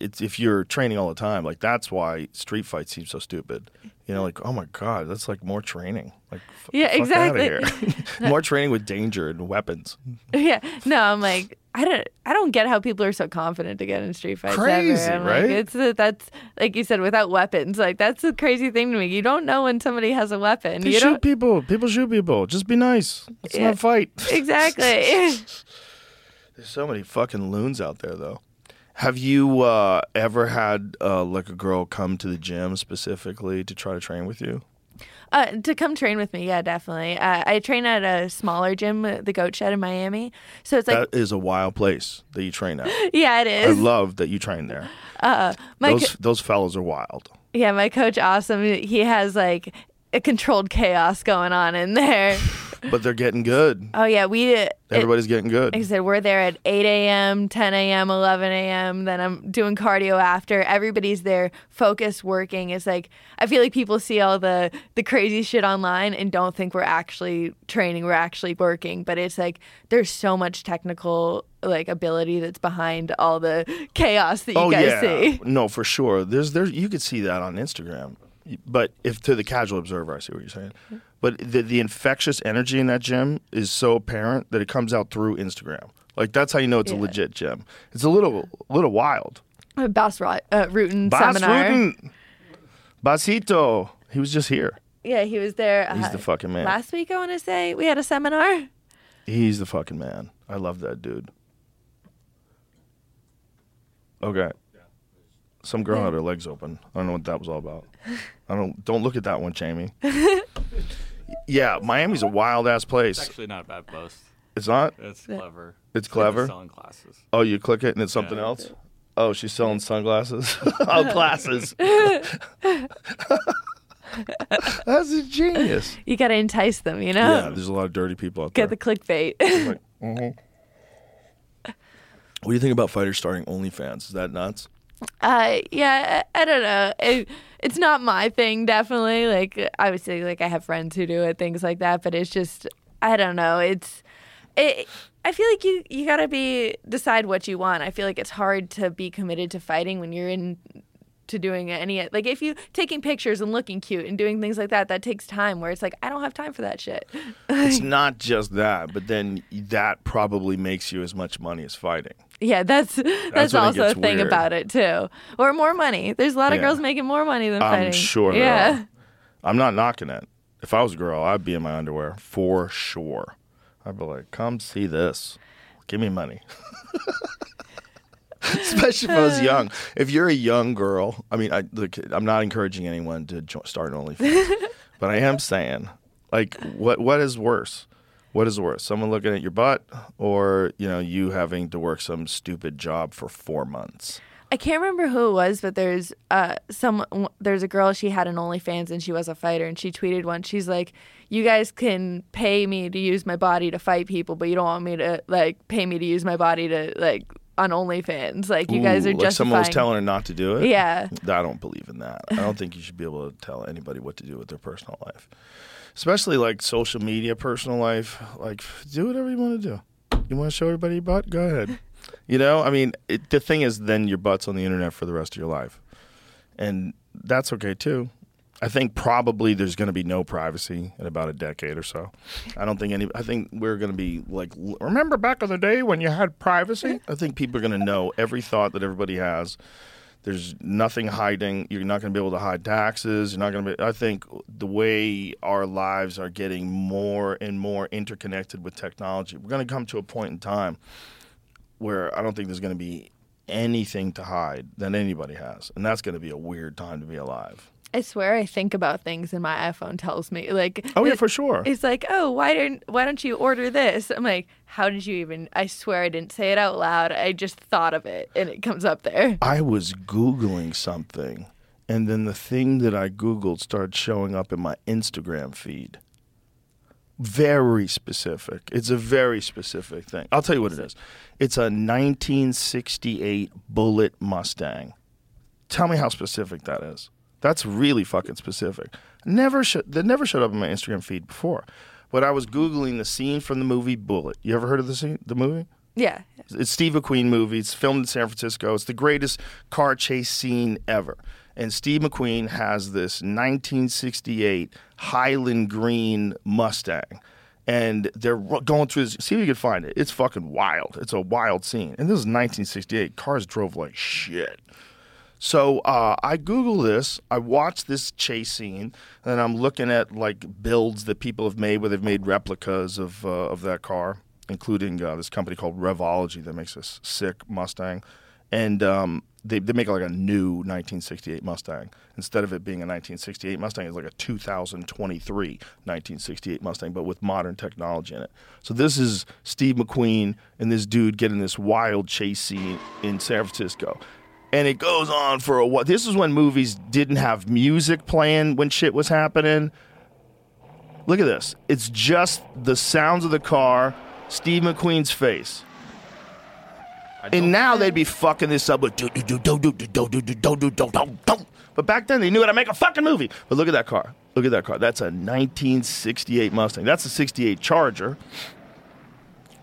it's if you're training all the time, like that's why street fights seem so stupid. You know, like oh my god, that's like more training. Like f- Yeah, exactly. here. more training with danger and weapons. yeah, no, I'm like. I don't. I don't get how people are so confident to get in street fights. Crazy, ever. I'm right? Like, it's a, that's like you said, without weapons. Like that's a crazy thing to me. You don't know when somebody has a weapon. They you shoot don't people. People shoot people. Just be nice. Let's Yeah. not fight. exactly. There's so many fucking loons out there, though. Have you uh, ever had uh, like a girl come to the gym specifically to try to train with you? Uh, to come train with me, yeah, definitely. Uh, I train at a smaller gym, uh, the Goat Shed in Miami. So it's like, that is a wild place that you train at. yeah, it is. I love that you train there. my those co- those fellows are wild. yeah, my coach, awesome. He has like a controlled chaos going on in there. But they're getting good. oh yeah, we. It, Everybody's getting good. like I said, we're there at 8 a.m., 10 a.m., 11 a.m. Then I'm doing cardio after. Everybody's there, focused, working. It's like I feel like people see all the the crazy shit online and don't think we're actually training, we're actually working. But it's like there's so much technical like ability that's behind all the chaos that you oh guys yeah, see. no, for sure. There's there you could see that on Instagram, but if to the casual observer, I see what you're saying. But the the infectious energy in that gym is so apparent that it comes out through Instagram. Like that's how you know it's a legit gym. It's a little little wild. Bas Ro- uh, Rutten Bas seminar. Rutten. Basito. He was just here. Yeah, he was there. He's uh, the fucking man. Last week, I want to say we had a seminar. He's the fucking man. I love that dude. Okay. Some girl had her legs open. I don't know what that was all about. I don't don't look at that one, Jamie. yeah, Miami's a wild ass place. It's place. actually not a bad boast. It's not. It's clever. It's clever? Selling classes. Oh, you click it and it's something Yeah. else. Oh, she's selling sunglasses. oh, glasses. That's a genius. You got to entice them, you know? Yeah, there's a lot of dirty people out there. Get the clickbait. Mhm. What do you think about fighters starting OnlyFans? Is that nuts? Uh, yeah, I, I don't know. It, it's not my thing, definitely. Like, obviously, like I have friends who do it, things like that. But it's just, I don't know. It's, it. I feel like you you gotta be decide what you want. I feel like it's hard to be committed to fighting when you're in to doing any like if you taking pictures and looking cute and doing things like that that takes time where it's like i don't have time for that shit It's not just that, but then that probably makes you as much money as fighting. Yeah that's that's, it also a thing weird. about it too or more money there's a lot of Yeah. girls making more money than I'm fighting sure yeah. I'm not knocking it. If I was a girl, I'd be in my underwear for sure. I'd be like, "Come see this. Give me money." Especially if I was young. If you're a young girl, I mean, I, look, I'm not encouraging anyone to jo- start an OnlyFans, but I am saying, like, what what is worse? What is worse? Someone looking at your butt, or you know, you having to work some stupid job for four months? I can't remember who it was, but there's uh some there's a girl she had an OnlyFans and she was a fighter and she tweeted once she's like, "You guys can pay me to use my body to fight people, but you don't want me to like pay me to use my body to like on OnlyFans. Like you guys Ooh, are like just someone was telling her not to do it. Yeah. I don't believe in that. I don't think you should be able to tell anybody what to do with their personal life, especially like social media, personal life. Like, do whatever you want to do. You want to show everybody your butt? Go ahead. You know, I mean, it, the thing is, then your butt's on the internet for the rest of your life, and that's okay too. I think probably there's going to be no privacy in about a decade or so. I don't think any. I think we're going to be like, remember back in the day when you had privacy? I think people are going to know every thought that everybody has. There's nothing hiding. You're not going to be able to hide taxes. You're not going to be. I think the way our lives are getting more and more interconnected with technology, we're going to come to a point in time where I don't think there's going to be anything to hide that anybody has, and that's going to be a weird time to be alive. I swear I think about things and my iPhone tells me like Oh yeah, for sure. It's like, oh, why didn't why don't you order this? I'm like, how did you even? I swear I didn't say it out loud. I just thought of it, and it comes up there. I was Googling something, and then the thing that I Googled started showing up in my Instagram feed. Very specific. It's a very specific thing. I'll tell you what it is. It's a 1968 Bullitt Mustang. Tell me how specific that is. That's really fucking specific. Never sh- that never showed up in my Instagram feed before. But I was googling the scene from the movie Bullitt. You ever heard of the scene, the movie? Yeah, It's Steve McQueen movie. It's filmed in San Francisco. It's the greatest car chase scene ever. And Steve McQueen has this 1968 Highland Green Mustang. And they're going through this. See if you can find it. It's fucking wild. It's a wild scene. And this is 1968. Cars drove like shit. So uh, I Google this. I watch this chase scene, and I'm looking at like builds that people have made, where they've made replicas of uh, of that car, including uh, this company called Revology that makes this sick Mustang. And um, they, they make like a new 1968 Mustang instead of it being a 1968 Mustang. It's like a 2023 1968 Mustang, but with modern technology in it. So this is Steve McQueen and this dude getting this wild chase scene in San Francisco. And it goes on for a while. This is when movies didn't have music playing when shit was happening. Look at this. It's just the sounds of the car, Steve McQueen's face. And now they'd be fucking this up with do do do do do do do do do do do do do do. But back then they knew how to make a fucking movie. But look at that car. Look at that car. That's a 1968 Mustang. That's a 68 Charger.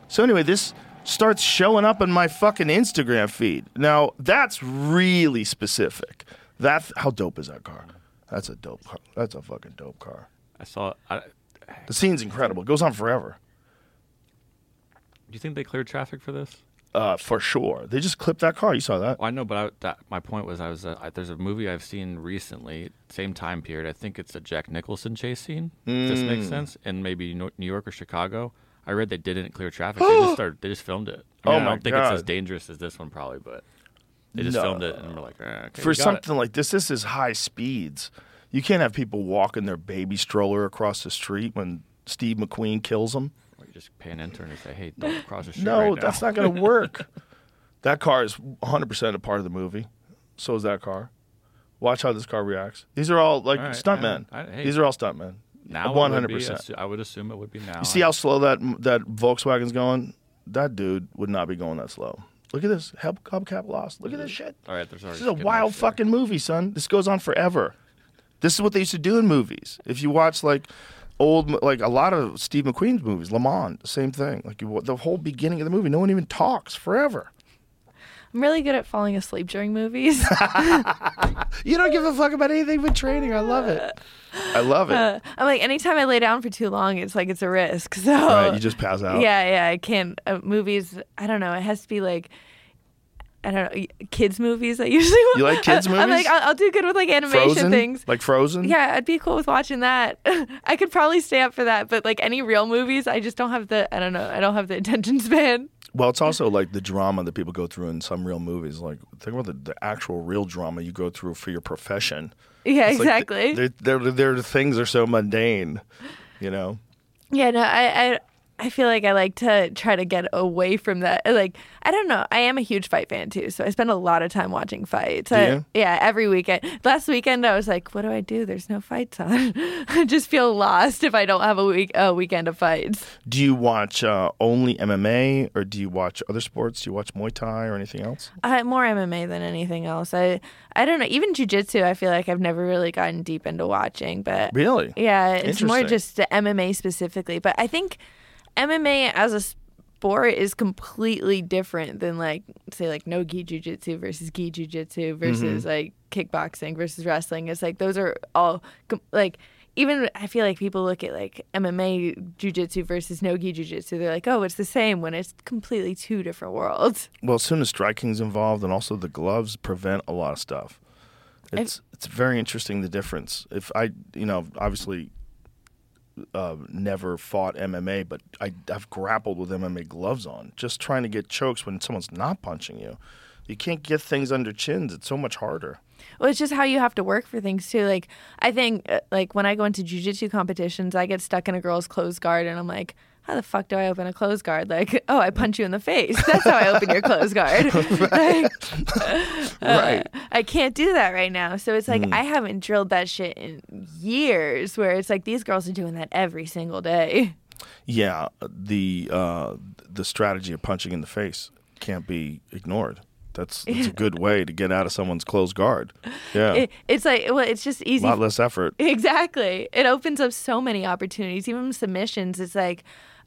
So anyway, this starts showing up in my fucking Instagram feed. Now that's really specific. That how dope is that car? That's a dope car. That's a fucking dope car. I saw. I, The scene's incredible. It goes on forever. do you think they cleared traffic for this? Uh, for sure. They just clipped that car. You saw that. Well, I know, but I, that, my point was, I was uh, I, there's a movie I've seen recently, same time period. I think it's a Jack Nicholson chase scene. If this makes Mm. sense, in maybe New York or Chicago. I read they didn't clear traffic. they just started. They just filmed it. I, mean, Oh I don't think it's as dangerous as this one, probably, but they just No. filmed it and we're like, eh, okay, for we got it. something like this, this is high speeds. You can't have people walking their baby stroller across the street when Steve McQueen kills them. Or you just pay an intern and say, hey, don't cross the street. No, right that's not going to work. that car is 100% a part of the movie. So is that car. Watch how this car reacts. These are all like All right, stuntmen. I- I- hey. These are all stuntmen. Now, one hundred percent. I would assume it would be now. You see how slow that that Volkswagen's going? That dude would not be going that slow. Look at this. Hub, hubcap lost. Look at this shit. All right, there's already This is a wild there. fucking movie, son. This goes on forever. This is what they used to do in movies. If you watch like old, like a lot of Steve McQueen's movies, Le Mans, same thing. Like the whole beginning of the movie, no one even talks forever. I'm really good at falling asleep during movies. You don't give a fuck about anything but training. I love it. I love it. Uh, I'm like, anytime I lay down for too long, it's like it's a risk. So right, you just pass out. yeah, yeah, I can't. Uh, movies, I don't know. It has to be like. I don't know, kids movies. I usually You like kids I, am like. I'll, I'll do good with like animation Frozen things. like Frozen. Yeah, I'd be cool with watching that. I could probably stay up for that, but like any real movies, I just don't have the. I don't know. I don't have the attention span. Well, it's also like the drama that people go through in some real movies. Like think about the, the actual real drama you go through for your profession. Yeah, It's exactly. th- They're, they're, they're, things are so mundane, you know. Yeah, no, I, I I feel like I like to try to get away from that. Like, I don't know. I am a huge fight fan too, so I spend a lot of time watching fights. I- yeah, every weekend. Last weekend, I was like, "What do I do? There's no fights on." I just feel lost if I don't have a week a weekend of fights. Do you watch uh, only MMA or do you watch other sports? Do you watch Muay Thai or anything else? I more MMA than anything else. I I don't know. Even jujitsu, I feel like I've never really gotten deep into watching, but Really? Yeah, it's more just the MMA specifically. But I think MMA as a sport is completely different than like say like no gi jujitsu versus gi jujitsu mm-hmm. versus like kickboxing versus wrestling. It's like those are all com- like even I feel like people look at like MMA jujitsu versus no gi jujitsu. They're like, oh, it's the same when it's completely two different worlds. Well, as soon as striking's involved, and also the gloves prevent a lot of stuff. It's it's very interesting the difference. If I, you know, obviously, uh, never fought MMA, but I, I've grappled with MMA gloves on, just trying to get chokes when someone's not punching you. You can't get things under chins. It's so much harder. Well, it's just how you have to work for things too. Like I think, uh, like when I go into jujitsu competitions, I get stuck in a girl's closed guard, and I'm like, how the fuck do I open a clothes guard? Like, oh, I punch you in the face. That's how I open your clothes guard. Like, uh, right. I can't do that right now. So it's like hmm. I haven't drilled that shit in years. Where it's like these girls are doing that every single day. Yeah, uh, the uh, the strategy of punching in the face can't be ignored. That's, that's a good way to get out of someone's closed guard. Yeah, It, it's like, well, it's just easy. a lot less effort. Exactly. It opens up so many opportunities. Even submissions, it's like,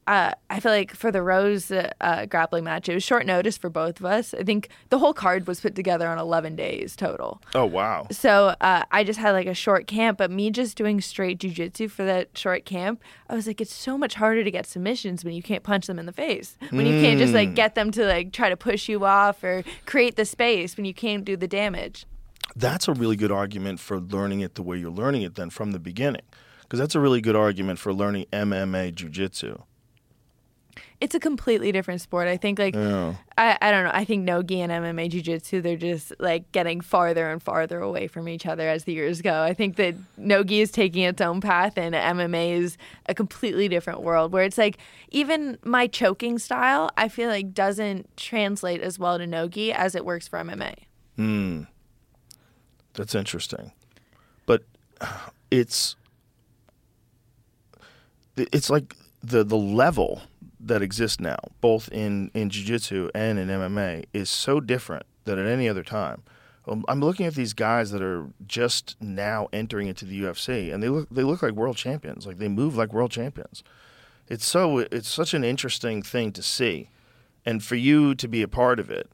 uh, I feel like for the Rose uh, grappling match, it was short notice for both of us. I think the whole card was put together on 11 days total. Oh wow. So uh, I just had like a short camp, but me just doing straight jujitsu for that short camp, I was like, it's so much harder to get submissions when you can't punch them in the face. When you can't just like get them to like try to push you off or create the space when you can't do the damage. That's a really good argument for learning it the way you're learning it then from the beginning. Because that's a really good argument for learning MMA jiu-jitsu. It's a completely different sport. I think like Yeah. I, I don't know. I think Nogi and MMA Jiu Jitsu they're just like getting farther and farther away from each other as the years go. I think that Nogi is taking its own path and MMA is a completely different world where it's like even my choking style I feel like doesn't translate as well to Nogi as it works for MMA. Hmm. That's interesting. But it's it's like the the level that exists now, both in in jiu-jitsu and in MMA, is so different than at any other time. Um, I'm looking at these guys that are just now entering into the UFC, and they look they look like world champions. Like they move like world champions. It's so it's such an interesting thing to see, and for you to be a part of it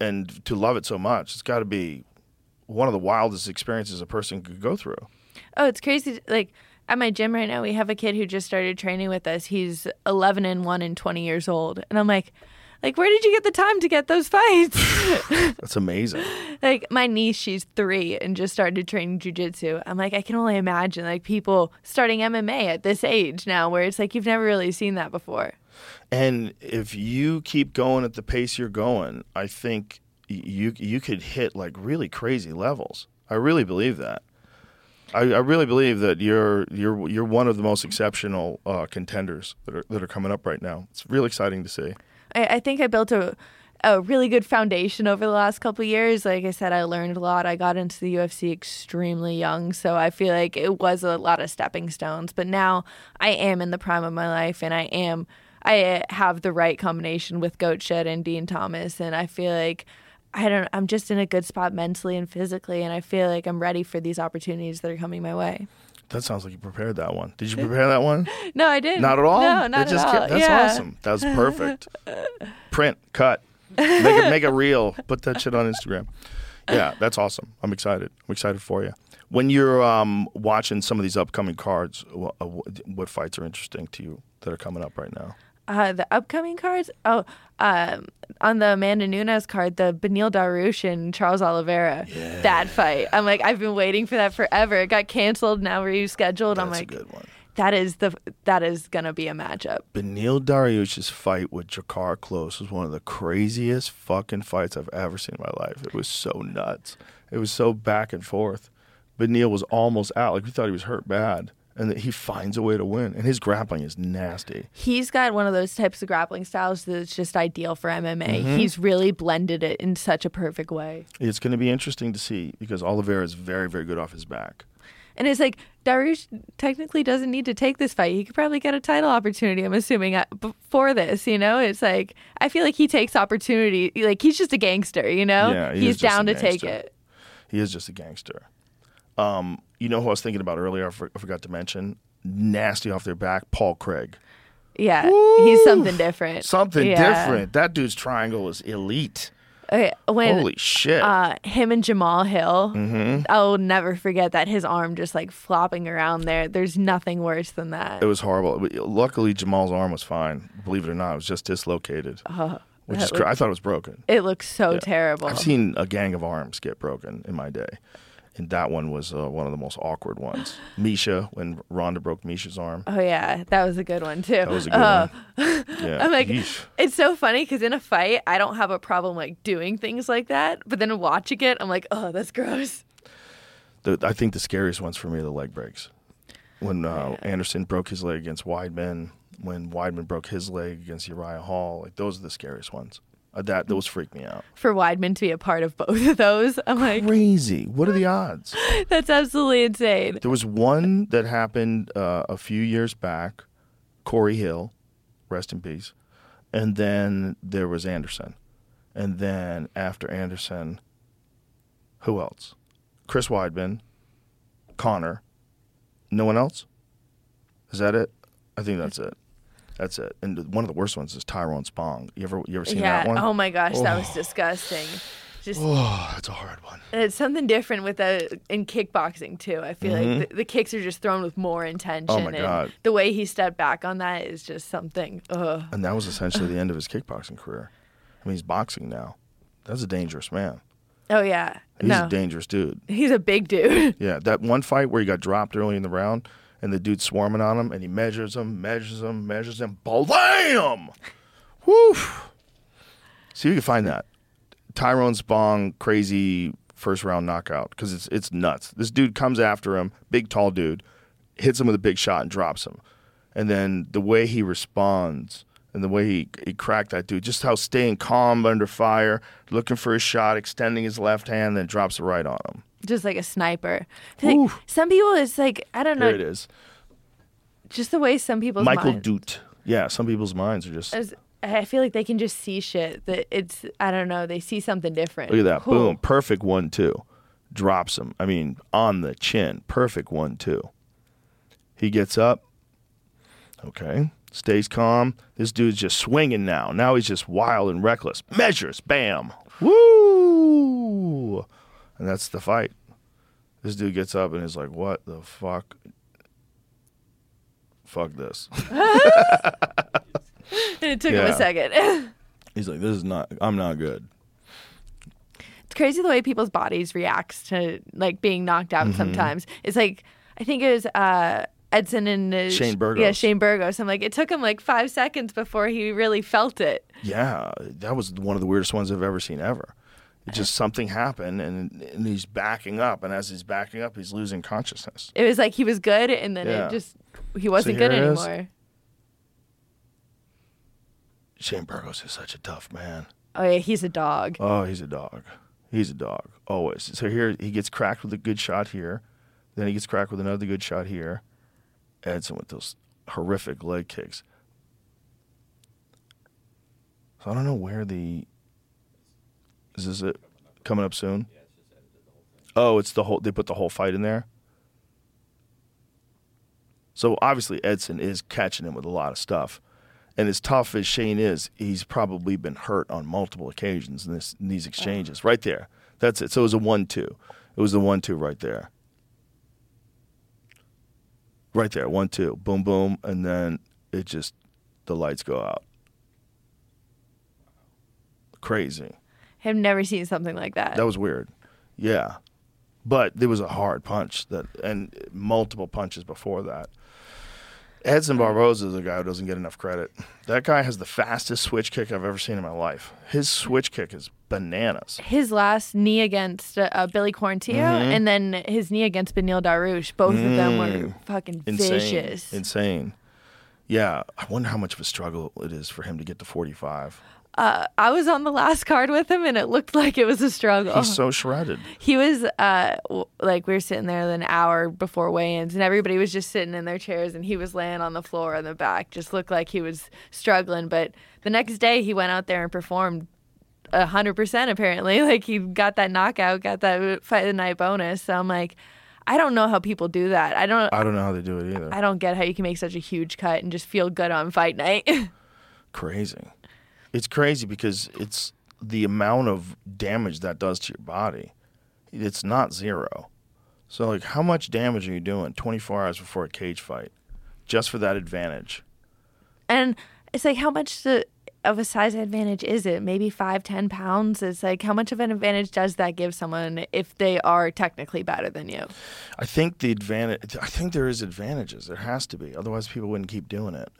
and to love it so much, it's got to be one of the wildest experiences a person could go through. Oh, it's crazy. Like at my gym right now, we have a kid who just started training with us. He's 11 and 1 and 20 years old. And I'm like, like where did you get the time to get those fights? That's amazing. like my niece, she's 3 and just started training jujitsu. I'm like, I can only imagine like people starting MMA at this age now where it's like you've never really seen that before. And if you keep going at the pace you're going, I think you you could hit like really crazy levels. I really believe that. I, I really believe that you're you're you're one of the most exceptional uh, contenders that are that are coming up right now. It's really exciting to see. I, I think I built a a really good foundation over the last couple years. Like I said, I learned a lot. I got into the UFC extremely young, so I feel like it was a lot of stepping stones. But now I am in the prime of my life, and I am I have the right combination with Goat Shed and Dean Thomas, and I feel like. I don't. I'm just in a good spot mentally and physically, and I feel like I'm ready for these opportunities that are coming my way. That sounds like you prepared that one. Did you prepare that one? No, I didn't. Not at all. No, not just at all. That's yeah. awesome. was perfect. Print, cut, make a, make a reel. Put that shit on Instagram. Yeah, that's awesome. I'm excited. I'm excited for you. When you're um, watching some of these upcoming cards, wha- uh, what fights are interesting to you that are coming up right now? Uh, the upcoming cards. Oh, um, on the Amanda Nunes card, the Beneil Dariush and Charles Oliveira. That fight. I'm like, I've been waiting for that forever. It got canceled. Now rescheduled. I'm That's like, a good one. that is the that is gonna be a matchup. Beneil Dariush's fight with Drakkar Klose was one of the craziest fucking fights I've ever seen in my life. It was so nuts. It was so back and forth. Beneil was almost out. Like we thought he was hurt bad. And that he finds a way to win. And his grappling is nasty. He's got one of those types of grappling styles that's just ideal for MMA. Mm-hmm. He's really blended it in such a perfect way. It's going to be interesting to see because Oliveira is very, very good off his back. And it's like Dariush technically doesn't need to take this fight. He could probably get a title opportunity. I'm assuming at, before this. You know, it's like I feel like he takes opportunity. Like he's just a gangster. You know, Yeah, he he's down to take it. He is just a gangster. Um, you know who I was thinking about earlier? I, for, I forgot to mention. Nasty off their back, Paul Craig. Yeah, he's something different. Something Yeah. different. That dude's triangle is elite. Okay, when Holy shit. uh, him and Jamahal Hill, Mm-hmm. I'll never forget that his arm just like flopping around there. There's nothing worse than that. it was horrible. Luckily, Jamahal's arm was fine. Believe it or not, it was just dislocated. which Uh-huh. that is looked- I thought it was broken. It looks so terrible. I've seen a gang of arms get broken in my day. And that one was uh, one of the most awkward ones. Miesha, when Ronda broke Miesha's arm. Oh yeah, that was a good one too. That was a good Uh, one. Yeah. I'm like, Yeesh. it's so funny because in a fight, I don't have a problem like doing things like that, but then watching it, I'm like, oh, that's gross. The, I think the scariest ones for me are the leg breaks. When uh, Anderson broke his leg against Weidman, when Weidman broke his leg against Uriah Hall, like those are the scariest ones. Uh, that those freak me out. For Weidman to be a part of both of those, I'm like, Crazy. What are the odds? that's absolutely insane. There was one that happened uh, a few years back, Corey Hill, rest in peace, and then there was Anderson, and then after Anderson, who else? Chris Weidman, Conor. No one else. Is that it? I think that's it. That's it. And one of the worst ones is Tyrone Spong. You ever you ever seen yeah. that one? Oh my gosh, that was disgusting. Just Oh, that's a hard one. and it's something different with the in kickboxing too. I feel like the, the kicks are just thrown with more intention. Mm-hmm. Oh my and God. The way he stepped back on that is just something. Ugh. And that was essentially the end of his kickboxing career. I mean, he's boxing now. That's a dangerous man. Oh yeah. He's no. a dangerous dude. He's a big dude. Yeah, that one fight where he got dropped early in the round, and the dude's swarming on him, and he measures him, measures him, measures him, blam! Woo! See if you can find that. Tyrone Spong crazy first round knockout because it's it's nuts. This dude comes after him, big tall dude, hits him with a big shot and drops him, and then the way he responds and the way he he cracked that dude, just how staying calm under fire, looking for his shot, extending his left hand, then drops the right on him. Just like a sniper. Ooh. some people, it's like I don't know, There it is, just the way some people. Michael minds, Doot. Yeah, some people's minds are just. I feel like they can just see shit that it's I don't know. They see something different. Look at that. Cool. Boom. Perfect one, two. Drops him. I mean, on the chin. Perfect one, two. He gets up. Okay. Stays calm. This dude's just swinging now. Now he's just wild and reckless. Measures. Bam. Woo. And that's the fight. This dude gets up and is like, what the fuck? Fuck this. it took him a second. He's like, this is not, I'm not good. it's crazy the way people's bodies reacts to like being knocked Mm-hmm. out sometimes. It's like I think it was uh Edson and uh, Shane Burgos. Yeah, Shane Burgos. I'm like, it took him like five seconds before he really felt it. Yeah, that was one of the weirdest ones I've ever seen ever. It just something happened, and, and he's backing up, and as he's backing up, he's losing consciousness. It was like he was good, and then Yeah. it just he wasn't here good it is. anymore. Shane Burgos is such a tough man. Oh yeah, he's a dog. Oh, he's a dog. He's a dog always. So here he gets cracked with a good shot here, then he gets cracked with another good shot here. Edson with those horrific leg kicks. So I don't know where the is this it coming up soon? Oh, it's the whole they put the whole fight in there. So obviously Edson is catching him with a lot of stuff. And as tough as Shane is, he's probably been hurt on multiple occasions in, this, in these exchanges. Uh-huh. Right there. That's it. So it was a one-two. It was the one-two right there. Right there, one-two, boom, boom, and then it just the lights go out. Crazy. I've never seen something like that. That was weird. Yeah. But there was a hard punch that and multiple punches before that. Edson Barboza is a guy who doesn't get enough credit. That guy has the fastest switch kick I've ever seen in my life. His switch kick is bananas. his last knee against uh, uh, Billy Quarantillo, Mm-hmm. and then his knee against Beneil Dariush. Both of them were fucking Mm. Insane. vicious. Insane. Yeah, I wonder how much of a struggle it is for him to get to 45. Uh, I was on the last card with him, and it looked like it was a struggle. He's so shredded. he was uh, like we were sitting there an hour before weigh-ins, and everybody was just sitting in their chairs, and he was laying on the floor in the back, just looked like he was struggling. But the next day, he went out there and performed a hundred percent. Apparently, like he got that knockout, got that fight of the night bonus. So I'm like, I don't know how people do that. I don't. I don't know how they do it either. I don't get how you can make such a huge cut and just feel good on fight night. crazy. It's crazy because it's the amount of damage that does to your body. It's not zero. So like how much damage are you doing 24 hours before a cage fight just for that advantage? and it's like, how much the, of a size advantage is it? Maybe five, ten pounds. It's like, how much of an advantage does that give someone if they are technically better than you? I think the advantage I think there is advantages. There has to be. Otherwise people wouldn't keep doing it.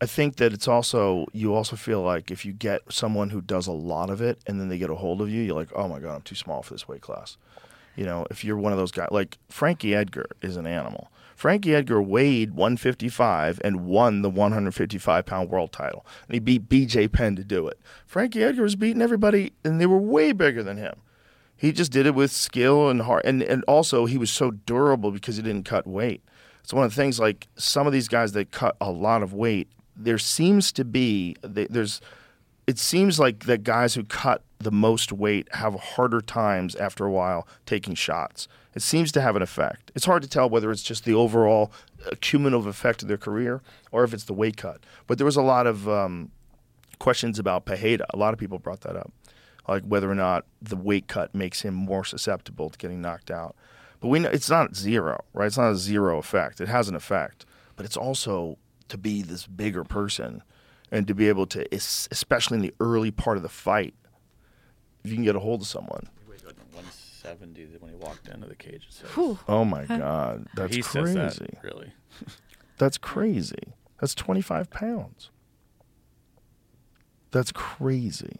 I think that it's also you also feel like if you get someone who does a lot of it and then they get a hold of you, you're like, "Oh my god, I'm too small for this weight class." You know, if you're one of those guys like Frankie Edgar is an animal. Frankie Edgar weighed 155 and won the 155 pound world title, and he beat B.J. Penn to do it. Frankie Edgar was beating everybody, and they were way bigger than him. He just did it with skill and heart, and and also he was so durable because he didn't cut weight. It's one of the things like some of these guys that cut a lot of weight. There seems to be there's it seems like the guys who cut the most weight have harder times after a while taking shots. It seems to have an effect. It's hard to tell whether it's just the overall uh, cumulative effect of their career or if it's the weight cut. But there was a lot of um, questions about Pajeda. A lot of people brought that up, like whether or not the weight cut makes him more susceptible to getting knocked out. But we know it's not zero, right? It's not a zero effect. It has an effect, but it's also to be this bigger person and to be able to, especially in the early part of the fight, if you can get a hold of someone. seventy when he walked into the cage. Says. Oh my god, that's he crazy. says that really. That's crazy. That's 25 pounds. That's crazy.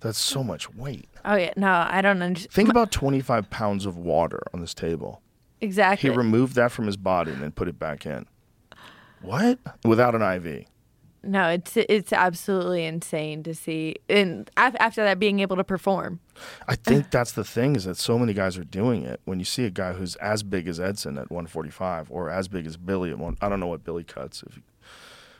That's so much weight. Oh yeah, no, I don't understand. Think about 25 pounds of water on this table. Exactly. He removed that from his body and then put it back in. What? Without an IV. no, it's it's absolutely insane to see, and after that, being able to perform. I think that's the thing is that so many guys are doing it. When you see a guy who's as big as Edson at 145 or as big as Billy at one, I don't know what Billy cuts. If,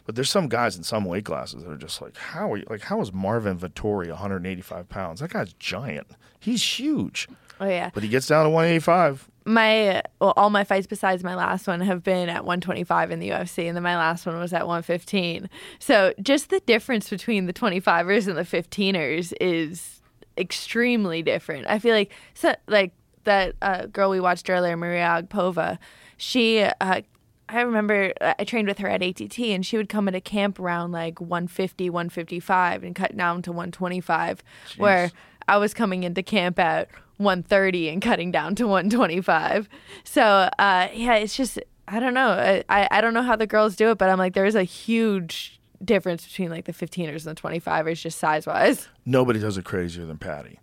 but there's some guys in some weight classes that are just like, how are you? Like, how is Marvin Vettori 185 pounds? That guy's giant. He's huge. Oh yeah, But he gets down to 185. My well, all my fights besides my last one have been at 125 in the UFC, and then my last one was at 115. So just the difference between the 25ers and the 15ers is extremely different. I feel like so, like that uh, girl we watched earlier, Maria Agapova, she. Uh, I remember uh, I trained with her at ATT and she would come into camp around like 150, 155 and cut down to 125 where I was coming into camp at 130 and cutting down to 125. So, uh, yeah, it's just, I don't know. I, I, don't know how the girls do it, but I'm like, there's a huge difference between like the 15ers and the 25ers just size wise. Nobody does it crazier than Paddy.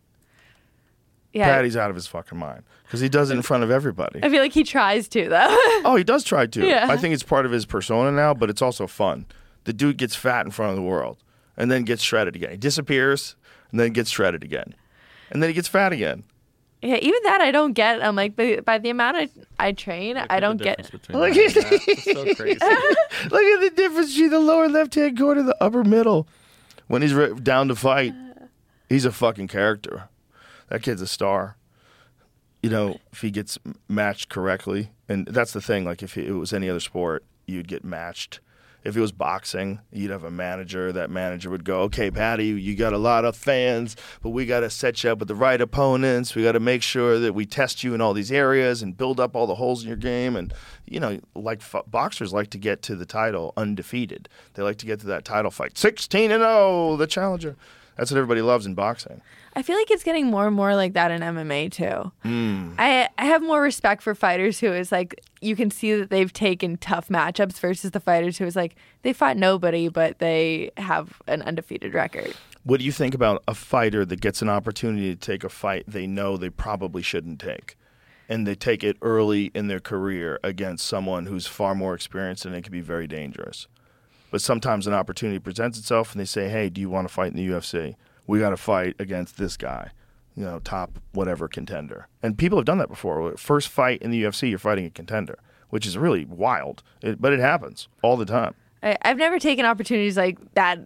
Yeah. Paddy's out of his fucking mind because he does it in front of everybody. I feel like he tries to though. Oh, he does try to. Yeah. I think it's part of his persona now, but it's also fun. The dude gets fat in front of the world and then gets shredded again. He disappears and then gets shredded again. And then he gets fat again. Yeah, even that I don't get. I'm like, by, by the amount I, I train, Look I don't get. Look at that. So crazy. Look at the difference between the lower left hand corner the upper middle. When he's re- down to fight, he's a fucking character. That kid's a star. You know, if he gets matched correctly, and that's the thing. Like if it was any other sport, you'd get matched. If it was boxing, you'd have a manager. That manager would go, "Okay, Paddy, you got a lot of fans, but we got to set you up with the right opponents. We got to make sure that we test you in all these areas and build up all the holes in your game." And you know, like f- boxers like to get to the title undefeated. They like to get to that title fight, sixteen and zero, the challenger. That's what everybody loves in boxing. I feel like it's getting more and more like that in MMA too. Hmm. I I have more respect for fighters who is like you can see that they've taken tough matchups versus the fighters who is like they fought nobody but they have an undefeated record. What do you think about a fighter that gets an opportunity to take a fight they know they probably shouldn't take? And they take it early in their career against someone who's far more experienced and it can be very dangerous. But sometimes an opportunity presents itself and they say, hey, do you want to fight in the UFC? We got to fight against this guy, you know, top whatever contender. And people have done that before. First fight in the UFC, you're fighting a contender, which is really wild. It, but it happens all the time. I, I've never taken opportunities like that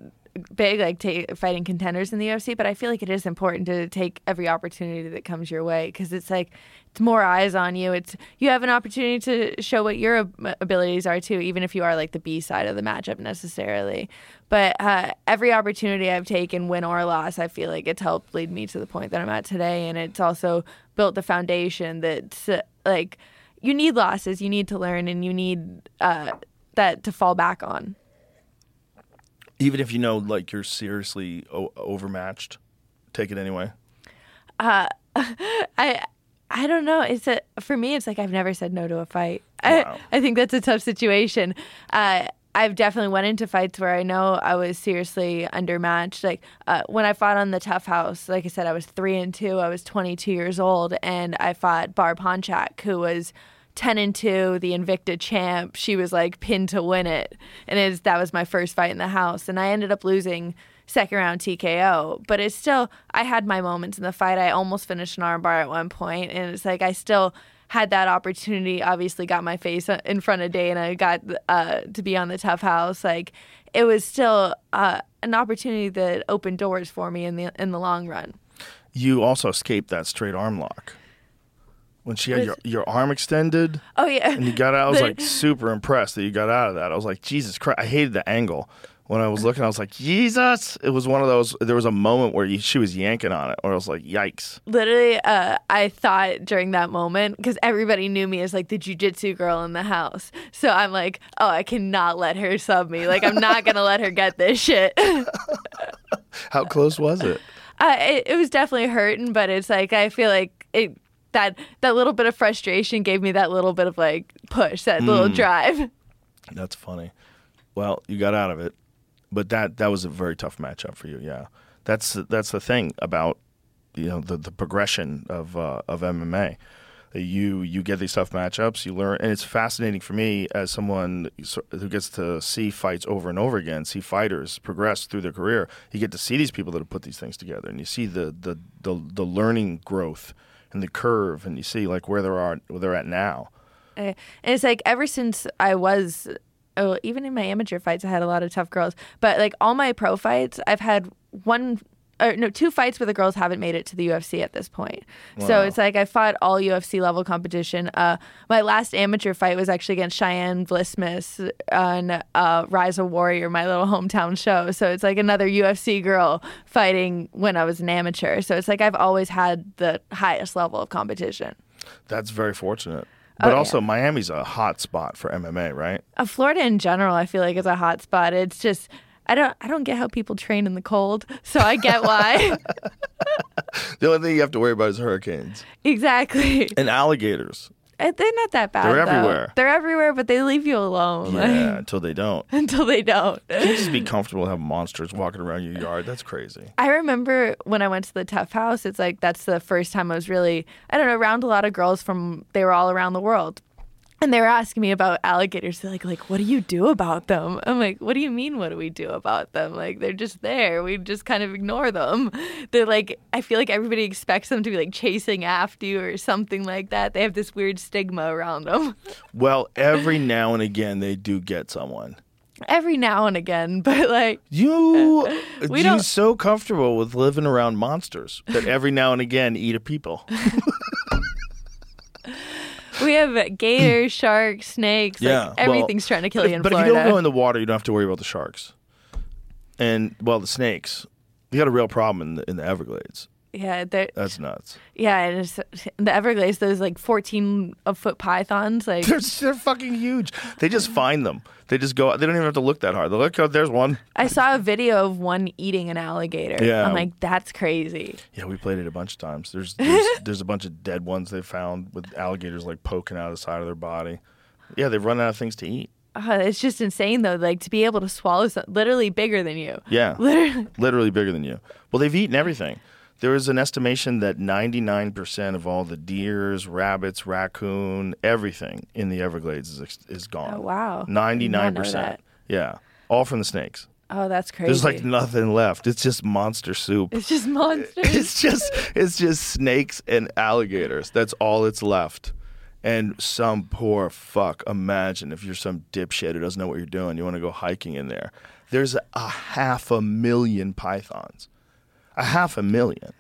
big, like fighting contenders in the UFC, but I feel like it is important to take every opportunity that comes your way because it's like it's more eyes on you. It's you have an opportunity to show what your ab- abilities are too, even if you are like the B side of the matchup necessarily. But uh, every opportunity I've taken, win or loss, I feel like it's helped lead me to the point that I'm at today, and it's also built the foundation that's uh, like you need losses, you need to learn, and you need uh, that to fall back on. Even if you know, like, you're seriously o- overmatched, take it anyway. I I don't know. It's a for me. It's like I've never said no to a fight. Wow. I I think that's a tough situation. Uh, I've definitely went into fights where I know I was seriously undermatched. Like uh, when I fought on the TUF House, like I said, I was three and two. I was 22 years old, and I fought Barb Honchak, who was 10 and 2 the invicta champ she was like pinned to win it. And it's that was my first fight in the house. And i ended up losing second round tko but it's still i had my moments in the fight. I almost finished an armbar at one point. And it's like i still had that opportunity obviously got my face in front of dana got uh, to be on the TUF house. Like it was still uh, an opportunity that opened doors for me in the in the long run. You also escaped that straight arm lock. When she had your, your arm extended oh yeah and you got out, I was like super impressed that you got out of that. I was like, Jesus Christ. I hated the angle. When I was looking, I was like, Jesus. It was one of those, there was a moment where you, she was yanking on it, where I was like, yikes. literally uh, i thought during that moment because everybody knew me as like the jujitsu girl in the house so i'm like oh i cannot let her sub me like i'm not gonna let her get this shit uh, How close was it? it, it was definitely hurting but it's like i feel like it that that little bit of frustration gave me that little bit of like push, that little Mm. drive. That's funny. Well, you got out of it, but that that was a very tough matchup for you. Yeah, that's that's the thing about you know the the progression of uh, of MMA. You you get these tough matchups. You learn, and it's fascinating for me as someone who gets to see fights over and over again, see fighters progress through their career. You get to see these people that have put these things together, and you see the the the, the learning growth and the curve, and you see like where they are where they're at now. Uh, And it's like ever since I was, oh, even in my amateur fights, I had a lot of tough girls. But like all my pro fights, I've had one. Or no, two fights where the girls haven't made it to the UFC at this point. So it's like I fought all UFC level competition. Uh, my last amateur fight was actually against Cheyanne Vlismas on uh, Rise of Warrior, my little hometown show. So it's like another UFC girl fighting when I was an amateur. So it's like I've always had the highest level of competition. That's very fortunate. But Oh, also, Miami's a hot spot for MMA, right? uh, Florida in general, I feel like is a hot spot. It's just I don't I don't get how people train in the cold, so I get why. The only thing you have to worry about is hurricanes exactly. and alligators. Uh, They're not that bad. They're though. everywhere. They're everywhere, but they leave you alone Yeah, until they don't. until they don't. You can't just be comfortable having monsters walking around your yard. That's crazy. I remember when I went to the TUF House. It's like that's the first time I was really I don't know around a lot of girls from they were all around the world. And they were asking me about alligators. They're like, like, what do you do about them? I'm like, what do you mean? What do we do about them? Like, they're just there. We just kind of ignore them. They're like, I feel like everybody expects them to be like chasing after you or something like that. They have this weird stigma around them. Well, every now and again, they do get someone. Every now and again, but like, You, We you're don't- so comfortable with living around monsters that every now and again eat a people. We have gators, sharks, snakes. Yeah, like, well, everything's trying to kill you in but Florida. But if you don't go in the water, you don't have to worry about the sharks. And well, the snakes. You got a real problem in the, in the Everglades. Yeah, That's nuts. Yeah, and it's, the Everglades, those like 14 foot pythons, like They're they're fucking huge. They just find them. They just go. They don't even have to look that hard. They look. Oh, there's one. I saw a video of one eating an alligator. Yeah. I'm like, that's crazy. Yeah, we played it a bunch of times. There's there's, there's a bunch of dead ones they found with alligators like poking out of the side of their body. Yeah, they've run out of things to eat. Uh, it's just insane though, like to be able to swallow something literally bigger than you. Yeah, Literally. literally bigger than you. Well, they've eaten everything. There is an estimation that 99% of all the deers, rabbits, raccoon, everything in the Everglades is is gone. Oh, wow. Did not know 99%. that. Yeah, all from the snakes. Oh, that's crazy. There's like nothing left. It's just monster soup. it's just monsters. it's just it's just snakes and alligators. That's all it's left. And some poor fuck. Imagine if you're some dipshit who doesn't know what you're doing. You want to go hiking in there. There's a half a million pythons. A half a million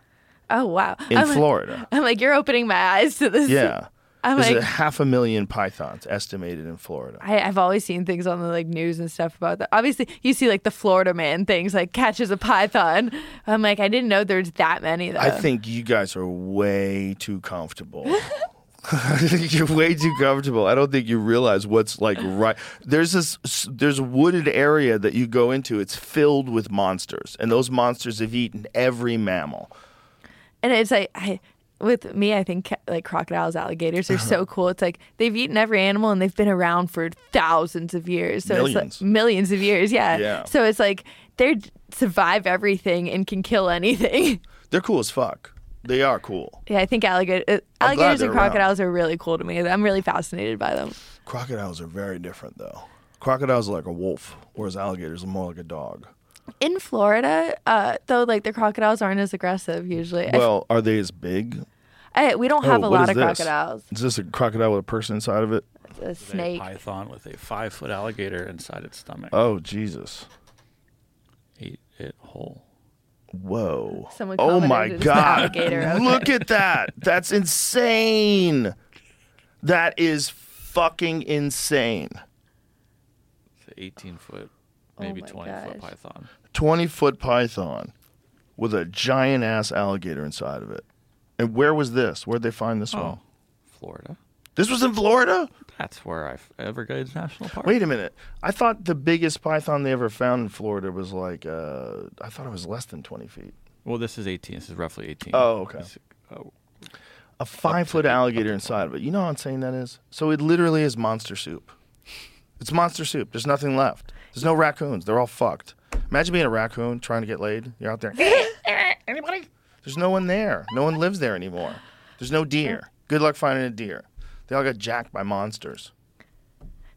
oh, wow. in I'm like- Florida. I'm like, you're opening my eyes to this. Yeah. I'm There's like, a half a million pythons estimated in Florida. I, I've always seen things on the like news and stuff about that. Obviously, you see like the Florida man things, like catches a python. I'm like, I didn't know there's that many though. I think you guys are way too comfortable. You're way too comfortable. I don't think you realize what's like right. There's this there's a wooded area that you go into. It's filled with monsters, and those monsters have eaten every mammal. and it's like I, with me, I think like crocodiles, alligators are Uh-huh. so cool. It's like they've eaten every animal and they've been around for thousands of years. So it's Millions. like millions of years. Yeah. Yeah. So it's like they survive everything and can kill anything. They're cool as fuck. They are cool. yeah, I think alligator, uh, alligators they're and around. crocodiles are really cool to me. I'm really fascinated by them. Crocodiles are very different though. Crocodiles are like a wolf, whereas alligators are more like a dog. In Florida, uh, though, like the crocodiles aren't as aggressive usually. Well, are they as big? I, we don't have Oh, a lot of this? crocodiles. Is this a crocodile with a person inside of it? It's a A snake. python with a five foot alligator inside its stomach. Oh Jesus! Ate it whole. Whoa. Someone oh my God. okay. Look at that. That's insane. That is fucking insane. It's an 18 foot, Oh maybe my 20 foot python. 20 foot python with a giant ass alligator inside of it. And where was this? Where'd they find this oh, one? Oh, Florida. This was in Florida? That's where I've Everglades National Park. Wait a minute. I thought the biggest python they ever found in Florida was like, uh, I thought it was less than 20 feet. Well, this is 18. This is roughly 18. Oh, okay. This- oh, a five foot alligator inside of it. You know how insane that is? So it literally is monster soup. It's monster soup. There's nothing left. There's no raccoons. They're all fucked. Imagine being a raccoon trying to get laid. You're out there. Anybody? There's no one there. No one lives there anymore. There's no deer. Good luck finding a deer. They all got jacked by monsters.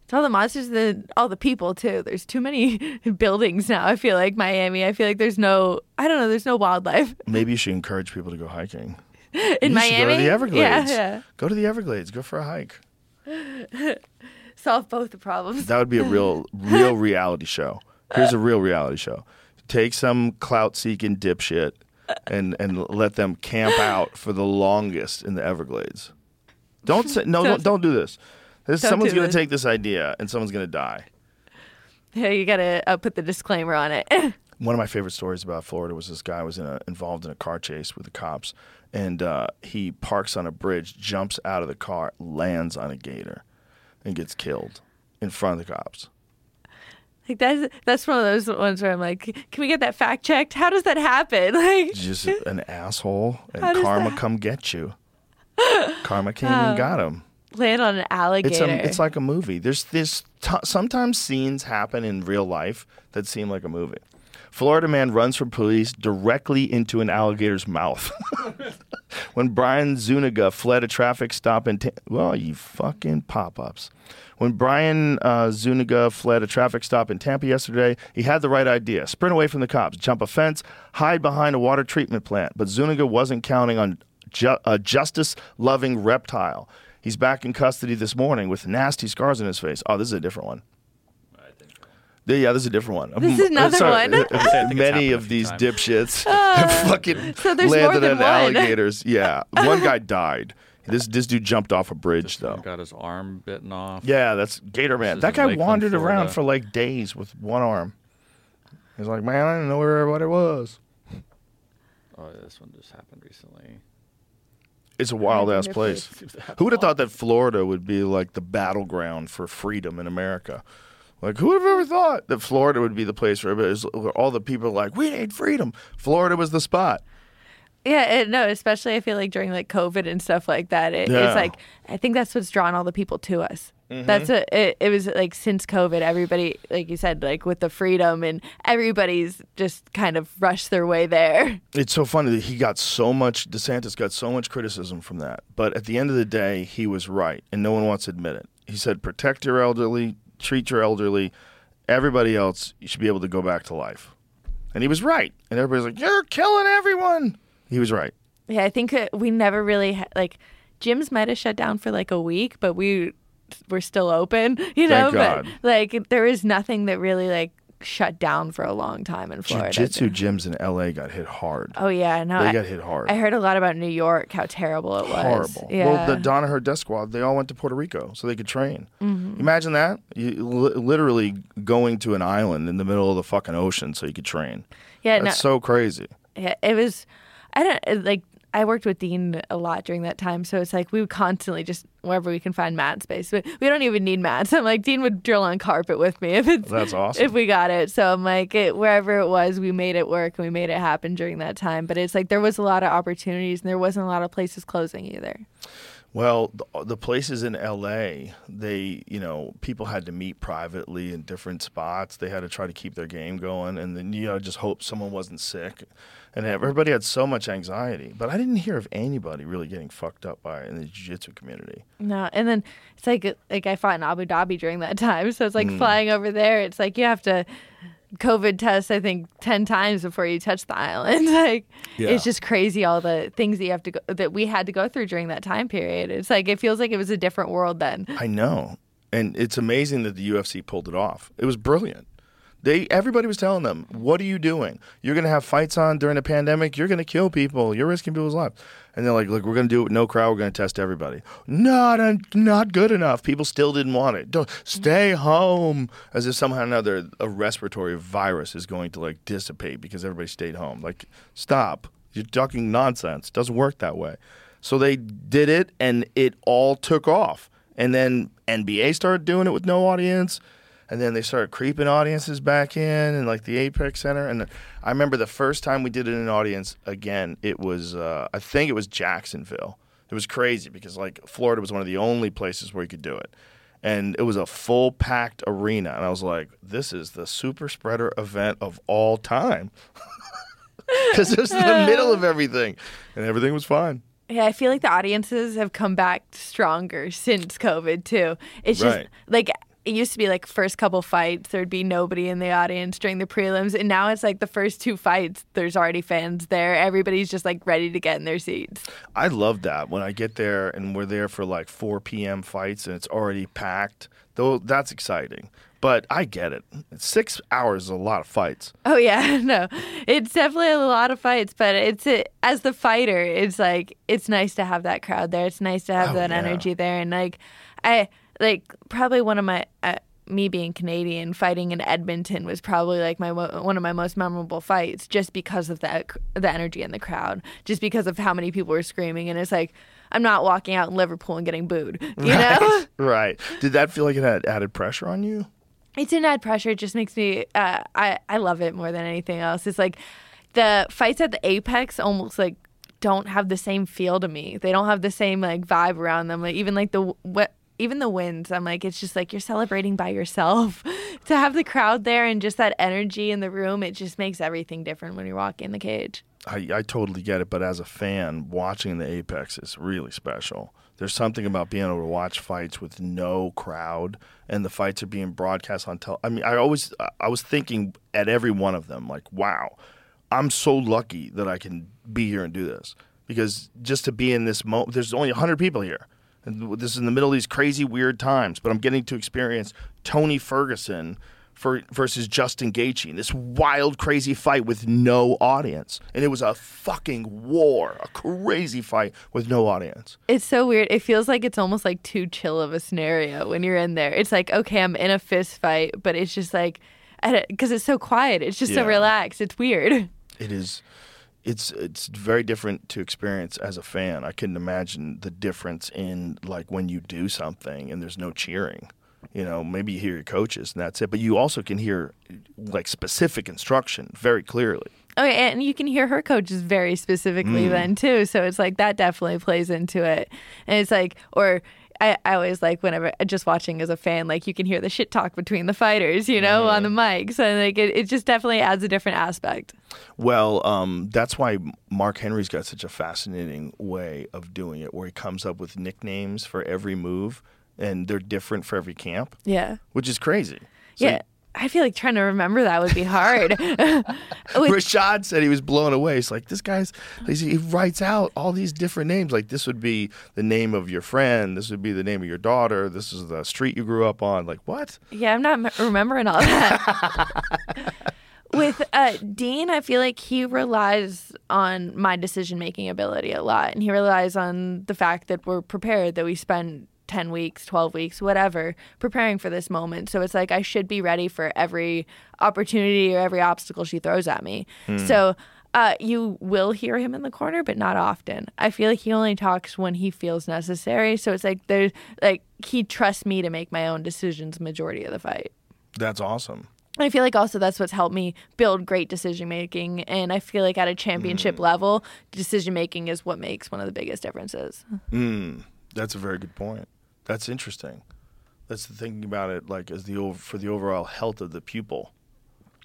It's all the monsters, the all the people too. There's too many buildings now. I feel like Miami. I feel like there's no. I don't know. There's no wildlife Maybe you should encourage people to go hiking. in you Miami. go to the Everglades. Yeah, yeah. Go to the Everglades. Go for a hike. Solve both the problems. That would be a real, real reality show. Here's a real reality show. Take some clout seeking dipshit and and let them camp out for the longest in the Everglades. Don't say no. Don't, don't do this. This Don't someone's do going to take this idea and someone's going to die. Yeah, you gotta uh, put the disclaimer on it. One of my favorite stories about Florida was this guy was in a, involved in a car chase with the cops, and uh, he parks on a bridge, jumps out of the car, lands on a gator, and gets killed in front of the cops. like that's that's one of those ones where I'm like, can we get that fact checked? How does that happen? Like, just an asshole, and karma come get you. Karma came and got him. land on an alligator. It's a, it's like a movie. There's this t- sometimes scenes happen in real life that seem like a movie. Florida man runs from police directly into an alligator's mouth. when Brian Zuniga fled a traffic stop in Ta- well, you fucking pop-ups. When Brian uh, Zuniga fled a traffic stop in Tampa yesterday, he had the right idea: sprint away from the cops, jump a fence, hide behind a water treatment plant. But Zuniga wasn't counting on ju- a justice-loving reptile. He's back in custody this morning with nasty scars on his face. Oh, this is a different one. Yeah, yeah, this is a different one. This is another one. I think it's Many of these times. dipshits uh, have fucking so landed than on alligators. Yeah, one guy died. This this dude jumped off a bridge This though. got his arm bitten off. Yeah, that's Gator Man. That guy Lakeland, wandered around for like days with one arm. He's like, man, I didn't know where what it was. Oh, this one just happened recently. It's a wild ass place. Seems to happen Who would have thought that Florida would be like the battleground for freedom in America? Like, who would have ever thought that Florida would be the place where, where all the people are like, we need freedom? Florida was the spot. Yeah, it, no, especially I feel like during like COVID and stuff like that. It, Yeah. It's like I think that's what's drawn all the people to us. Mm-hmm. That's a, it. It was like since COVID, everybody, like you said, like with the freedom and everybody's just kind of rushed their way there. It's so funny that he got so much, DeSantis got so much criticism from that. But at the end of the day, he was right, and no one wants to admit it. He said, protect your elderly, treat your elderly. Everybody else, you should be able to go back to life. And he was right. And everybody's like, you're killing everyone. He was right. Yeah, I think uh, we never really ha- like gyms might have shut down for like a week, but we were still open. You know, but like there is nothing that really like shut down for a long time in Florida. Jiu-jitsu gyms in L.A. got hit hard. Oh yeah, no, They I, got hit hard. I heard a lot about New York, how terrible it was. horrible. Yeah. Well, the Danaher Death Squad, they all went to Puerto Rico so they could train. Mm-hmm. Imagine that. You li- literally going to an island in the middle of the fucking ocean so you could train. yeah, no, so crazy. Yeah, it was. I don't uh, like. I worked with Dean a lot during that time, so it's like we would constantly just wherever we can find mat space. But we don't even need mats. I'm like Dean would drill on carpet with me if it's That's awesome. if we got it. So I'm like it, wherever it was, we made it work and we made it happen during that time. But it's like there was a lot of opportunities and there wasn't a lot of places closing either. Well, the, the places in LA, they, you know, people had to meet privately in different spots. They had to try to keep their game going, and then you know, just hope someone wasn't sick. And everybody had so much anxiety, but I didn't hear of anybody really getting fucked up by it in the jiu-jitsu community. No, and then it's like like I fought in Abu Dhabi during that time, so it's like Mm. flying over there. It's like you have to COVID test I think ten times before you touch the island. like Yeah. it's just crazy all the things that you have to go that we had to go through during that time period. It's like it feels like it was a different world then. I know, and it's amazing that the UFC pulled it off. It was brilliant. They everybody was telling them, "What are you doing? You're going to have fights on during a pandemic. You're going to kill people. You're risking people's lives." And they're like, "Look, we're going to do it with no crowd. We're going to test everybody." Not not good enough. People still didn't want it. Don't stay home, as if somehow or another a respiratory virus is going to like dissipate because everybody stayed home. Like, stop. You're talking nonsense. It doesn't work that way. So they did it, and it all took off. And then NBA started doing it with no audience. And then they started creeping audiences back in, and like the Apex Center. And I remember the first time we did it in an audience again. It was, uh, I think it was Jacksonville. It was crazy because like Florida was one of the only places where you could do it. And it was a full packed arena. And I was like, this is the super spreader event of all time. Because it was in the middle of everything. And everything was fine. Yeah, I feel like the audiences have come back stronger since COVID too. It's just Right. like it used to be like first couple fights there'd be nobody in the audience during the prelims and now it's like the first two fights there's already fans there. Everybody's just like ready to get in their seats. I love that when I get there and we're there for like 4 p.m. fights and it's already packed. Though that's exciting. But I get it. Six hours is a lot of fights. Oh yeah, no, it's definitely a lot of fights, but it's a, as the fighter, it's like it's nice to have that crowd there. It's nice to have Oh, that yeah. energy there, and like I like probably one of my uh, me being Canadian fighting in Edmonton was probably like my one of my most memorable fights, just because of that the energy in the crowd, just because of how many people were screaming, and it's like. I'm not walking out in Liverpool and getting booed, you know. right. Did that feel like it had added pressure on you? It didn't add pressure. It just makes me. Uh, I I love it more than anything else. It's like the fights at the apex almost like don't have the same feel to me. They don't have the same like vibe around them. Like even like the what. Even the wins, I'm like, it's just like you're celebrating by yourself. to have the crowd there and just that energy in the room, it just makes everything different when you walk in the cage. I, I totally get it, but as a fan, watching the Apex is really special. There's something about being able to watch fights with no crowd, and the fights are being broadcast on tel. I mean, I always I was thinking at every one of them, like, wow, I'm so lucky that I can be here and do this because just to be in this moment, there's only 100 people here. This is in the middle of these crazy, weird times, but I'm getting to experience Tony Ferguson for, versus Justin Gaethje this wild, crazy fight with no audience, and it was a fucking war, a crazy fight with no audience. It's so weird. It feels like it's almost like too chill of a scenario when you're in there. It's like, okay, I'm in a fist fight, but it's just like, because it's so quiet. It's just so relaxed. It's weird. It is. It's it's very different to experience as a fan. I couldn't imagine the difference in like when you do something and there's no cheering. You know, maybe you hear your coaches and that's it, but you also can hear like specific instruction very clearly. Oh, and you can hear her coaches very specifically mm. then too. So it's like that definitely plays into it. And it's like, or I, I always like whenever just watching as a fan, like you can hear the shit talk between the fighters, you know, on the mics, and like it, it just definitely adds a different aspect. Well, um, that's why Mark Henry's got such a fascinating way of doing it, where he comes up with nicknames for every move, and they're different for every camp, Yeah, which is crazy. So yeah. I feel like trying to remember that would be hard. With- Rashad said he was blown away. He's like, this guy's, he writes out all these different names. Like, this would be the name of your friend. This would be the name of your daughter. This is the street you grew up on. Like, what? Yeah, I'm not remembering all that. With uh, Dean, I feel like he relies on my decision making ability a lot. And he relies on the fact that we're prepared, that we spend 10 weeks, 12 weeks, whatever, preparing for this moment. So it's like I should be ready for every opportunity or every obstacle she throws at me. So uh, you will hear him in the corner, but not often. I feel like he only talks when he feels necessary. So it's like there's like he trusts me to make my own decisions majority of the fight. That's awesome. I feel like also that's what's helped me build great decision making. And I feel like at a championship level, decision making is what makes one of the biggest differences. Mm, that's a very good point. That's interesting. That's the thinking about it, like as the for the overall health of the pupil.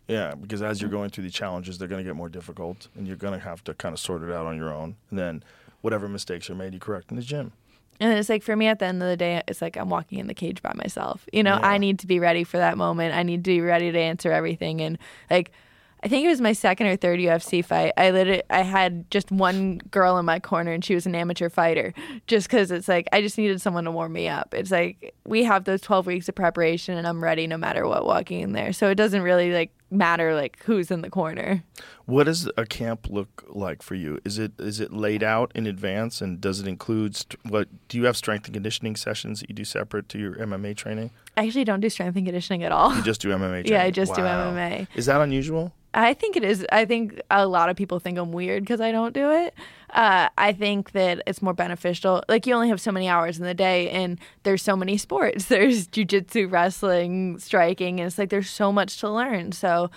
Yeah, because as you're going through the challenges, they're going to get more difficult, and you're going to have to kind of sort it out on your own. And then, whatever mistakes are made, you correct in the gym. And it's like for me at the end of the day, it's like I'm walking in the cage by myself. You know, I need to be ready for that moment. I need to be ready to answer everything. And like, I think it was my second or third UFC fight. I literally, I had just one girl in my corner, and she was an amateur fighter. Just because it's like I just needed someone to warm me up. It's like we have those 12 weeks of preparation, and I'm ready no matter what walking in there. So it doesn't really like matter like who's in the corner. What does a camp look like for you? Is it is it laid out in advance, and does it include st- what? Do you have strength and conditioning sessions that you do separate to your MMA training? I actually don't do strength and conditioning at all. You just do MMA training. Yeah, I just do MMA. Is that unusual? I think it is. I think a lot of people think I'm weird because I don't do it. Uh, I think that it's more beneficial. Like you only have so many hours in the day, and there's so many sports. There's jujitsu, wrestling, striking, and it's like there's so much to learn. So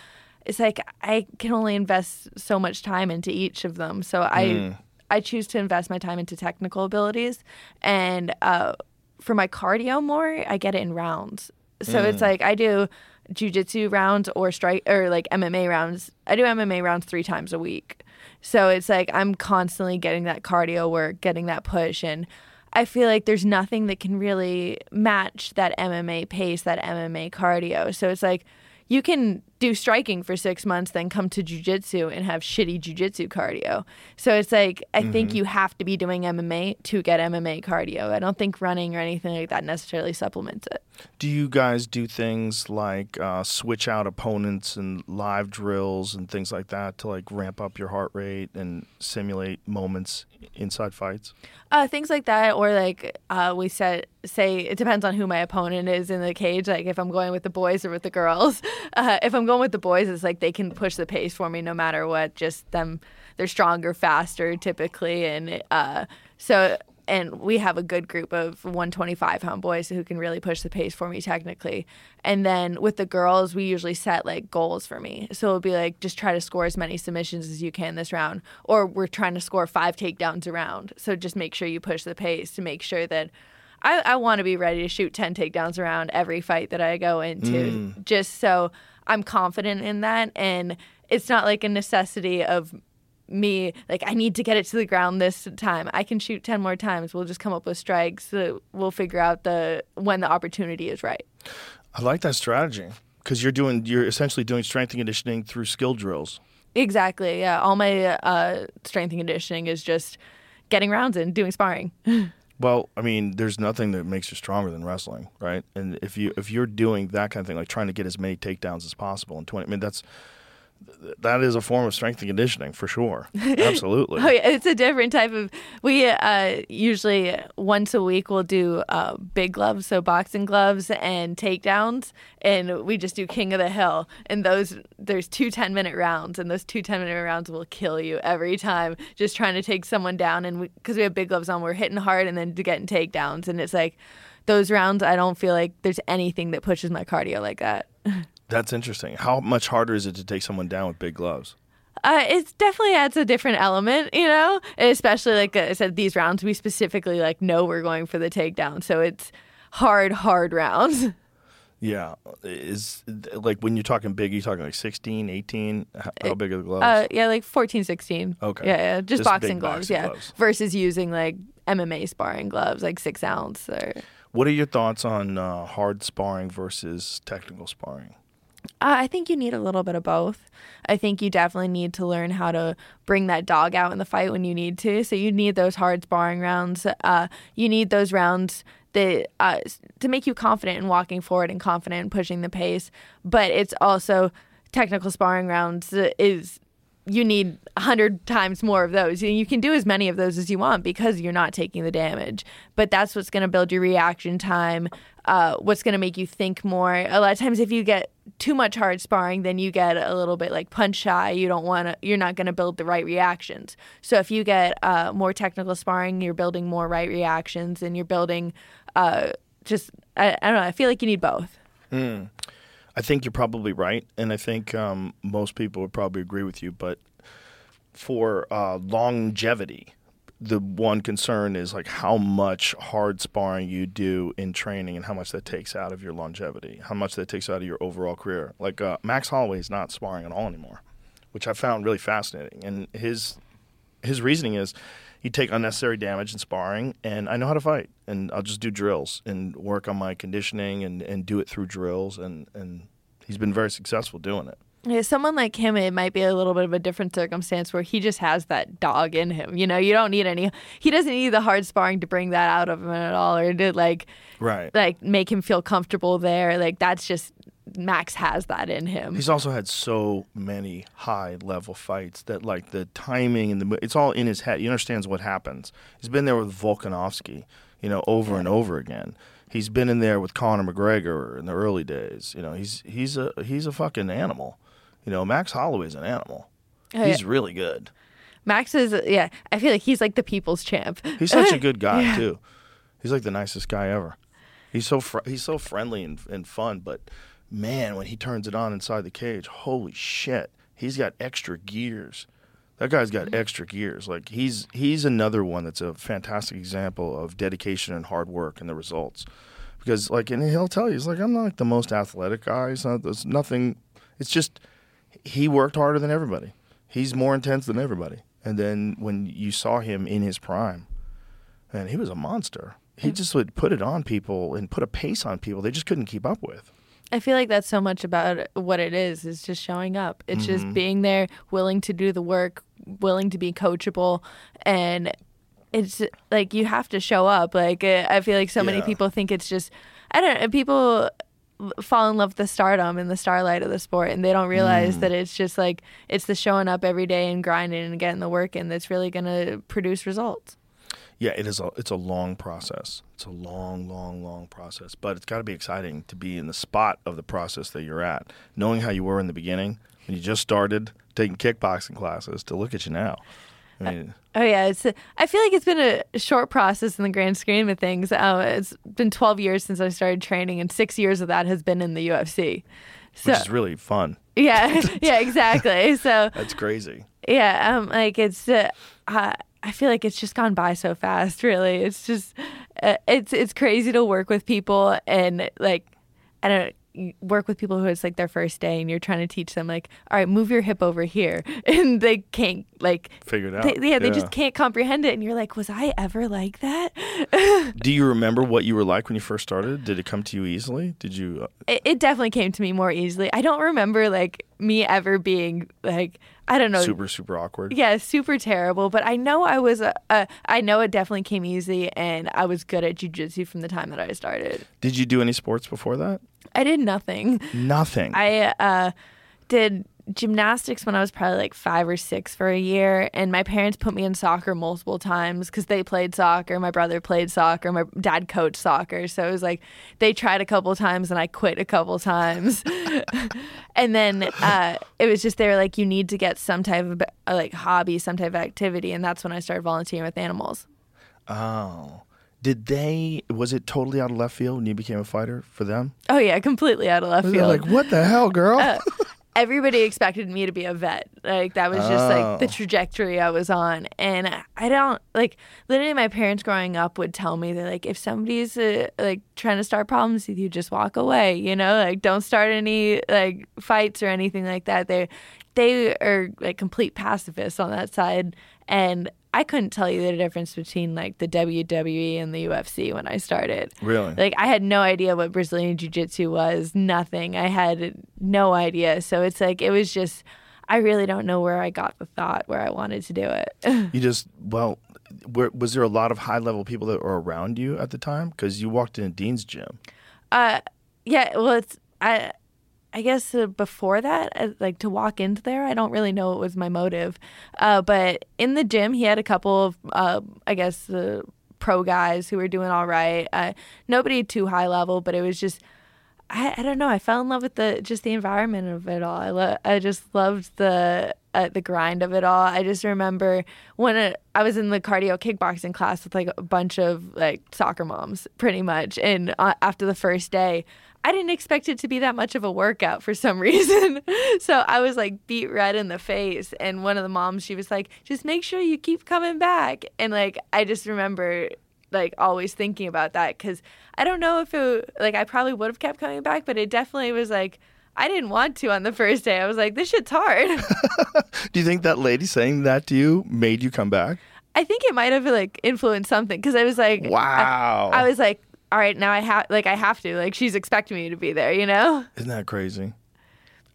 it's like I can only invest so much time into each of them. So I I choose to invest my time into technical abilities, and uh, for my cardio more, I get it in rounds. So it's mm. like I do jujitsu rounds or strike or like MMA rounds. I do MMA rounds three times a week. So it's like I'm constantly getting that cardio work, getting that push, and I feel like there's nothing that can really match that MMA pace, that MMA cardio. So it's like you can do striking for six months, then come to jujitsu and have shitty jujitsu cardio. So it's like I think you have to be doing MMA to get MMA cardio. I don't think running or anything like that necessarily supplements it. Do you guys do things like uh, switch out opponents and live drills and things like that to like ramp up your heart rate and simulate moments inside fights? Uh, things like that, or like uh, we said, say it depends on who my opponent is in the cage. Like if I'm going with the boys or with the girls. Uh, if I'm going with the boys, it's like they can push the pace for me no matter what. Just them, they're stronger, faster typically, and uh, so and we have a good group of 125 pound boys who can really push the pace for me technically. And then with the girls, we usually set like goals for me. So it'll be like just try to score as many submissions as you can this round, or we're trying to score five takedowns a round. So just make sure you push the pace to make sure that. I, I want to be ready to shoot 10 takedowns around every fight that I go into, just so I'm confident in that. And it's not like a necessity of me like I need to get it to the ground this time. I can shoot 10 more times. We'll just come up with strikes. we'll figure out the when the opportunity is right. I like that strategy because you're doing you're essentially doing strength and conditioning through skill drills. Exactly. Yeah, all my uh strength and conditioning is just getting rounds in, doing sparring. Well, I mean, there's nothing that makes you stronger than wrestling, right? And if you if you're doing that kind of thing, like trying to get as many takedowns as possible in 20, I mean, that's that is a form of strength and conditioning for sure. Absolutely. Oh yeah, it's a different type of. We uh, usually once a week we'll do uh, big gloves, so boxing gloves and takedowns, and we just do King of the Hill. And those there's two 10 minute rounds, and those two 10 minute rounds will kill you every time. Just trying to take someone down, and because we, have big gloves on, we're hitting hard and then getting takedowns, and it's like those rounds. I don't feel like there's anything that pushes my cardio like that. That's interesting. How much harder is it to take someone down with big gloves? Uh, it definitely adds a different element, you know. Especially like I said, these rounds we specifically like know we're going for the takedown, so it's hard, hard rounds. Yeah. Is like when you're talking big, you're talking like 16, 18? How, how big are the gloves? Uh, yeah, like 14, 16. Okay. Yeah, yeah, just, Just boxing gloves. boxing yeah, gloves. versus using like MMA sparring gloves, like six ounce. Or what are your thoughts on uh, hard sparring versus technical sparring? Uh, I think you need a little bit of both. I think you definitely need to learn how to bring that dog out in the fight when you need to. So you need those hard sparring rounds. Uh, you need those rounds that uh, to make you confident in walking forward and confident in pushing the pace. But it's also technical sparring rounds is you need a hundred times more of those. You can do as many of those as you want because you're not taking the damage. But that's what's going to build your reaction time. Uh, what's going to make you think more. A lot of times, if you get too much hard sparring, then you get a little bit like punch shy. You don't want to. You're not going to build the right reactions. So if you get uh, more technical sparring, you're building more right reactions, and you're building uh, just. I, I don't know. I feel like you need both. I think you're probably right, and I think um, most people would probably agree with you. But for uh, longevity, the one concern is like how much hard sparring you do in training, and how much that takes out of your longevity, how much that takes out of your overall career. Like uh, Max Holloway is not sparring at all anymore, which I found really fascinating. And his his reasoning is he'd take unnecessary damage in sparring and I know how to fight and I'll just do drills and work on my conditioning and, and do it through drills and, and he's been very successful doing it. Yeah, someone like him, it might be a little bit of a different circumstance where he just has that dog in him. You know, you don't need any. He doesn't need the hard sparring to bring that out of him at all, or to like, Right. like make him feel comfortable there. Like that's just Max has that in him. He's also had so many high level fights that like the timing and the it's all in his head. He understands what happens. He's been there with Volkanovski, you know, over and over again. He's been in there with Conor McGregor in the early days. You know, he's he's a he's a fucking animal. You know, Max Holloway's an animal. Oh, He's yeah. really good. Max is, yeah. I feel like he's like the people's champ. He's such a good guy too. He's like the nicest guy ever. He's so fr- he's so friendly and, and fun, but man, when he turns it on inside the cage, holy shit, he's got extra gears That guy's got mm-hmm. extra gears. Like he's he's another one that's a fantastic example of dedication and hard work and the results. Because like and he'll tell you, he's like, I'm not like the most athletic guy. It's not there's nothing it's just he worked harder than everybody. He's more intense than everybody. And then when you saw him in his prime, and he was a monster. He just would put it on people and put a pace on people they just couldn't keep up with. I feel like that's so much about what it is. Is just showing up. It's Mm-hmm. just being there, willing to do the work, willing to be coachable, and it's like you have to show up. Like I feel like so many people think it's just I don't know. People fall in love with the stardom and the starlight of the sport, and they don't Mm. realize that it's just like it's the showing up every day and grinding and getting the work in that's really gonna produce results. Yeah, it is a it's a long process. It's a long, long, long process. But it's got to be exciting to be in the spot of the process that you're at, knowing how you were in the beginning when you just started taking kickboxing classes to look at you now. I mean, Oh yeah, it's. I feel like it's been a short process in the grand scheme of things. Uh, it's been 12 years since I started training, and six years of that has been in the UFC. So which is really fun. yeah, yeah, exactly. So That's crazy. yeah, um, like it's. Uh, uh, I feel like it's just gone by so fast. Really, it's just. Uh, it's it's crazy to work with people and like, I don't work with people who it's like their first day and you're trying to teach them like all right move your hip over here and they can't like Figure it out. they, yeah, they just can't comprehend it and you're like was i ever like that Do you remember what you were like when you first started? Did it come to you easily? Did you? Uh, it, it definitely came to me more easily i don't remember like me ever being like i don't know super super awkward. yeah super terrible but i know i was a, a i know it definitely came easy and i was good at jiu-jitsu from the time that i started Did you do any sports before that? I did nothing Nothing. I uh, did gymnastics when I was probably like five or six for a year, and my parents put me in soccer multiple times because they played soccer. My brother played soccer. My dad coached soccer, so it was like they tried a couple times and I quit a couple times. and then uh, it was just they were like, you need to get some type of uh, like hobby, some type of activity, and that's when I started volunteering with animals. oh. Did they? Was it totally out of left field when you became a fighter for them? Oh yeah, completely out of left field. like, what the hell, girl? Uh, everybody expected me to be a vet. Like that was just like the Oh. trajectory I was on. And I don't like literally my parents growing up would tell me that like if somebody's uh, like trying to start problems with you, just walk away. You know, like don't start any like fights or anything like that. They they are like complete pacifists on that side, and I couldn't tell you the difference between like the WWE and the UFC when I started. Really? Like I had no idea what Brazilian jiu-jitsu was, nothing. I had no idea. So it's like it was just I really don't know where I got the thought where I wanted to do it. You just well, were, was there a lot of high level people that were around you at the time? Because you walked in Dean's gym. uh yeah, well it's I I guess uh, before that, uh, like to walk into there, I don't really know what was my motive. Uh, but in the gym, he had a couple of, uh, I guess, the pro guys who were doing all right. Nobody too high level, but it was just, I, I don't know. I fell in love with the just the environment of it all. I lo- I just loved the uh, the grind of it all. I just remember when it, I was in the cardio kickboxing class with like a bunch of like soccer moms, pretty much. And uh, after the first day, I didn't expect it to be that much of a workout for some reason. so I was like beat red in the face. And one of the moms, she was like, just make sure you keep coming back. And like, I just remember like always thinking about that because I don't know if it, like, I probably would have kept coming back, but it definitely was like, I didn't want to on the first day. I was like, this shit's hard. Do you think that lady saying that to you made you come back? I think it might have like influenced something because I was like, I- Wow. I, was like, all right, now I have like I have to like she's expecting me to be there, you know? Isn't that crazy?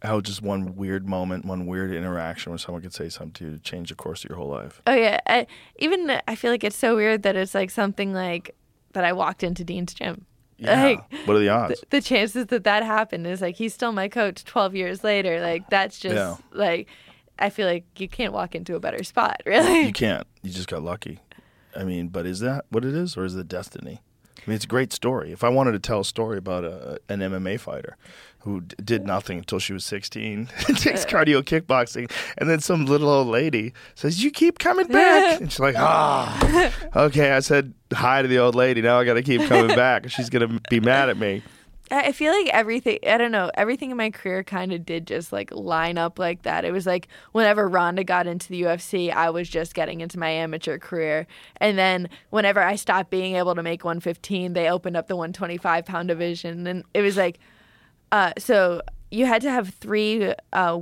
How just one weird moment, one weird interaction where someone could say something to you to change the course of your whole life. Oh yeah, I, even I feel like it's so weird that it's like something like that I walked into Dean's gym. Yeah. Like what are the odds? the, the chances that that happened is like he's still my coach 12 years later. Like that's just Yeah. like I feel like you can't walk into a better spot, really. you can't. You just got lucky. I mean, but is that what it is, or is it destiny? I mean, it's a great story. If I wanted to tell a story about a, an MMA fighter who d- did nothing until she was 16, takes cardio kickboxing, and then some little old lady says, "You keep coming back," and she's like, "Ah, okay." I said hi to the old lady. Now I got to keep coming back. She's gonna be mad at me. I feel like everything, I don't know, everything in my career kind of did just like line up like that. It was like whenever Ronda got into the UFC, I was just getting into my amateur career. And then whenever I stopped being able to make 115, they opened up the 125 pound division. And it was like, uh, so you had to have three, uh,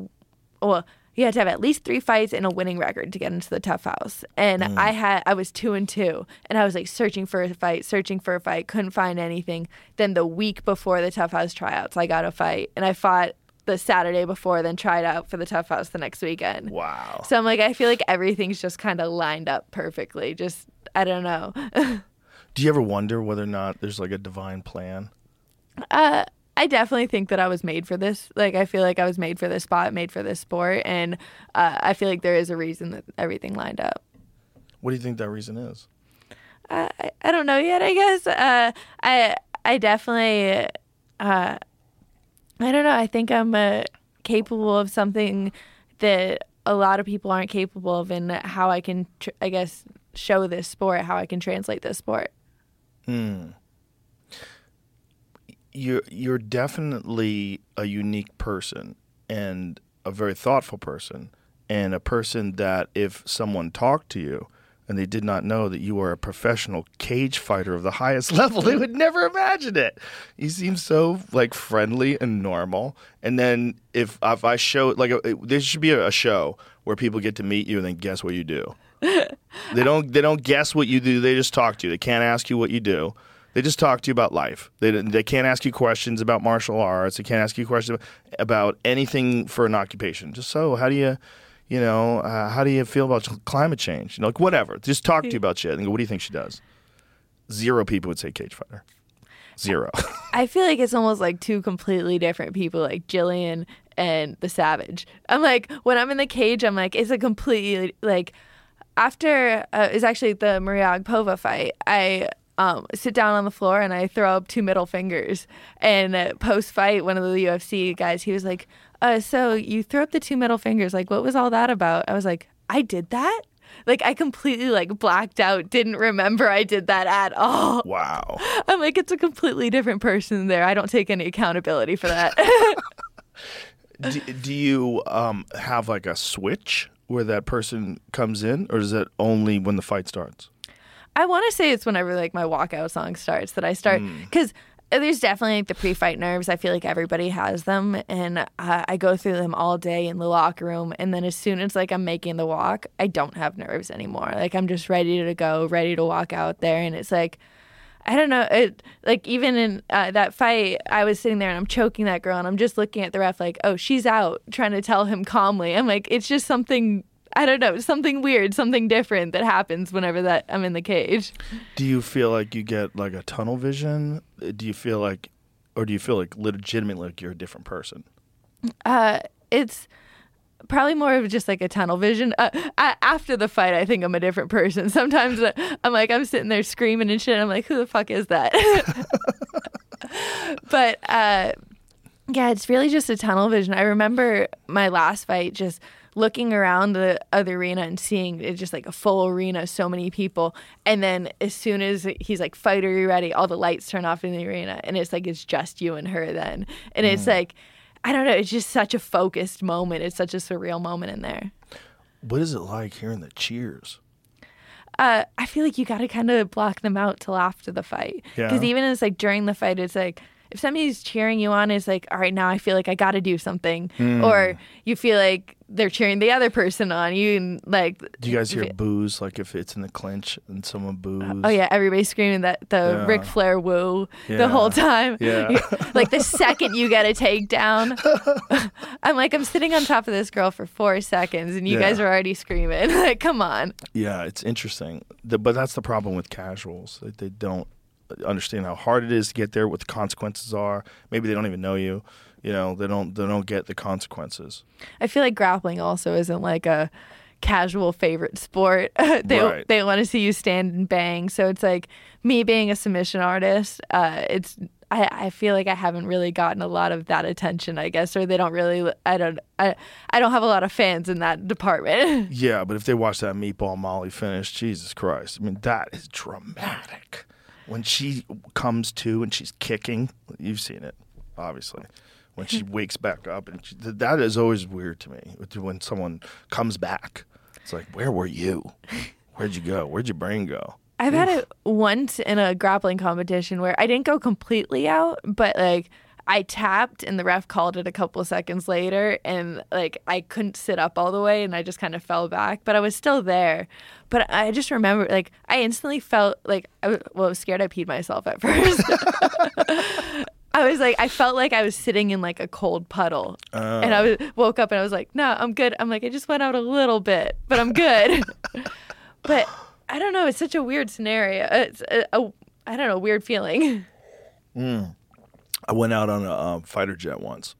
well, you had to have at least three fights and a winning record to get into the TUF house. And I had, I was two and two, and I was like searching for a fight, searching for a fight, couldn't find anything. Then the week before the TUF house tryouts, I got a fight, and I fought the Saturday before, then tried out for the TUF house the next weekend. Wow. So I'm like, I feel like everything's just kind of lined up perfectly. Just, I don't know. Do you ever wonder whether or not there's like a divine plan? Uh, I definitely think that I was made for this. Like, I feel like I was made for this spot, made for this sport, and uh, I feel like there is a reason that everything lined up. What do you think that reason is? Uh, I, I don't know yet. I guess uh, I I definitely uh, I don't know. I think I'm uh, capable of something that a lot of people aren't capable of, in how I can, tr- I guess, show this sport, how I can translate this sport. You're you're definitely a unique person and a very thoughtful person and a person that if someone talked to you and they did not know that you were a professional cage fighter of the highest level they would never imagine it. You seem so like friendly and normal. And then if if i show like there should be a show where people get to meet you and then guess what you do. They don't they don't guess what you do they just talk to you. They can't ask you what you do they just talk to you about life. They they can't ask you questions about martial arts. They can't ask you questions about anything for an occupation. Just so, how do you, you know, uh, how do you feel about climate change? You know, like whatever. Just talk to you about shit and go, what do you think she does? Zero people would say cage fighter. Zero. I feel like it's almost like two completely different people, like Gillian and the Savage. I'm like, when I'm in the cage, I'm like, it's a completely like. After uh, it's actually the Maria Agapova fight, I um, sit down on the floor and I throw up two middle fingers. And uh, post fight, one of the UFC guys, he was like, uh, "So you threw up the two middle fingers? Like, what was all that about?" I was like, "I did that." Like I completely like blacked out, didn't remember I did that at all. wow. I'm like, it's a completely different person there. I don't take any accountability for that. do, do you um, have like a switch where that person comes in, or is it only when the fight starts? I want to say it's whenever like my walkout song starts that I start because there's definitely like the pre-fight nerves. I feel like everybody has them, and I, I go through them all day in the locker room. And then as soon as like I'm making the walk, I don't have nerves anymore. Like I'm just ready to go, ready to walk out there, and it's like. I don't know. It like even in uh, that fight, I was sitting there and I'm choking that girl, and I'm just looking at the ref like, "Oh, she's out," trying to tell him calmly. I'm like, it's just something. I don't know, something weird, something different that happens whenever that I'm in the cage. Do you feel like you get like a tunnel vision? Do you feel like, or do you feel like legitimately like you're a different person? Uh, it's probably more of just like a tunnel vision. Uh, a after the fight, I think I'm a different person. Sometimes uh, I'm like, I'm sitting there screaming and shit. And I'm like, who the fuck is that? but uh, yeah, it's really just a tunnel vision. I remember my last fight just looking around the other arena and seeing it just like a full arena, so many people. And then as soon as he's like, fight, are you ready? All the lights turn off in the arena. And it's like, it's just you and her then. And it's like, I don't know, it's just such a focused moment. It's such a surreal moment in there. What is it like hearing the cheers? uh, I feel like you got to kind of block them out till after the fight. Because Yeah. even as like during the fight, it's like if somebody's cheering you on, it's like, all right, now I feel like I got to do something. Hmm. Or you feel like they're cheering the other person on. You like. Do you guys hear boos like if it's in the clinch and someone boos? Oh yeah, everybody's screaming that the Yeah. Ric Flair woo Yeah. the whole time. Yeah. like the second you get a takedown, I'm like I'm sitting on top of this girl for four seconds, and you Yeah. guys are already screaming. like, come on. Yeah, it's interesting. The, but that's the problem with casuals. They, they don't understand how hard it is to get there, what the consequences are. Maybe they don't even know you. You know, they don't they don't get the consequences. I feel like grappling also isn't like a casual favorite sport. they Right. they want to see you stand and bang. So it's like me being a submission artist. Uh, it's I, I feel like I haven't really gotten a lot of that attention. I guess, or they don't really. I don't. I I don't have a lot of fans in that department. Yeah, but if they watch that meatball Molly finish, Jesus Christ! I mean, that is dramatic. When she comes to and she's kicking. You've seen it, obviously. When she wakes back up, and she, that is always weird to me. When someone comes back, it's like, where were you? Where'd you go? Where'd your brain go? I've had it once in a grappling competition where I didn't go completely out, but like I tapped and the ref called it a couple seconds later and like I couldn't sit up all the way and I just kind of fell back, but I was still there. But I just remember like I instantly felt like I was, well, I was scared I peed myself at first. I was like, I felt like I was sitting in like a cold puddle, and I oh. was, woke up and I was like, "No, I'm good." I'm like, I just went out a little bit, but I'm good. but I don't know. It's such a weird scenario. It's a, a I don't know, weird feeling. Hmm. I went out on a um, fighter jet once.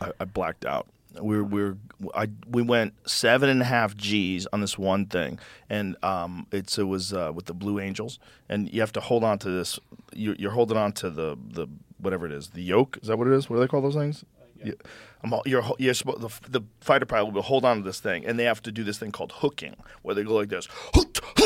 I, I blacked out. We were, we were I we went seven and a half G's on this one thing, and um, it's it was uh, with the Blue Angels, and you have to hold on to this. You, you're holding on to the the whatever it is, the yoke. Is that what it is? What do they call those things? Yeah. I'm, all- you're, you're supposed, the, the fighter pilot will hold on to this thing, and they have to do this thing called hooking, where they go like this, hoot, hoot,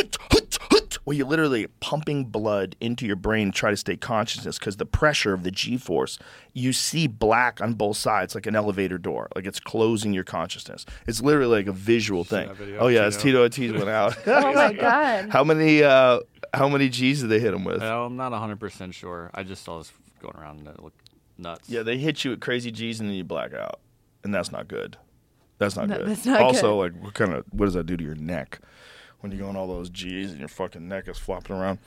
where you're literally pumping blood into your brain to try to stay consciousness because the pressure of the G-force, you see black on both sides like an elevator door, like it's closing your consciousness. It's literally like a visual thing. Oh yeah, it's Tito? Ortiz went out. Oh my god! how many uh, how many G's did they hit him with? I'm not 100% sure. I just saw this going around and it looked nuts. Yeah, they hit you with crazy G's and then you black out, and that's not good. That's not No, good. that's not also, good. like, what kind of what does that do to your neck when you're going all those G's and your fucking neck is flopping around?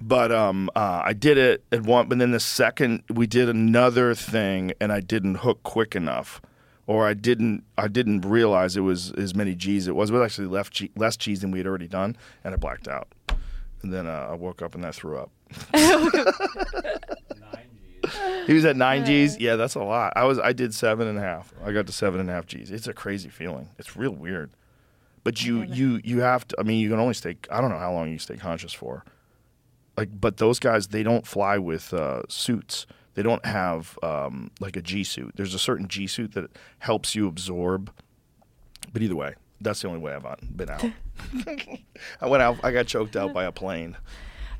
But um, uh, I did it at one, but then the second we did another thing, and I didn't hook quick enough, or I didn't I didn't realize it was as many G's. It was it was actually left G, less G's than we had already done, and I blacked out. And then uh, I woke up and I threw up. He was at nine G's. Yeah, that's a lot. I was I did seven and a half. I got to seven and a half G's. It's a crazy feeling. It's real weird. But you you you have to. I mean, you can only stay. I don't know how long you stay conscious for. Like, but those guys they don't fly with uh, suits. They don't have um, like a G suit. There's a certain G suit that helps you absorb. But either way, that's the only way I've been out. I went out. I got choked out by a plane.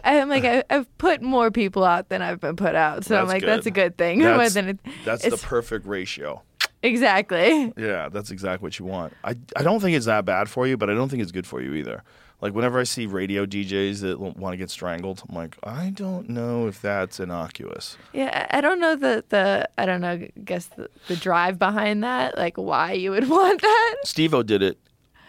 I'm like I, I've put more people out than I've been put out, so I'm like good. that's a good thing. That's, than it- that's the perfect ratio. Exactly. Yeah, that's exactly what you want. I, I don't think it's that bad for you, but I don't think it's good for you either. Like whenever I see radio DJs that want to get strangled, I'm like, I don't know if that's innocuous. Yeah, I don't know the the I don't know. I guess the, the drive behind that, like why you would want that. Steve-O did it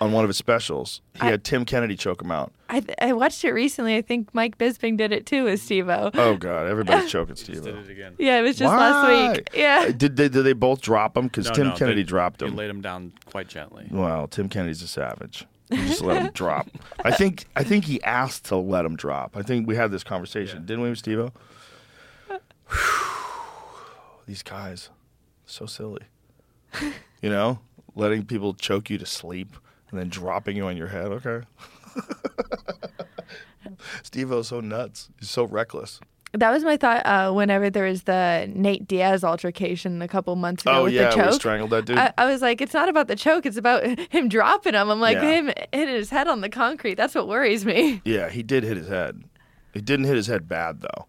on one of his specials. He had Tim Kennedy choke him out. I I watched it recently. I think Mike Bisping did it too with Steve-O. Oh God, everybody's choking Just Steve-O. did it again. Yeah, it was just last week. Yeah. Uh, did they, did they both drop him? Because No, Tim no, Kennedy they- dropped He him. laid him down quite gently. Well, Tim Kennedy's a savage. He just let him drop. I think I think he asked to let him drop. I think we had this conversation, didn't we, with Steve-O? These guys, so silly. you know, letting people choke you to sleep and then dropping you on your head. Okay. Steve-O's so nuts. He's so reckless. That was my thought uh, whenever there was the Nate Diaz altercation a couple months ago Oh with yeah, the we strangled that dude. I, I was like, it's not about the choke; it's about him dropping him. I'm like, Yeah. him hitting his head on the concrete. That's what worries me. Yeah, he did hit his head. He didn't hit his head bad though.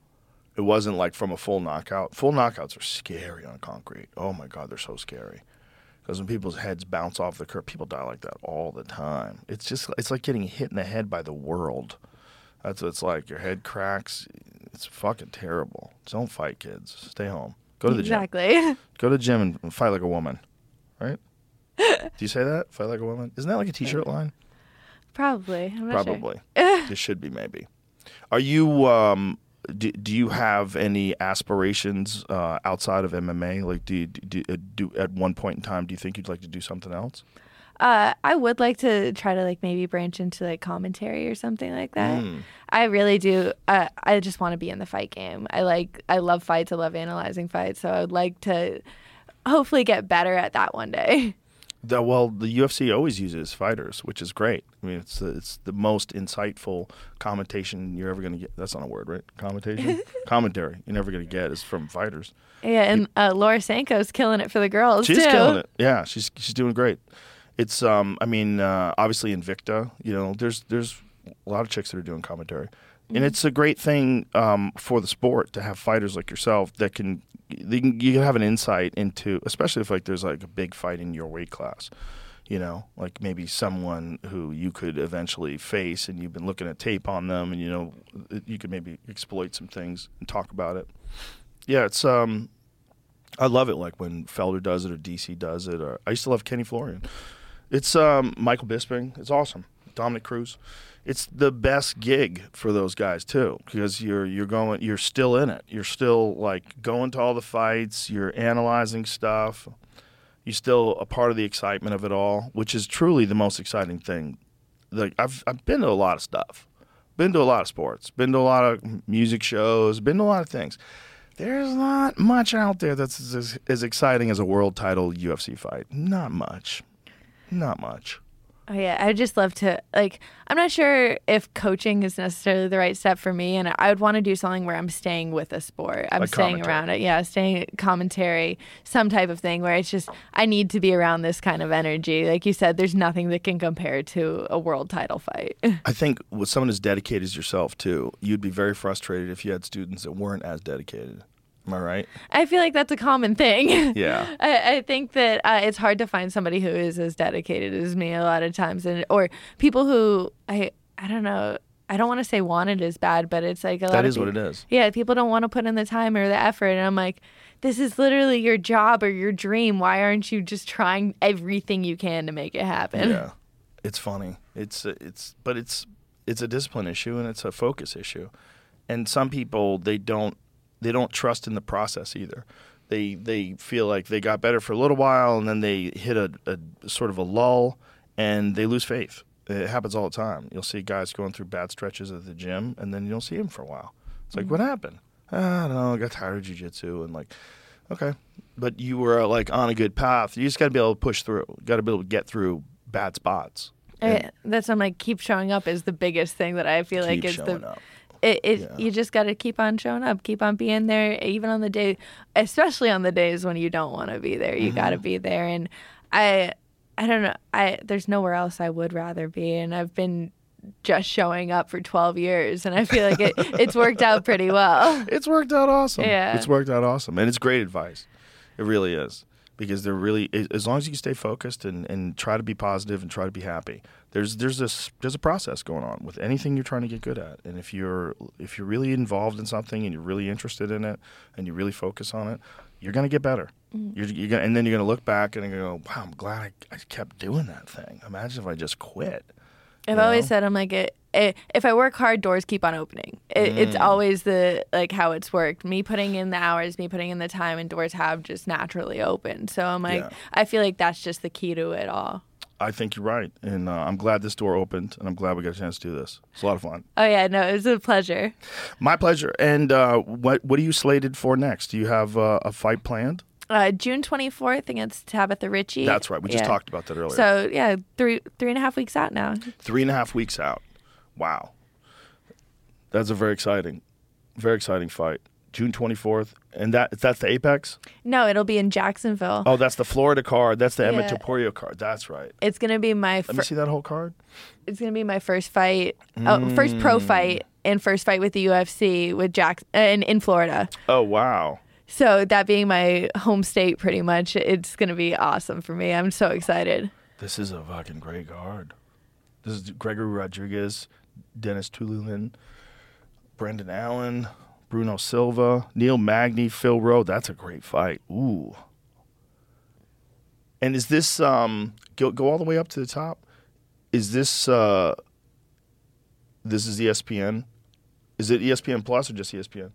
It wasn't like from a full knockout. Full knockouts are scary on concrete. Oh my god, they're so scary. Because when people's heads bounce off the curb, people die like that all the time. It's just it's like getting hit in the head by the world. That's what it's like. Your head cracks. It's fucking terrible. Don't fight, kids. Stay home. Go to the gym. exactly. Go to the gym and- and fight like a woman. Right? Do you say that? Fight like a woman? Isn't that like a t-shirt line? Probably. I'm not sure. Probably. it should be maybe. Are you um do, do you have any aspirations uh, outside of MMA? Like do, you, do uh, do at one point in time do you think you'd like to do something else? Uh, I would like to try to like maybe branch into like commentary or something like that. Mm. I really do. Uh, I just want to be in the fight game. I like. I love fights. I love analyzing fights. So I would like to hopefully get better at that one day. The, well, the UFC always uses fighters, which is great. I mean, it's the, it's the most insightful commentation you're ever going to get. That's not a word, right? Commentation, commentary you're never going to get is from fighters. Yeah, and uh, Laura Sanko's killing it for the girls She's too. killing it. Yeah, she's she's doing great. It's um, I mean, uh, obviously Invicta. You know, there's there's a lot of chicks that are doing commentary. and it's a great thing um, for the sport to have fighters like yourself that can, they can you can have an insight into, especially if like there's like a big fight in your weight class. You know, like maybe someone who you could eventually face, and you've been looking at tape on them, and you know, you could maybe exploit some things and talk about it. Yeah, it's um, I love it. Like when Felder does it or DC does it, or I used to love Kenny Florian. It's um, Michael Bisping. It's awesome. Dominick Cruz. It's the best gig for those guys too, because you're you're going, you're still in it. You're still like going to all the fights. You're analyzing stuff. You're still a part of the excitement of it all, which is truly the most exciting thing. Like I've I've been to a lot of stuff, been to a lot of sports, been to a lot of music shows, been to a lot of things there's not much out there that's as, as exciting as a world title UFC fight. Not much. Not much. Oh yeah, I would just love to like. I'm not sure if coaching is necessarily the right step for me, and I would want to do something where I'm staying with a sport. I'm Like staying commentary. around it. Yeah, staying commentary, some type of thing where it's just I need to be around this kind of energy. Like you said, there's nothing that can compare to a world title fight. I think with someone as dedicated as yourself too, you'd be very frustrated if you had students that weren't as dedicated. Am I right? I feel like that's a common thing. Yeah. I, I think that uh, it's hard to find somebody who is as dedicated as me a lot of times, and or people who I I don't know. I don't want to say wanted is bad, but it's like a lot That of is what it is. Yeah, people don't want to put in the time or the effort, and I'm like, this is literally your job or your dream. Why aren't you just trying everything you can to make it happen? Yeah. It's funny. It's it's but it's it's a discipline issue and it's a focus issue. And some people they don't they don't trust in the process either. They they feel like they got better for a little while and then they hit a, a sort of a lull and they lose faith. It happens all the time. You'll see guys going through bad stretches at the gym and then you don't see them for a while. It's like, mm-hmm. what happened? "Ah, I don't know. I got tired of jujitsu and like, okay, but you were uh, like on a good path. You just got to be able to push through. Got to be able to get through bad spots. Eh, I- that's why I'm like, keep showing up is the biggest thing that I feel like is the up. It, it Yeah. you just got to keep on showing up keep on being there even on the day especially on the days when you don't want to be there you got to Mm-hmm. be there and i i don't know i there's nowhere else i would rather be and i've been just showing up for 12 years and i feel like it, it's worked out pretty well It's worked out awesome. Yeah. It's worked out awesome. And it's great advice. It really is. Because they're really as long as you stay focused and, and try to be positive and try to be happy. There's there's this there's a process going on with anything you're trying to get good at. And if you're if you're really involved in something and you're really interested in it and you really focus on it, you're gonna get better. You're, you're gonna, and then you're gonna look back and go, Wow, I'm glad I, I kept doing that thing. Imagine if I just quit. I've You always know? said I'm like it, it, if I work hard, doors keep on opening. It, It's Mm. always the like how it's worked. Me putting in the hours, me putting in the time, and doors have just naturally opened. So I'm like, Yeah. I feel like that's just the key to it all. I think you're right. And uh, I'm glad this door opened and I'm glad we got a chance to do this. It's a lot of fun. Oh yeah, no, it was a pleasure. My pleasure. And uh, what what are you slated for next? Do you have uh, a fight planned? Uh, June 24th against Tabatha Ricci. That's right. We just Yeah. talked about that earlier. So yeah, three three and a half weeks out now. Three and a half weeks out. Wow. That's a very exciting, very exciting fight. June 24th. And that that's the Apex? No, it'll be in Jacksonville. Oh, that's the Florida card. That's the Emmett Yeah. Card. That's right. It's gonna be my Let fir- me see that whole card. it's gonna be my first fight, oh, first pro Mm. fight and first fight with the UFC with Jack uh, in in Florida. Oh, wow. So that being my home state, pretty much, it's gonna be awesome for me. I'm so excited. This is a fucking great card. This is Gregory Rodrigues, Denis Tiuliulin, Brendan Allen, Bruno Silva, Neil Magny, Phil Rowe. That's a great fight. Ooh. And is this um go go all the way up to the top? Is this uh this is ESPN? Is it ESPN Plus or just ESPN?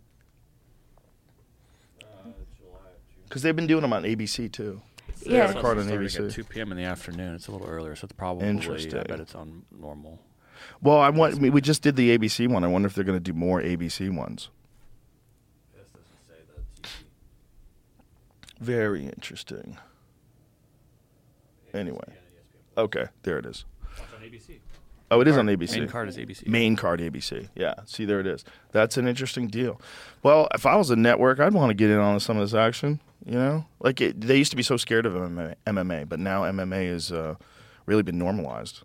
Because they've been doing them on ABC too. They Yeah. have a card on ABC. at 2 p.m. in the afternoon. It's a little earlier, so it's probably. Interesting. I bet it's on normal. Well, I want. I mean, we just did the ABC one. I wonder if they're going to do more ABC ones. Very interesting. Anyway, okay, there it is. Oh, it is on ABC. Main card is ABC. Main card ABC. Yeah. See, there it is. That's an interesting deal. Well, if I was a network, I'd want to get in on some of this action. You know, like it, they used to be so scared of MMA, MMA but now MMA has uh, really been normalized.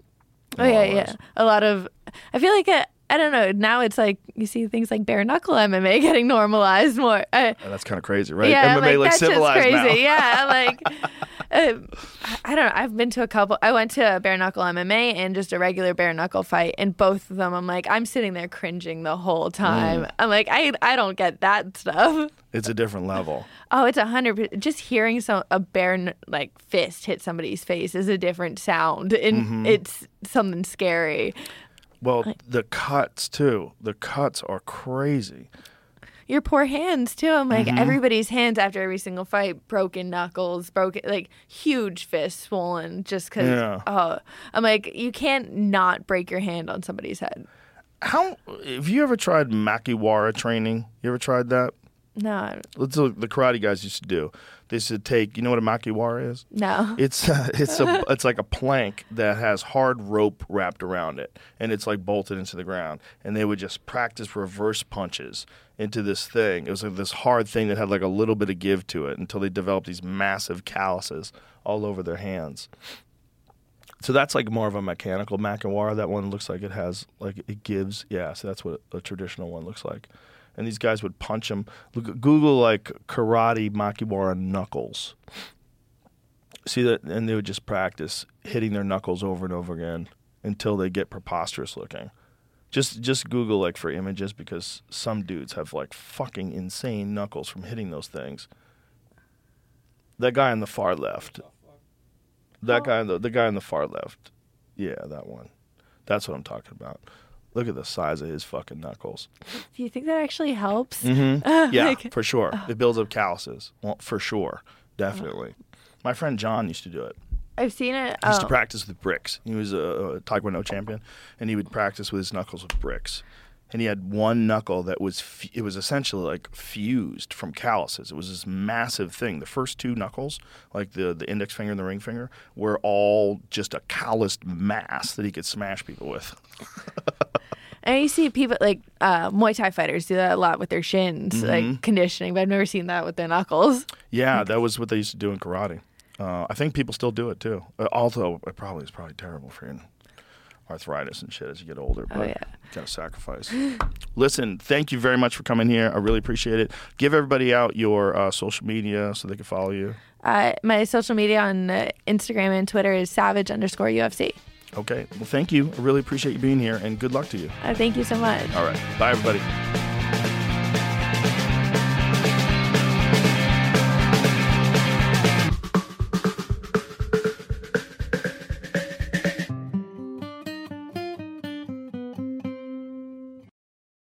Oh yeah, yeah. A lot of I feel like uh I don't know. Now it's like you see things like bare knuckle MMA getting normalized more. And that's kind of crazy, right? yeah, MMA like just civilized crazy. now. Yeah, like uh, I don't know. I've been to a couple. I went to a bare knuckle MMA and just a regular bare knuckle fight, and both of them, I'm like, I'm sitting there cringing the whole time. Mm. I'm like, I I don't get that stuff. It's a different level. Oh, it's a hundred. Just hearing some a bare like fist hit somebody's face is a different sound, and Mm-hmm. it's something scary. Well, the cuts too. The cuts are crazy. Your poor hands too. I'm Mm-hmm. like everybody's hands after every single fight, broken knuckles, broken like huge fists swollen just because. Yeah. Oh, I'm like you can't not break your hand on somebody's head. How have you ever tried Makiwara training? You ever tried that? No, Let's look, the karate guys used to do. They to take. You know what a Makiwara is? no. It's uh, it's a it's like a plank that has hard rope wrapped around it, and it's like bolted into the ground. And they would just practice reverse punches into this thing. It was like this hard thing that had like a little bit of give to it until they developed these massive calluses all over their hands. So that's like more of a mechanical Makiwara. That one looks like it has like it gives. Yeah, so that's what a traditional one looks like. And these guys would punch them. Look, Google like karate Makiwara knuckles. See that? And they would just practice hitting their knuckles over and over again until they get preposterous looking. Just just google like for images because some dudes have like fucking insane knuckles from hitting those things. That guy on the far left. That oh. guy on the, the guy on the far left. Yeah that one. That's what i'm talking about look at the size of his fucking knuckles Do you think that actually helps? Mm-hmm. yeah Like- for sure it builds up calluses well for sure definitely my friend john used to do it I've seen it. He used to oh. practice with bricks. He was a, a Taekwondo champion, and he would practice with his knuckles with bricks. And he had one knuckle that was f- it was essentially like fused from calluses. It was this massive thing. The first two knuckles, like the the index finger and the ring finger, were all just a calloused mass that he could smash people with. And you see people like uh, Muay Thai fighters do that a lot with their shins, Mm-hmm. like conditioning. But I've never seen that with their knuckles. Yeah, that was what they used to do in karate. Uh, I think people still do it too. Uh, although it probably is probably terrible for your arthritis and shit as you get older. But yeah. gotta sacrifice. Listen, thank you very much for coming here. I really appreciate it. Give everybody out your uh, social media so they can follow you. Uh, my social media on uh, Instagram and Twitter is savage underscore UFC. Okay. Well, thank you. I really appreciate you being here, and good luck to you. Uh, thank you so much. All right. Bye, everybody.